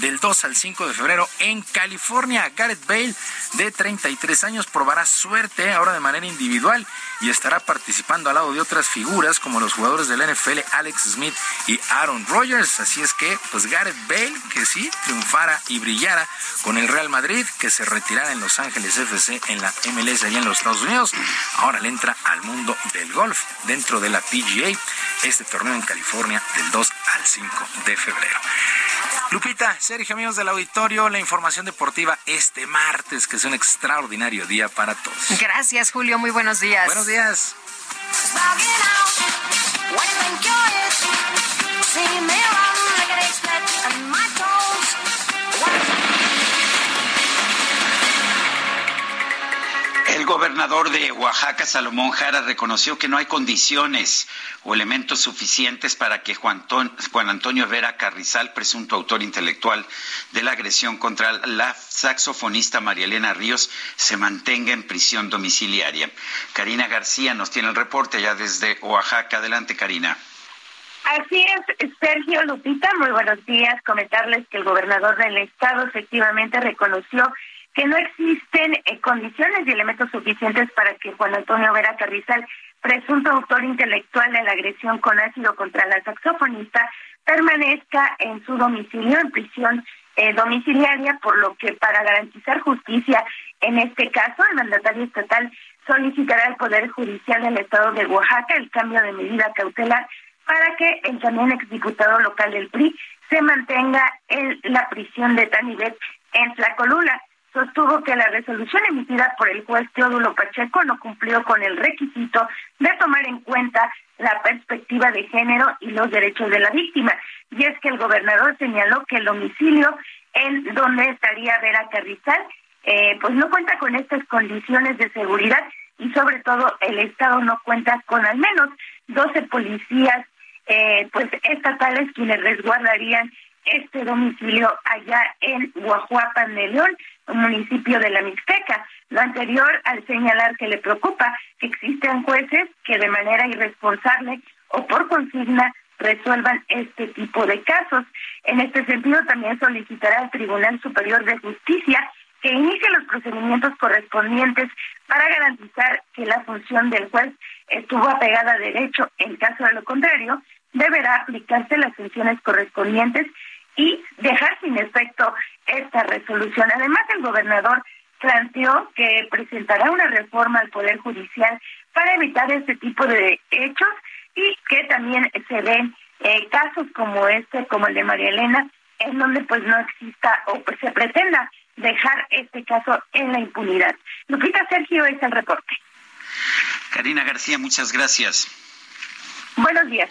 del 2 al 5 de febrero en California. Gareth Bale, de 33 años, probará suerte ahora de manera individual y estará participando al lado de otras figuras como los jugadores del NFL Alex Smith y Aaron Rodgers. Así es que, pues Gareth Bale, que sí, triunfara y brillara con el Real Madrid, que se retirara en Los Ángeles FC en la MLS allá en los Estados Unidos, ahora le entra al mundo del golf dentro de la PGA, este torneo en California del 2 al 5 de febrero. Lupita, Sergio, amigos del auditorio, la información deportiva este martes, que es un extraordinario día para todos. Gracias, Julio. Muy buenos días. Buenos días. El gobernador de Oaxaca, Salomón Jara, reconoció que no hay condiciones o elementos suficientes para que Juan, Antonio Vera Carrizal, presunto autor intelectual de la agresión contra la saxofonista María Elena Ríos, se mantenga en prisión domiciliaria. Karina García nos tiene el reporte ya desde Oaxaca. Adelante, Karina. Así es, Sergio Lupita, muy buenos días. Comentarles que el gobernador del estado efectivamente reconoció que no existen eh, condiciones y elementos suficientes para que Juan Antonio Vera Carrizal, presunto autor intelectual de la agresión con ácido contra la saxofonista, permanezca en su domicilio, en prisión eh, domiciliaria, por lo que para garantizar justicia en este caso, el mandatario estatal solicitará al Poder Judicial del Estado de Oaxaca el cambio de medida cautelar para que el también exdiputado local del PRI se mantenga en la prisión de Tanibet en Tlacolula sostuvo que la resolución emitida por el juez Teodulo Pacheco no cumplió con el requisito de tomar en cuenta la perspectiva de género y los derechos de la víctima. Y es que el gobernador señaló que el domicilio en donde estaría Vera Carrizal, eh, pues no cuenta con estas condiciones de seguridad y sobre todo el Estado no cuenta con al menos 12 policías eh, pues estatales quienes resguardarían este domicilio allá en Guajuapan de León, municipio de la Mixteca. Lo anterior al señalar que le preocupa que existen jueces que de manera irresponsable o por consigna resuelvan este tipo de casos. En este sentido, también solicitará al Tribunal Superior de Justicia que inicie los procedimientos correspondientes para garantizar que la función del juez estuvo apegada a derecho. En caso de lo contrario, deberá aplicarse las funciones correspondientes y dejar sin efecto esta resolución. Además, el gobernador planteó que presentará una reforma al Poder Judicial para evitar este tipo de hechos y que también se den eh, casos como este, como el de María Elena, en donde pues no exista o pues se pretenda dejar este caso en la impunidad. Lupita Sergio es el reporte. Karina García, muchas gracias. Buenos días.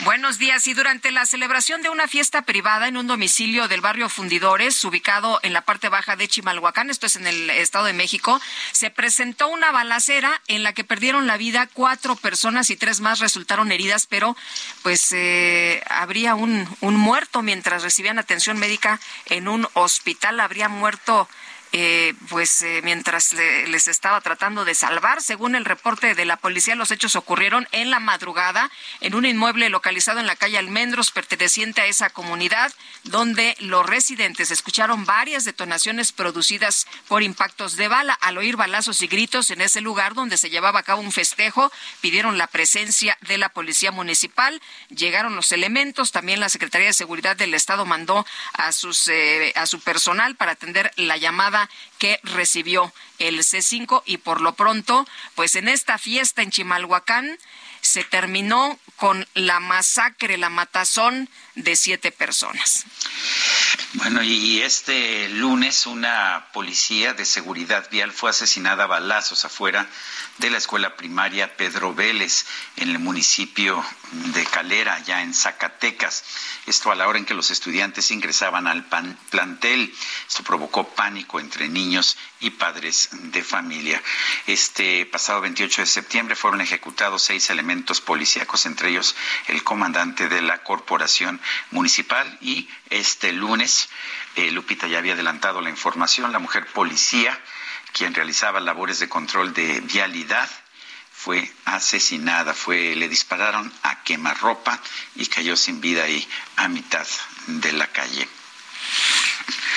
Buenos días. Y durante la celebración de una fiesta privada en un domicilio del barrio Fundidores, ubicado en la parte baja de Chimalhuacán, esto es en el Estado de México, se presentó una balacera en la que perdieron la vida cuatro personas y tres más resultaron heridas, pero pues eh, habría un, un muerto mientras recibían atención médica en un hospital. Habría muerto eh, pues eh, mientras les estaba tratando de salvar. Según el reporte de la policía, los hechos ocurrieron en la madrugada en un inmueble localizado en la calle Almendros, perteneciente a esa comunidad, donde los residentes escucharon varias detonaciones producidas por impactos de bala. Al oír balazos y gritos en ese lugar donde se llevaba a cabo un festejo, pidieron la presencia de la policía municipal. Llegaron los elementos. También la Secretaría de Seguridad del Estado mandó a sus eh, a su personal para atender la llamada que recibió el C5 y por lo pronto, pues en esta fiesta en Chimalhuacán se terminó con la masacre, la matazón de siete personas. Bueno, y este lunes una policía de seguridad vial fue asesinada a balazos afuera de la escuela primaria Pedro Vélez en el municipio de Calera, ya en Zacatecas. Esto a la hora en que los estudiantes ingresaban al plantel. Esto provocó pánico entre niños y padres de familia. Este pasado 28 de septiembre fueron ejecutados seis elementos policíacos, entre ellos el comandante de la corporación municipal y este lunes, eh, Lupita ya había adelantado la información, la mujer policía quien realizaba labores de control de vialidad, fue asesinada, fue, le dispararon a quemarropa y cayó sin vida ahí a mitad de la calle.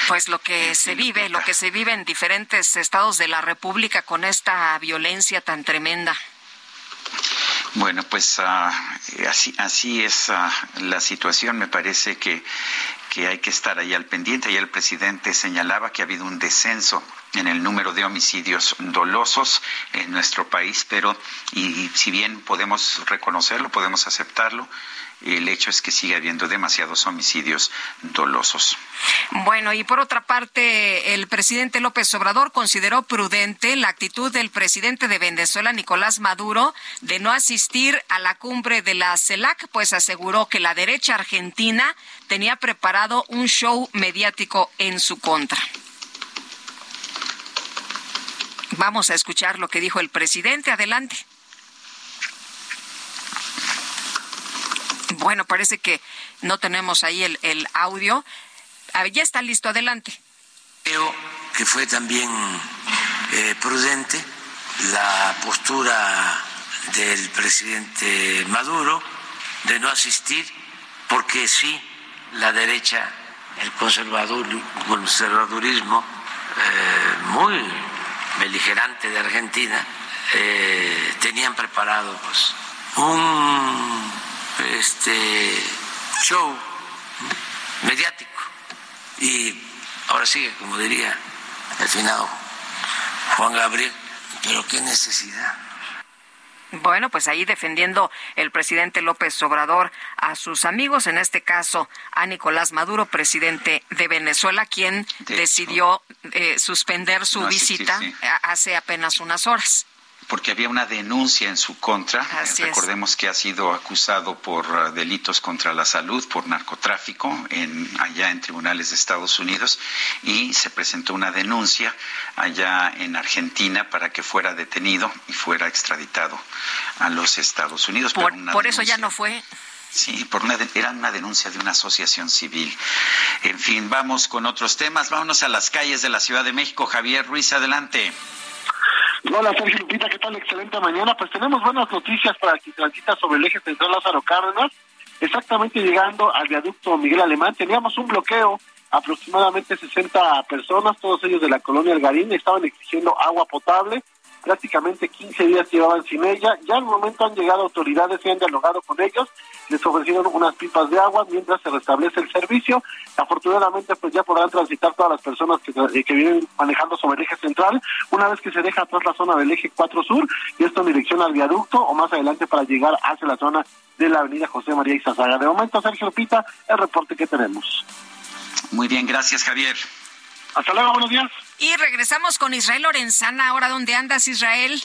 Pues lo que se vive, lo que se vive en diferentes estados de la República con esta violencia tan tremenda. Bueno, pues así, así es ah, la situación. Me parece que, que hay que estar ahí al pendiente. Y el presidente señalaba que ha habido un descenso en el número de homicidios dolosos en nuestro país, pero y, si bien podemos reconocerlo, podemos aceptarlo, el hecho es que sigue habiendo demasiados homicidios dolosos. Bueno, y por otra parte, el presidente López Obrador consideró prudente la actitud del presidente de Venezuela, Nicolás Maduro, de no asistir a la cumbre de la CELAC, pues aseguró que la derecha argentina tenía preparado un show mediático en su contra. Vamos a escuchar lo que dijo el presidente. Adelante. Bueno, parece que no tenemos ahí el, audio. Ah, ya está listo, adelante. Creo que fue también eh, prudente la postura del presidente Maduro de no asistir, porque sí, la derecha, el conservadurismo, eh, muy beligerante de Argentina, eh, tenían preparado pues, un este, show mediático. Y ahora sigue, como diría el finado Juan Gabriel, pero qué necesidad. Bueno, pues ahí defendiendo el presidente López Obrador a sus amigos, en este caso a Nicolás Maduro, presidente de Venezuela, quien decidió eh, suspender su visita hace apenas unas horas porque había una denuncia en su contra. Recordemos que ha sido acusado por uh, delitos contra la salud, por narcotráfico, en, allá en tribunales de Estados Unidos, y se presentó una denuncia allá en Argentina para que fuera detenido y fuera extraditado a los Estados Unidos. Por, eso ya no fue. Sí, por una, era una denuncia de una asociación civil. En fin, vamos con otros temas. Vámonos a las calles de la Ciudad de México. Javier Ruiz, adelante. Hola Sergio Lupita, ¿qué tal? Excelente mañana. Pues tenemos buenas noticias para quien transita sobre el eje central Lázaro Cárdenas. Exactamente llegando al viaducto Miguel Alemán, teníamos un bloqueo, aproximadamente 60 personas, todos ellos de la colonia Algarín, estaban exigiendo agua potable prácticamente 15 días llevaban sin ella. Ya al momento han llegado autoridades y han dialogado con ellos, les ofrecieron unas pipas de agua mientras se restablece el servicio. Afortunadamente, pues ya podrán transitar todas las personas que, eh, que vienen manejando sobre el eje central, una vez que se deja atrás la zona del eje 4 Sur, y esto en dirección al viaducto o más adelante para llegar hacia la zona de la avenida José María Izazaga. De momento, Sergio Pita, el reporte que tenemos. Muy bien, gracias Javier. Hasta luego, buenos días. Y regresamos con Israel Lorenzana. Ahora, ¿dónde andas, Israel?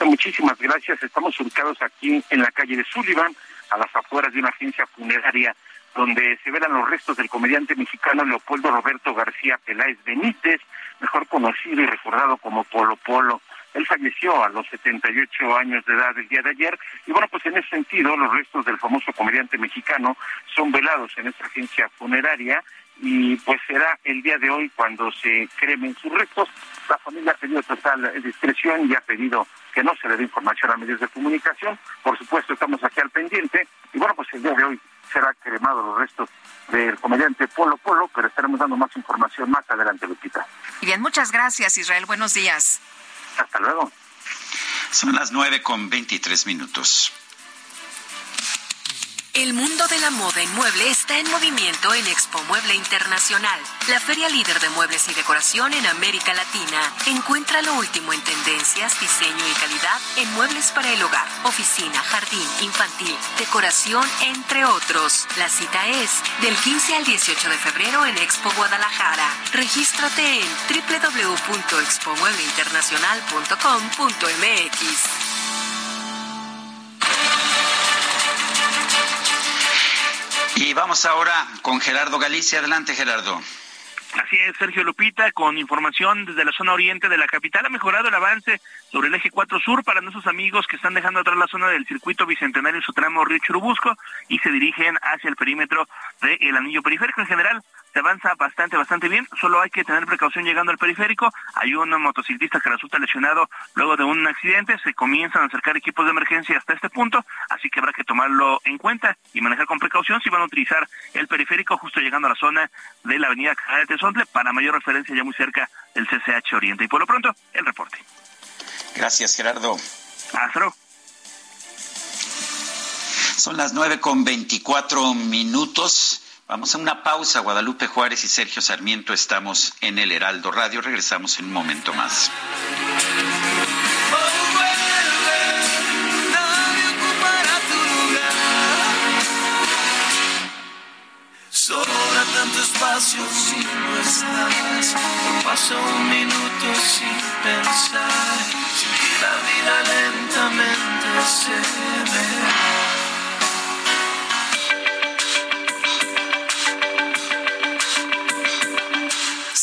Muchísimas gracias. Estamos ubicados aquí en la calle de Sullivan, a las afueras de una agencia funeraria donde se velan los restos del comediante mexicano Leopoldo Roberto García Peláez Benítez, mejor conocido y recordado como Polo Polo. Él falleció a los 78 años de edad el día de ayer y bueno, pues en ese sentido los restos del famoso comediante mexicano son velados en esta agencia funeraria y pues será el día de hoy cuando se cremen sus restos. La familia ha pedido total discreción y ha pedido que no se le dé información a medios de comunicación. Por supuesto, estamos aquí al pendiente y bueno, pues el día de hoy será cremado los restos del comediante Polo Polo, pero estaremos dando más información más adelante, Lupita. Bien, muchas gracias, Israel. Buenos días. Hasta luego. Son las nueve con veintitrés minutos. El mundo de la moda en mueble está en movimiento en Expo Mueble Internacional, la feria líder de muebles y decoración en América Latina. Encuentra lo último en tendencias, diseño y calidad en muebles para el hogar, oficina, jardín, infantil, decoración, entre otros. La cita es del 15 al 18 de febrero en Expo Guadalajara. Regístrate en www.expomuebleinternacional.com.mx. Y vamos ahora con Gerardo Galicia. Adelante, Gerardo. Así es, Sergio Lupita, con información desde la zona oriente de la capital. Ha mejorado el avance sobre el eje 4 sur para nuestros amigos que están dejando atrás la zona del circuito bicentenario en su tramo Río Churubusco y se dirigen hacia el perímetro del anillo periférico. En general, se avanza bastante, bastante bien. Solo hay que tener precaución llegando al periférico. Hay un motociclista que resulta lesionado luego de un accidente. Se comienzan a acercar equipos de emergencia hasta este punto, así que habrá que tomarlo en cuenta y manejar con precaución si van a utilizar el periférico justo llegando a la zona de la avenida Caja de Tezontle para mayor referencia ya muy cerca del CCH Oriente. Y por lo pronto, el reporte. Gracias, Gerardo. Hasta Son las nueve con veinticuatro minutos. Vamos a una pausa. Guadalupe Juárez y Sergio Sarmiento estamos en el Heraldo Radio. Regresamos en un momento más. Sobra tanto espacio si no estás. No un minuto sin pensar. Si la vida lentamente se me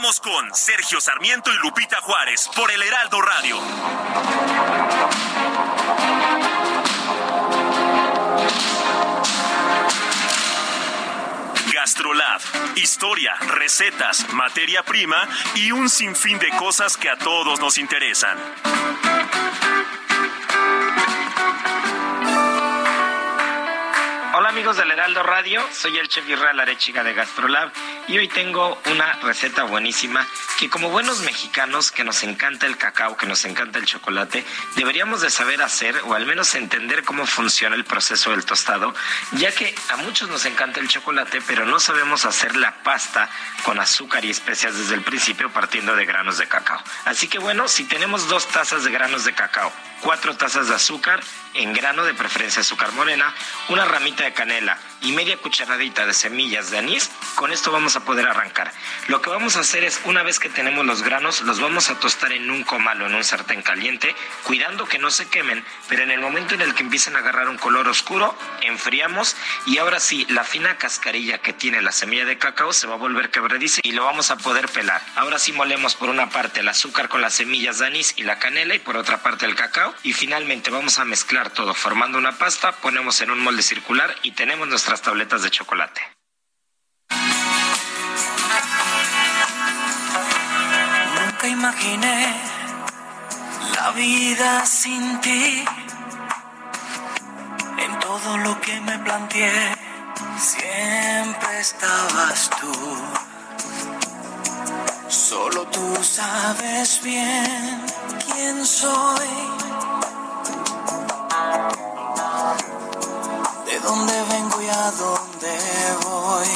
Continuamos con Sergio Sarmiento y Lupita Juárez por el Heraldo Radio. Gastrolab, historia, recetas, materia prima y un sinfín de cosas que a todos nos interesan. Hola amigos del Heraldo Radio, soy el chef Israel Arechiga de Gastrolab y hoy tengo una receta buenísima que como buenos mexicanos que nos encanta el cacao, que nos encanta el chocolate, deberíamos de saber hacer o al menos entender cómo funciona el proceso del tostado, ya que a muchos nos encanta el chocolate, pero no sabemos hacer la pasta con azúcar y especias desde el principio partiendo de granos de cacao. Así que bueno, si tenemos dos tazas de granos de cacao, cuatro tazas de azúcar en grano de preferencia azúcar morena, una ramita de canela y media cucharadita de semillas de anís, con esto vamos a poder arrancar. Lo que vamos a hacer es, una vez que tenemos los granos, los vamos a tostar en un comal o en un sartén caliente, cuidando que no se quemen, pero en el momento en el que empiecen a agarrar un color oscuro, enfriamos y ahora sí, la fina cascarilla que tiene la semilla de cacao se va a volver quebradiza y lo vamos a poder pelar. Ahora sí molemos por una parte el azúcar con las semillas de anís y la canela y por otra parte el cacao y finalmente vamos a mezclar todo formando una pasta, ponemos en un molde circular y tenemos nuestras tabletas de chocolate. Nunca imaginé la vida sin ti. En todo lo que me planteé, siempre estabas tú. Solo tú sabes bien quién soy dónde vengo y a dónde voy.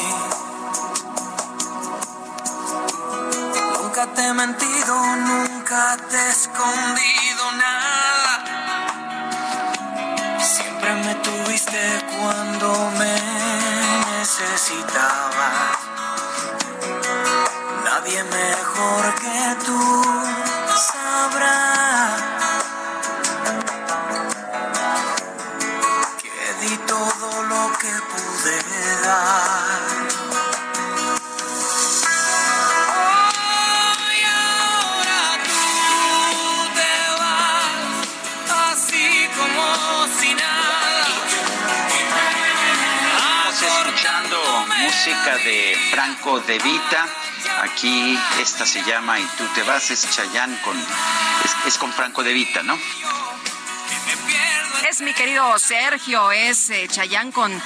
Nunca te he mentido, nunca te he escondido nada. Siempre me tuviste cuando me necesitabas. Nadie mejor que tú. De Vita. Aquí esta se llama Y tú te vas, es Chayán con, es, es con Franco De Vita, ¿no? Es mi querido Sergio, es eh, Chayán con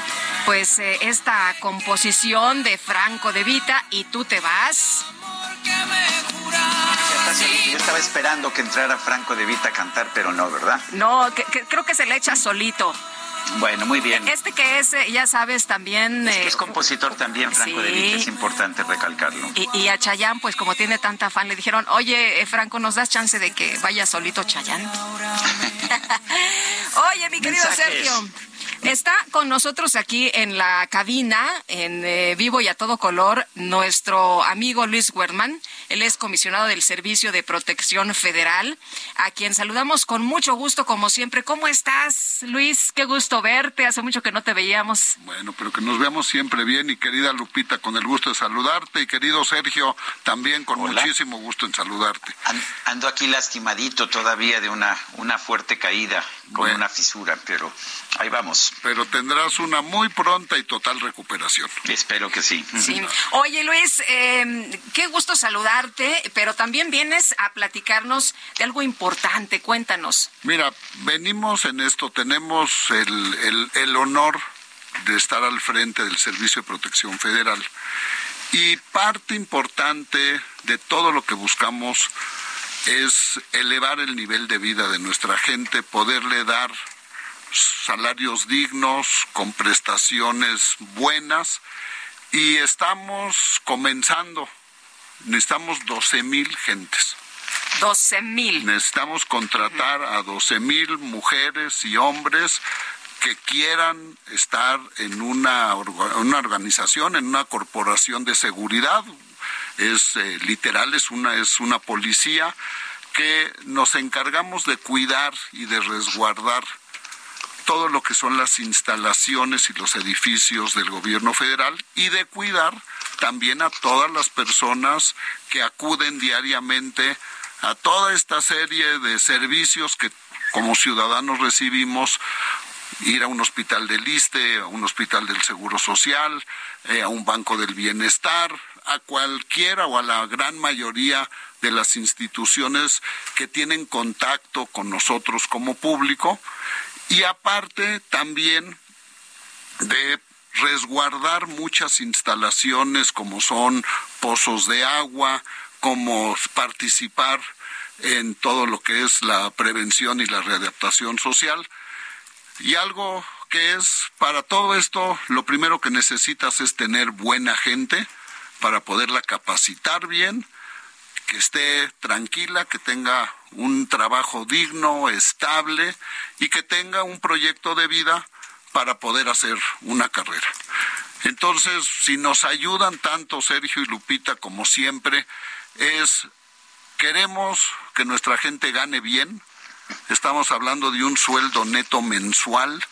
pues eh, esta composición de Franco de Vita y tú te vas. Yo estaba esperando que entrara Franco De Vita a cantar, pero no, ¿verdad? No, que- que- creo que se le echa solito. Bueno, muy bien. Este que es, eh, ya sabes, también... Es, que eh, es compositor también, Franco De Vita, Sí. es importante recalcarlo. y, y a Chayán, pues como tiene tanta fan, le dijeron, oye, eh, Franco, ¿nos das chance de que vaya solito Chayán? Oye, mi querido Mensajes. Sergio. Está con nosotros aquí en la cabina, en eh, vivo y a todo color, nuestro amigo Luis Werman. Él es comisionado del Servicio de Protección Federal, a quien saludamos con mucho gusto, como siempre. ¿Cómo estás, Luis? Qué gusto verte. Hace mucho que no te veíamos. Bueno, pero que nos veamos siempre bien y querida Lupita, con el gusto de saludarte y querido Sergio, también con muchísimo gusto en saludarte. An- Ando aquí lastimadito todavía de una, una fuerte caída con una fisura, pero ahí vamos. Pero tendrás una muy pronta y total recuperación. Espero que sí. Sí. Oye, Luis, eh, qué gusto saludarte, pero también vienes a platicarnos de algo importante. Cuéntanos. Mira, venimos en esto, tenemos el, el- el honor de estar al frente del Servicio de Protección Federal y parte importante de todo lo que buscamos es elevar el nivel de vida de nuestra gente, poderle dar salarios dignos, con prestaciones buenas y estamos comenzando. Necesitamos 12 mil gentes. 12 mil. Necesitamos contratar a 12 mil mujeres y hombres que quieran estar en una, una organización, en una corporación de seguridad. Es eh, literal, es una, es una policía que nos encargamos de cuidar y de resguardar todo lo que son las instalaciones y los edificios del gobierno federal y de cuidar también a todas las personas que acuden diariamente a toda esta serie de servicios que como ciudadanos recibimos ir a un hospital del ISTE, a un hospital del Seguro Social, eh, a un banco del bienestar, a cualquiera o a la gran mayoría de las instituciones que tienen contacto con nosotros como público y aparte también de resguardar muchas instalaciones como son pozos de agua, como participar en todo lo que es la prevención y la readaptación social. Y algo que es para todo esto, lo primero que necesitas es tener buena gente para poderla capacitar bien, que esté tranquila, que tenga un trabajo digno, estable y que tenga un proyecto de vida para poder hacer una carrera. Entonces, si nos ayudan tanto Sergio y Lupita como siempre, es queremos que nuestra gente gane bien. Estamos hablando de un sueldo neto mensual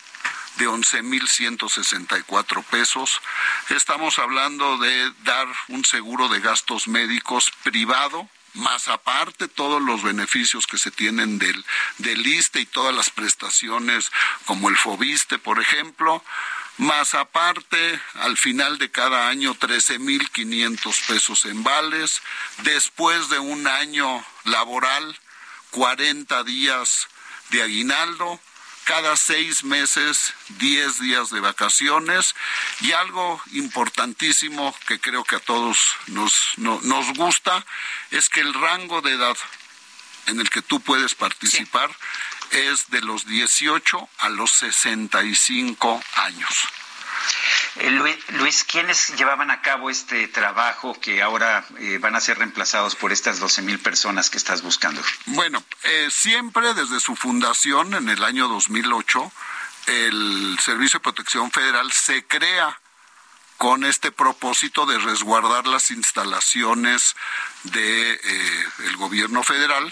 de 11.164 pesos. Estamos hablando de dar un seguro de gastos médicos privado, más aparte todos los beneficios que se tienen del, ISTE y todas las prestaciones como el FOBISTE, por ejemplo, más aparte al final de cada año 13.500 pesos en vales, después de un año laboral, 40 días de aguinaldo, cada seis meses 10 días de vacaciones y algo importantísimo que creo que a todos nos, no- nos gusta es que el rango de edad en el que tú puedes participar es de los 18 a los 65 años. Eh, Luis, ¿quiénes llevaban a cabo este trabajo que ahora eh, van a ser reemplazados por estas 12 mil personas que estás buscando? Bueno, eh, siempre desde su fundación en el año 2008, el Servicio de Protección Federal se crea con este propósito de resguardar las instalaciones del de, gobierno federal,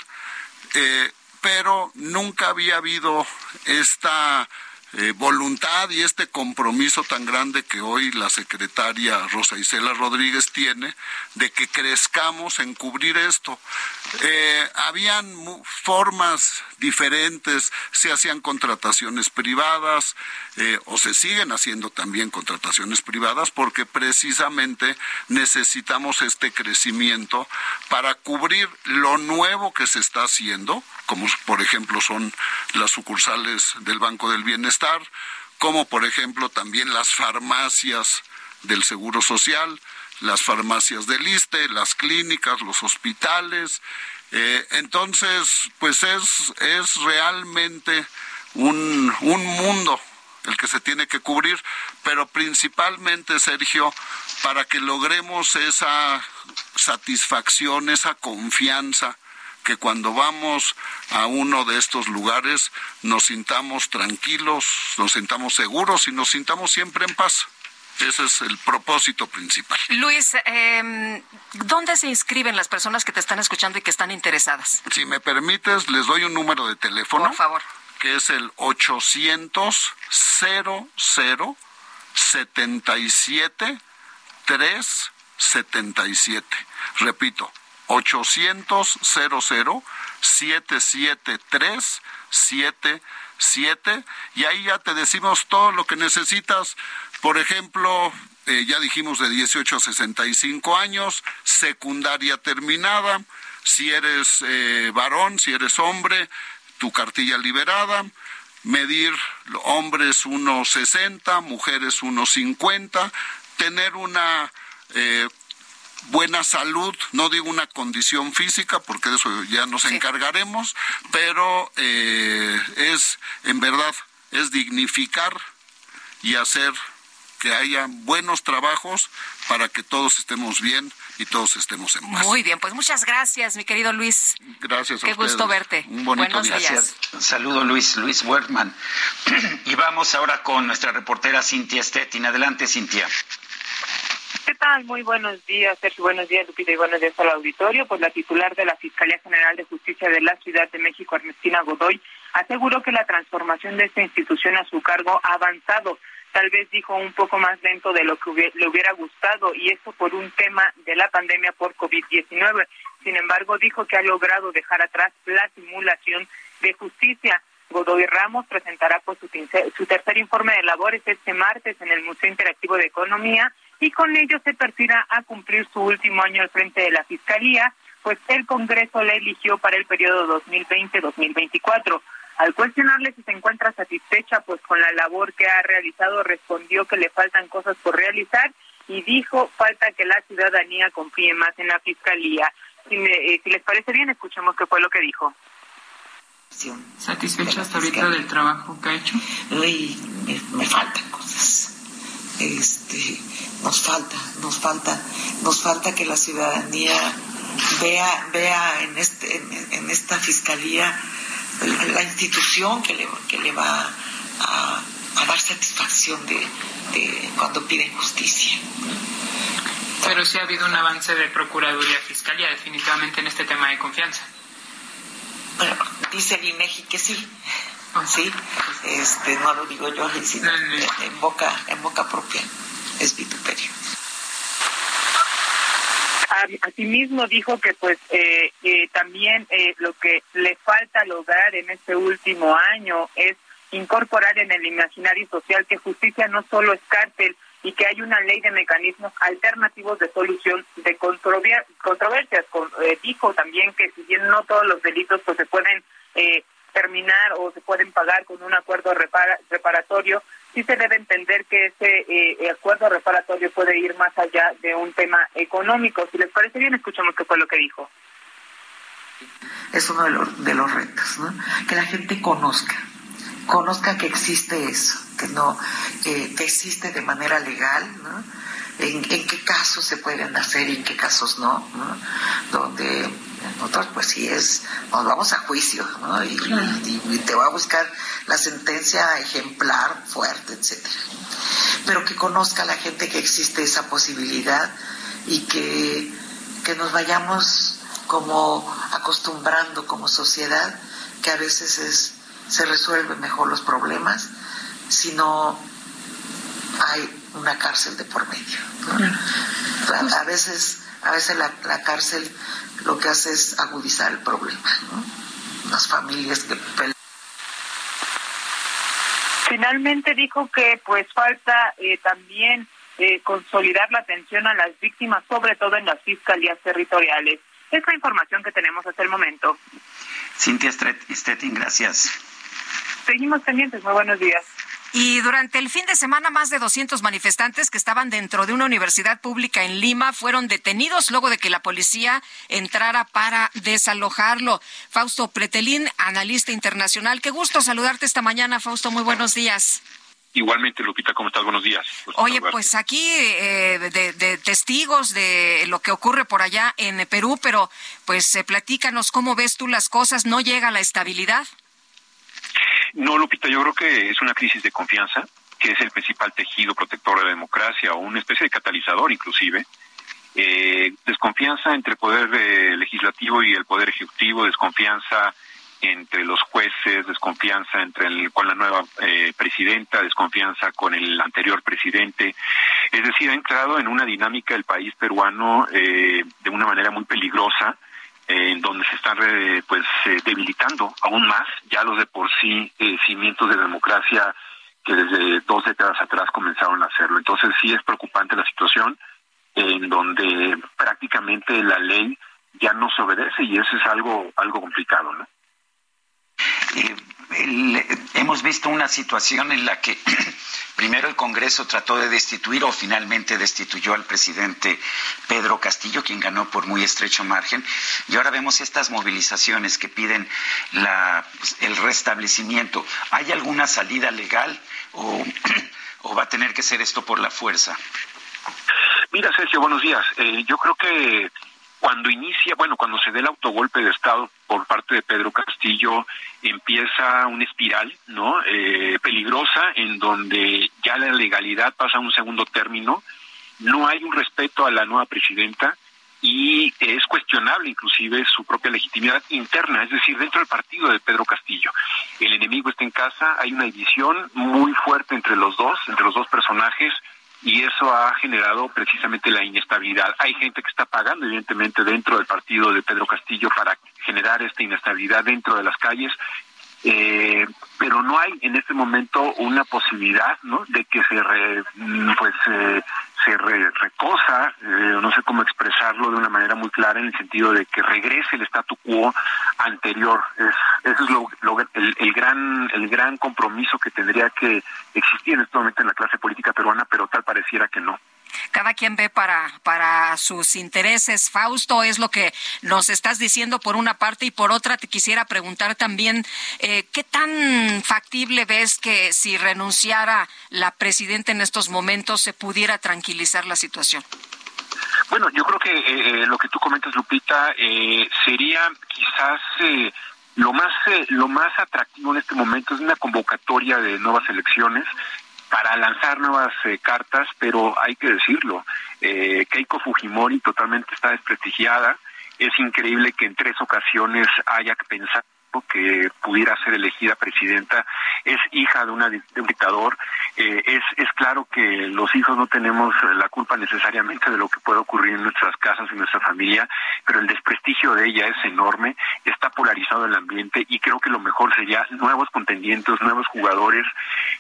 pero nunca había habido esta eh, voluntad y este compromiso tan grande que hoy la secretaria Rosa Isela Rodríguez tiene de que crezcamos en cubrir esto. Eh, habían formas diferentes, se hacían contrataciones privadas eh, o se siguen haciendo también contrataciones privadas porque precisamente necesitamos este crecimiento para cubrir lo nuevo que se está haciendo, como por ejemplo son las sucursales del Banco del Bienestar, como por ejemplo también las farmacias del Seguro Social, las farmacias del ISTE, las clínicas, los hospitales. Eh, entonces, pues es, es realmente un, un mundo el que se tiene que cubrir, pero principalmente, Sergio, para que logremos esa satisfacción, esa confianza, que cuando vamos a uno de estos lugares nos sintamos tranquilos, nos sintamos seguros y nos sintamos siempre en paz. Ese es el propósito principal. Luis, eh, ¿dónde se inscriben las personas que te están escuchando y que están interesadas? Si me permites, les doy un número de teléfono. Por favor. Que es el 800 00 77 377. Repito, 800 00 773 77 y ahí ya te decimos todo lo que necesitas. Por ejemplo, eh, ya dijimos de 18 a 65 años, secundaria terminada, si eres eh, varón, si eres hombre, tu cartilla liberada, medir hombres 1,60, mujeres 1,50, tener una eh, buena salud, no digo una condición física, porque de eso ya nos encargaremos, pero es, en verdad, es dignificar y hacer que haya buenos trabajos para que todos estemos bien y todos estemos en paz. Muy bien, pues muchas gracias, mi querido Luis. Gracias a Qué gusto verte. Un bonito Buenos día. días. Saludo Luis, Luis Wertmann. y vamos ahora con nuestra reportera Cintia Stettin. Adelante, Cintia. ¿Qué tal? Muy buenos días, Sergio. Buenos días, Lupita, y buenos días al auditorio. Pues la titular de la Fiscalía General de Justicia de la Ciudad de México, Ernestina Godoy, aseguró que la transformación de esta institución a su cargo ha avanzado tal vez dijo un poco más lento de lo que le hubiera gustado y esto por un tema de la pandemia por COVID-19. Sin embargo, dijo que ha logrado dejar atrás la simulación de justicia. Godoy Ramos presentará pues su, su tercer informe de labores este martes en el Museo Interactivo de Economía y con ello se perfila a cumplir su último año al frente de la Fiscalía, pues el Congreso la eligió para el periodo 2020-2024. Al cuestionarle si se encuentra satisfecha pues con la labor que ha realizado, respondió que le faltan cosas por realizar y dijo falta que la ciudadanía confíe más en la fiscalía. Si, eh, les parece bien, escuchemos qué fue lo que dijo. ¿Satisfecha hasta ahorita del trabajo que ha hecho? Uy, me, faltan cosas. Este, nos falta, nos falta, nos falta que la ciudadanía vea, vea en este, en esta fiscalía la institución que le, que le va a, dar satisfacción de, cuando piden justicia. Pero sí ha habido un avance de Procuraduría Fiscalía definitivamente en este tema de confianza. Bueno, dice el INEGI que sí. Sí, este, no lo digo yo, sino en, boca, en boca propia. Es vituperio. Asimismo dijo que pues eh, eh, también eh, lo que le falta lograr en este último año es incorporar en el imaginario social que justicia no solo es cárcel y que hay una ley de mecanismos alternativos de solución de controversias. dijo también que si bien no todos los delitos pues se pueden terminar o se pueden pagar con un acuerdo reparatorio, sí se debe entender que ese eh, acuerdo reparatorio puede ir más allá de un tema económico. Si les parece bien, escuchamos qué fue lo que dijo. Es uno de los, de los retos, ¿no? Que la gente conozca conozca que existe eso, que no, que existe de manera legal, ¿no? En, qué casos se pueden hacer y en qué casos no, ¿no? Donde nosotros pues sí es, nos vamos a juicio, ¿no? Y, te va a buscar la sentencia ejemplar, fuerte, etcétera. Pero que conozca la gente que existe esa posibilidad y que, que nos vayamos como acostumbrando como sociedad que a veces es, se resuelven mejor los problemas si no hay una cárcel de por medio. A, veces, a veces la, la, cárcel lo que hace es agudizar el problema. ¿no? Las familias que Finalmente dijo que pues falta eh, también eh, consolidar la atención a las víctimas, sobre todo en las fiscalías territoriales. Es la información que tenemos hasta el momento. Cintia Stettin, gracias. Seguimos pendientes. Muy buenos días. Y durante el fin de semana, más de 200 manifestantes que estaban dentro de una universidad pública en Lima fueron detenidos luego de que la policía entrara para desalojarlo. Fausto Pretelín, analista internacional. Qué gusto saludarte esta mañana, Fausto. Muy buenos días. Igualmente, Lupita, ¿cómo estás? Buenos días. Oye, pues aquí eh, de, testigos de lo que ocurre por allá en Perú, pero pues eh, platícanos cómo ves tú las cosas, ¿no llega la estabilidad? No, Lupita, yo creo que es una crisis de confianza, que es el principal tejido protector de la democracia o una especie de catalizador inclusive. Eh, desconfianza entre el poder eh, legislativo y el poder ejecutivo, desconfianza entre los jueces, desconfianza entre el, con la nueva eh, presidenta, desconfianza con el anterior presidente. Es decir, ha entrado en una dinámica el país peruano de una manera muy peligrosa en donde se están pues eh, debilitando aún más ya los de por sí eh, cimientos de democracia que desde dos décadas atrás comenzaron a hacerlo. Entonces sí es preocupante la situación en donde prácticamente la ley ya no se obedece y eso es algo algo complicado, ¿no? Eh, hemos visto una situación en la que primero el Congreso trató de destituir o finalmente destituyó al presidente Pedro Castillo, quien ganó por muy estrecho margen, y ahora vemos estas movilizaciones que piden la, pues, el restablecimiento. ¿Hay alguna salida legal o, va a tener que ser esto por la fuerza? Mira, Sergio, buenos días. Eh, yo creo que cuando inicia, bueno, cuando se dé el autogolpe de Estado por parte de Pedro Castillo, empieza una espiral, ¿no? Eh, peligrosa, en donde ya la legalidad pasa a un segundo término, no hay un respeto a la nueva presidenta y es cuestionable inclusive su propia legitimidad interna, es decir, dentro del partido de Pedro Castillo. El enemigo está en casa, hay una división muy fuerte entre los dos, entre los dos personajes, y eso ha generado precisamente la inestabilidad. Hay gente que está pagando, evidentemente, dentro del partido de Pedro Castillo para generar esta inestabilidad dentro de las calles, eh, pero no hay en este momento una posibilidad ¿no? de que se pues eh, se recosa, eh, no sé cómo expresarlo de una manera muy clara, en el sentido de que regrese el statu quo anterior. Es, eso es lo, el, el, gran, el gran compromiso que tendría que existir en este momento en la clase política peruana, pero tal pareciera que no cada quien ve para, para sus intereses. Fausto, es lo que nos estás diciendo por una parte y por otra te quisiera preguntar también, eh, ¿qué tan factible ves que si renunciara la presidenta en estos momentos se pudiera tranquilizar la situación? Bueno, yo creo que eh, eh, lo que tú comentas, Lupita, sería quizás lo más lo más atractivo en este momento es una convocatoria de nuevas elecciones para lanzar nuevas eh, cartas, pero hay que decirlo, eh, Keiko Fujimori totalmente está desprestigiada. Es increíble que en tres ocasiones haya pensado que pudiera ser elegida presidenta, es hija de, un dictador, eh, es, es claro que los hijos no tenemos la culpa necesariamente de lo que puede ocurrir en nuestras casas, en nuestra familia, pero el desprestigio de ella es enorme, está polarizado el ambiente y creo que lo mejor sería nuevos contendientes, nuevos jugadores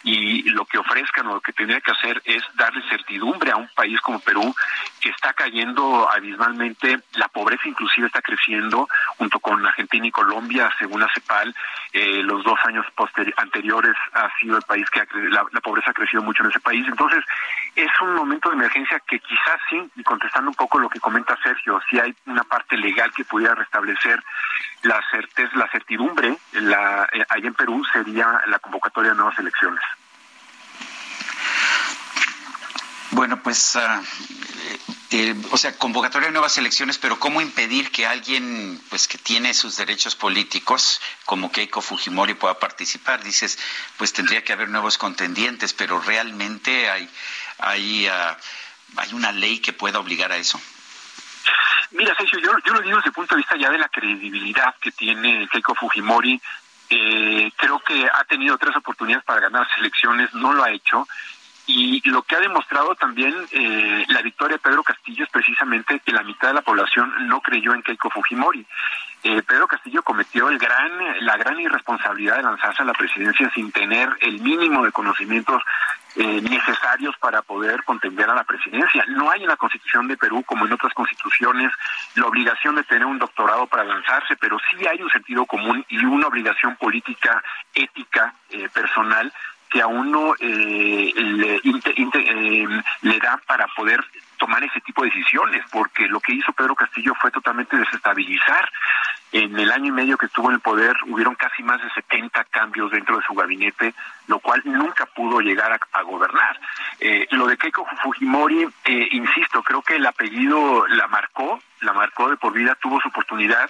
y lo que ofrezcan o lo que tendría que hacer es darle certidumbre a un país como Perú que está cayendo abismalmente, la pobreza inclusive está creciendo junto con Argentina y Colombia, según la CEPAL, eh, los dos años anteriores ha sido el país que la, pobreza ha crecido mucho en ese país. Entonces, es un momento de emergencia que quizás sí, y contestando un poco lo que comenta Sergio, si hay una parte legal que pudiera restablecer la certeza, la certidumbre, la, eh, ahí en Perú sería la convocatoria de nuevas elecciones. Bueno, pues, ah, eh, o sea, convocatoria de nuevas elecciones, pero ¿cómo impedir que alguien, pues, que tiene sus derechos políticos, como Keiko Fujimori, pueda participar? Dices, pues tendría que haber nuevos contendientes, pero realmente hay, hay, ah, hay una ley que pueda obligar a eso. Mira, Sergio, yo, yo lo digo desde el punto de vista ya de la credibilidad que tiene Keiko Fujimori. Eh, creo que ha tenido tres oportunidades para ganar elecciones, no lo ha hecho y lo que ha demostrado también eh, la victoria de Pedro Castillo es precisamente que la mitad de la población no creyó en Keiko Fujimori. Eh, Pedro Castillo cometió el gran, la gran irresponsabilidad de lanzarse a la presidencia sin tener el mínimo de conocimientos eh, necesarios para poder contender a la presidencia. No hay en la Constitución de Perú, como en otras constituciones, la obligación de tener un doctorado para lanzarse, pero sí hay un sentido común y una obligación política, ética, personal que a uno eh, le, eh, le da para poder tomar ese tipo de decisiones, porque lo que hizo Pedro Castillo fue totalmente desestabilizar. En el año y medio que estuvo en el poder hubieron casi más de 70 cambios dentro de su gabinete, lo cual nunca pudo llegar a, gobernar. Eh, lo de Keiko Fujimori, insisto, creo que el apellido la marcó, la marcó de por vida, tuvo su oportunidad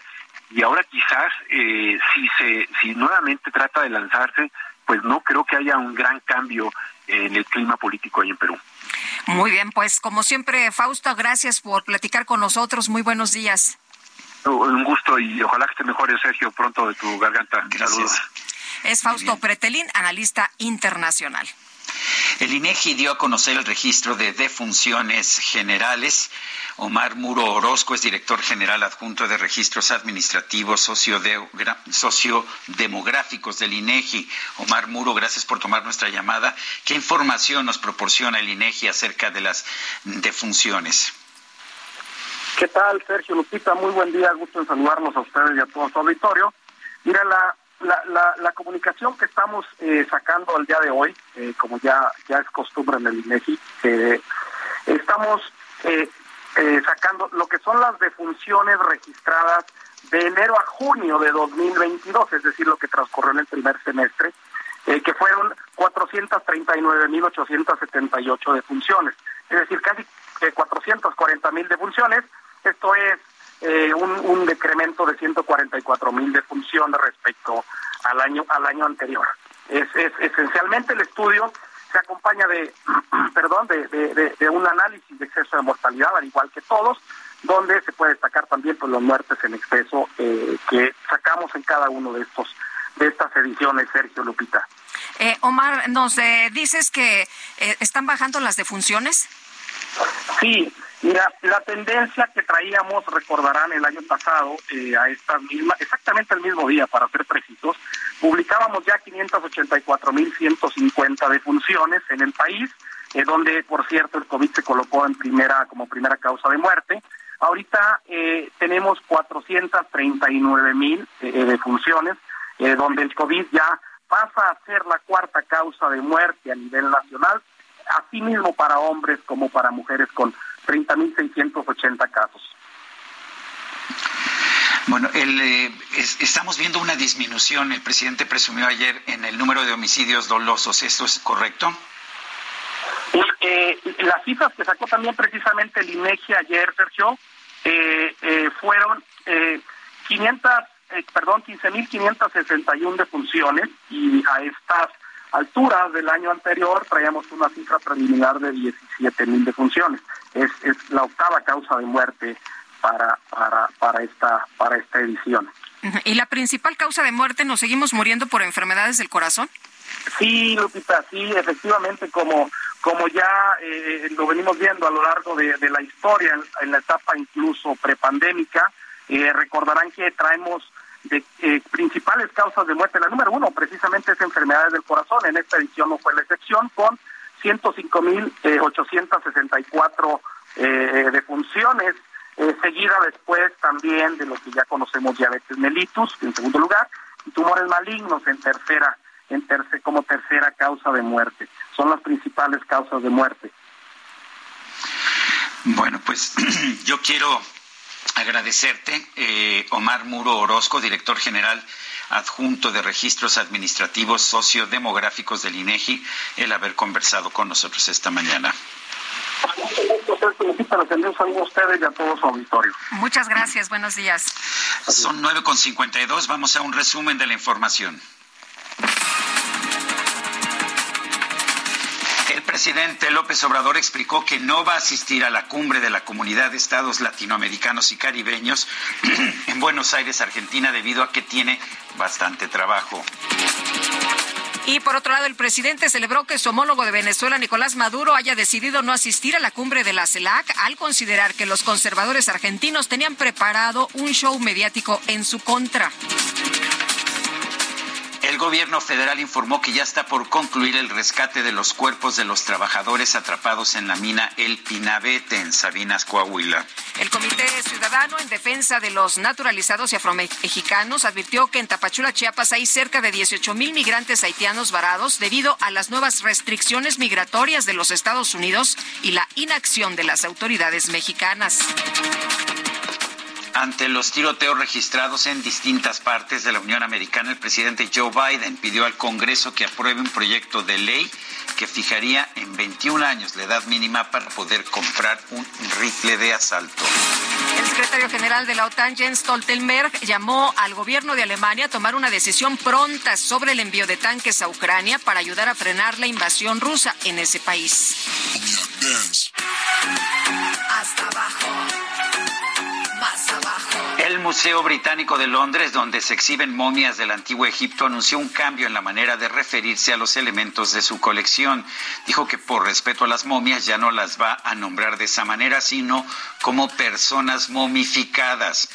y ahora quizás si se si nuevamente trata de lanzarse pues no creo que haya un gran cambio en el clima político ahí en Perú. Muy bien, pues como siempre, Fausto, gracias por platicar con nosotros. Muy buenos días. Un gusto y ojalá que te mejores, Sergio, pronto de tu garganta. Saludos. Es Fausto Pretelín, analista internacional. El INEGI dio a conocer el registro de defunciones generales. Omar Muro Orozco es director general adjunto de registros administrativos sociodemográficos del INEGI. Omar Muro, gracias por tomar nuestra llamada. ¿Qué información nos proporciona el INEGI acerca de las defunciones? ¿Qué tal, Sergio Lupita? Muy buen día, gusto en saludarnos a ustedes y a todo su auditorio. Mira, la, la, la, comunicación que estamos eh, sacando al día de hoy, eh, como ya, ya es costumbre en el INEGI, eh, estamos sacando lo que son las defunciones registradas de enero a junio de 2022, es decir, lo que transcurrió en el primer semestre, que fueron 439.878 defunciones, es decir, casi 440.000 defunciones. Esto es eh, un, decremento de 144 mil de respecto al año al año anterior. Es, esencialmente el estudio se acompaña de perdón de, de, un análisis de exceso de mortalidad al igual que todos donde se puede destacar también pues, las muertes en exceso eh, que sacamos en cada uno de estos de estas ediciones Sergio Lupita. Eh, Omar, nos dices que están bajando las defunciones. Sí, Mira, la tendencia que traíamos, recordarán el año pasado, eh, a esta misma, exactamente el mismo día, para ser precisos, publicábamos ya 584.150 defunciones en el país, eh, donde, por cierto, el COVID se colocó en primera como primera causa de muerte. Ahorita eh, tenemos 439.000 eh, defunciones, donde el COVID ya pasa a ser la cuarta causa de muerte a nivel nacional, asimismo para hombres como para mujeres con 30.680 casos. Bueno, el, eh, estamos viendo una disminución, el presidente presumió ayer, en el número de homicidios dolosos. ¿Esto es correcto? Eh, las cifras que sacó también precisamente el INEGI ayer, Sergio, eh, eh fueron 500, perdón, 15.561 defunciones y a estas alturas del año anterior traíamos una cifra preliminar de 17.000 defunciones es, es la octava causa de muerte para, para, para, esta, para esta edición. ¿Y la principal causa de muerte, nos seguimos muriendo por enfermedades del corazón? Sí, Lupita, sí, efectivamente, como, como ya eh, lo venimos viendo a lo largo de, la historia, en, la etapa incluso prepandémica, eh, recordarán que traemos de eh, principales causas de muerte. La número uno precisamente es enfermedades del corazón. En esta edición no fue la excepción, con 105.864 eh, de funciones, eh, seguida después también de lo que ya conocemos diabetes mellitus, en segundo lugar, y tumores malignos en tercera, en terce, como tercera causa de muerte. Son las principales causas de muerte. Bueno, pues yo quiero agradecerte, eh, Omar Muro Orozco, director general adjunto de registros administrativos sociodemográficos del INEGI, el haber conversado con nosotros esta mañana. Muchas gracias, buenos días. Son 9.52, vamos a un resumen de la información. Presidente López Obrador explicó que no va a asistir a la cumbre de la Comunidad de Estados Latinoamericanos y Caribeños en Buenos Aires, Argentina, debido a que tiene bastante trabajo. Y por otro lado, el presidente celebró que su homólogo de Venezuela, Nicolás Maduro, haya decidido no asistir a la cumbre de la CELAC al considerar que los conservadores argentinos tenían preparado un show mediático en su contra. El gobierno federal informó que ya está por concluir el rescate de los cuerpos de los trabajadores atrapados en la mina El Pinabete en Sabinas, Coahuila. El Comité Ciudadano en Defensa de los Naturalizados y Afromexicanos advirtió que en Tapachula, Chiapas, hay cerca de 18 mil migrantes haitianos varados debido a las nuevas restricciones migratorias de los Estados Unidos y la inacción de las autoridades mexicanas. Ante los tiroteos registrados en distintas partes de la Unión Americana, el presidente Joe Biden pidió al Congreso que apruebe un proyecto de ley que fijaría en 21 años la edad mínima para poder comprar un rifle de asalto. El secretario general de la OTAN, Jens Stoltenberg, llamó al gobierno de Alemania a tomar una decisión pronta sobre el envío de tanques a Ucrania para ayudar a frenar la invasión rusa en ese país. Hasta abajo. Museo Británico de Londres, donde se exhiben momias del antiguo Egipto, anunció un cambio en la manera de referirse a los elementos de su colección. Dijo que por respeto a las momias ya no las va a nombrar de esa manera, sino como personas momificadas.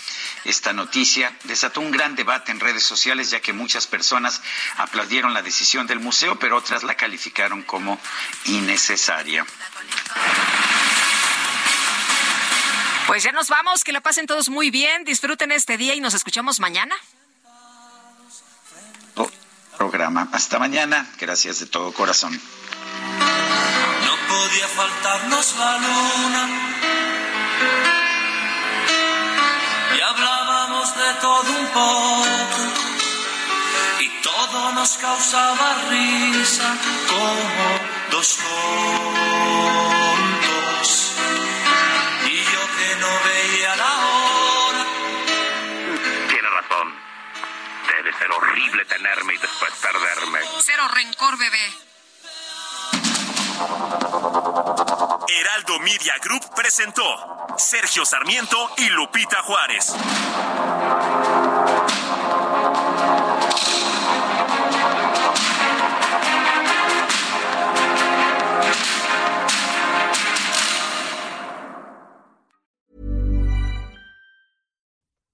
Esta noticia desató un gran debate en redes sociales, ya que muchas personas aplaudieron la decisión del museo, pero otras la calificaron como innecesaria. Pues ya nos vamos, que la pasen todos muy bien, disfruten este día y nos escuchamos mañana. Programa. Hasta mañana. Gracias de todo corazón. No podía faltarnos la luna. Y hablábamos de todo un poco. Y todo nos causaba risa como dos tontos ser horrible tenerme y después perderme. Cero rencor, bebé. Heraldo Media Group presentó Sergio Sarmiento y Lupita Juárez.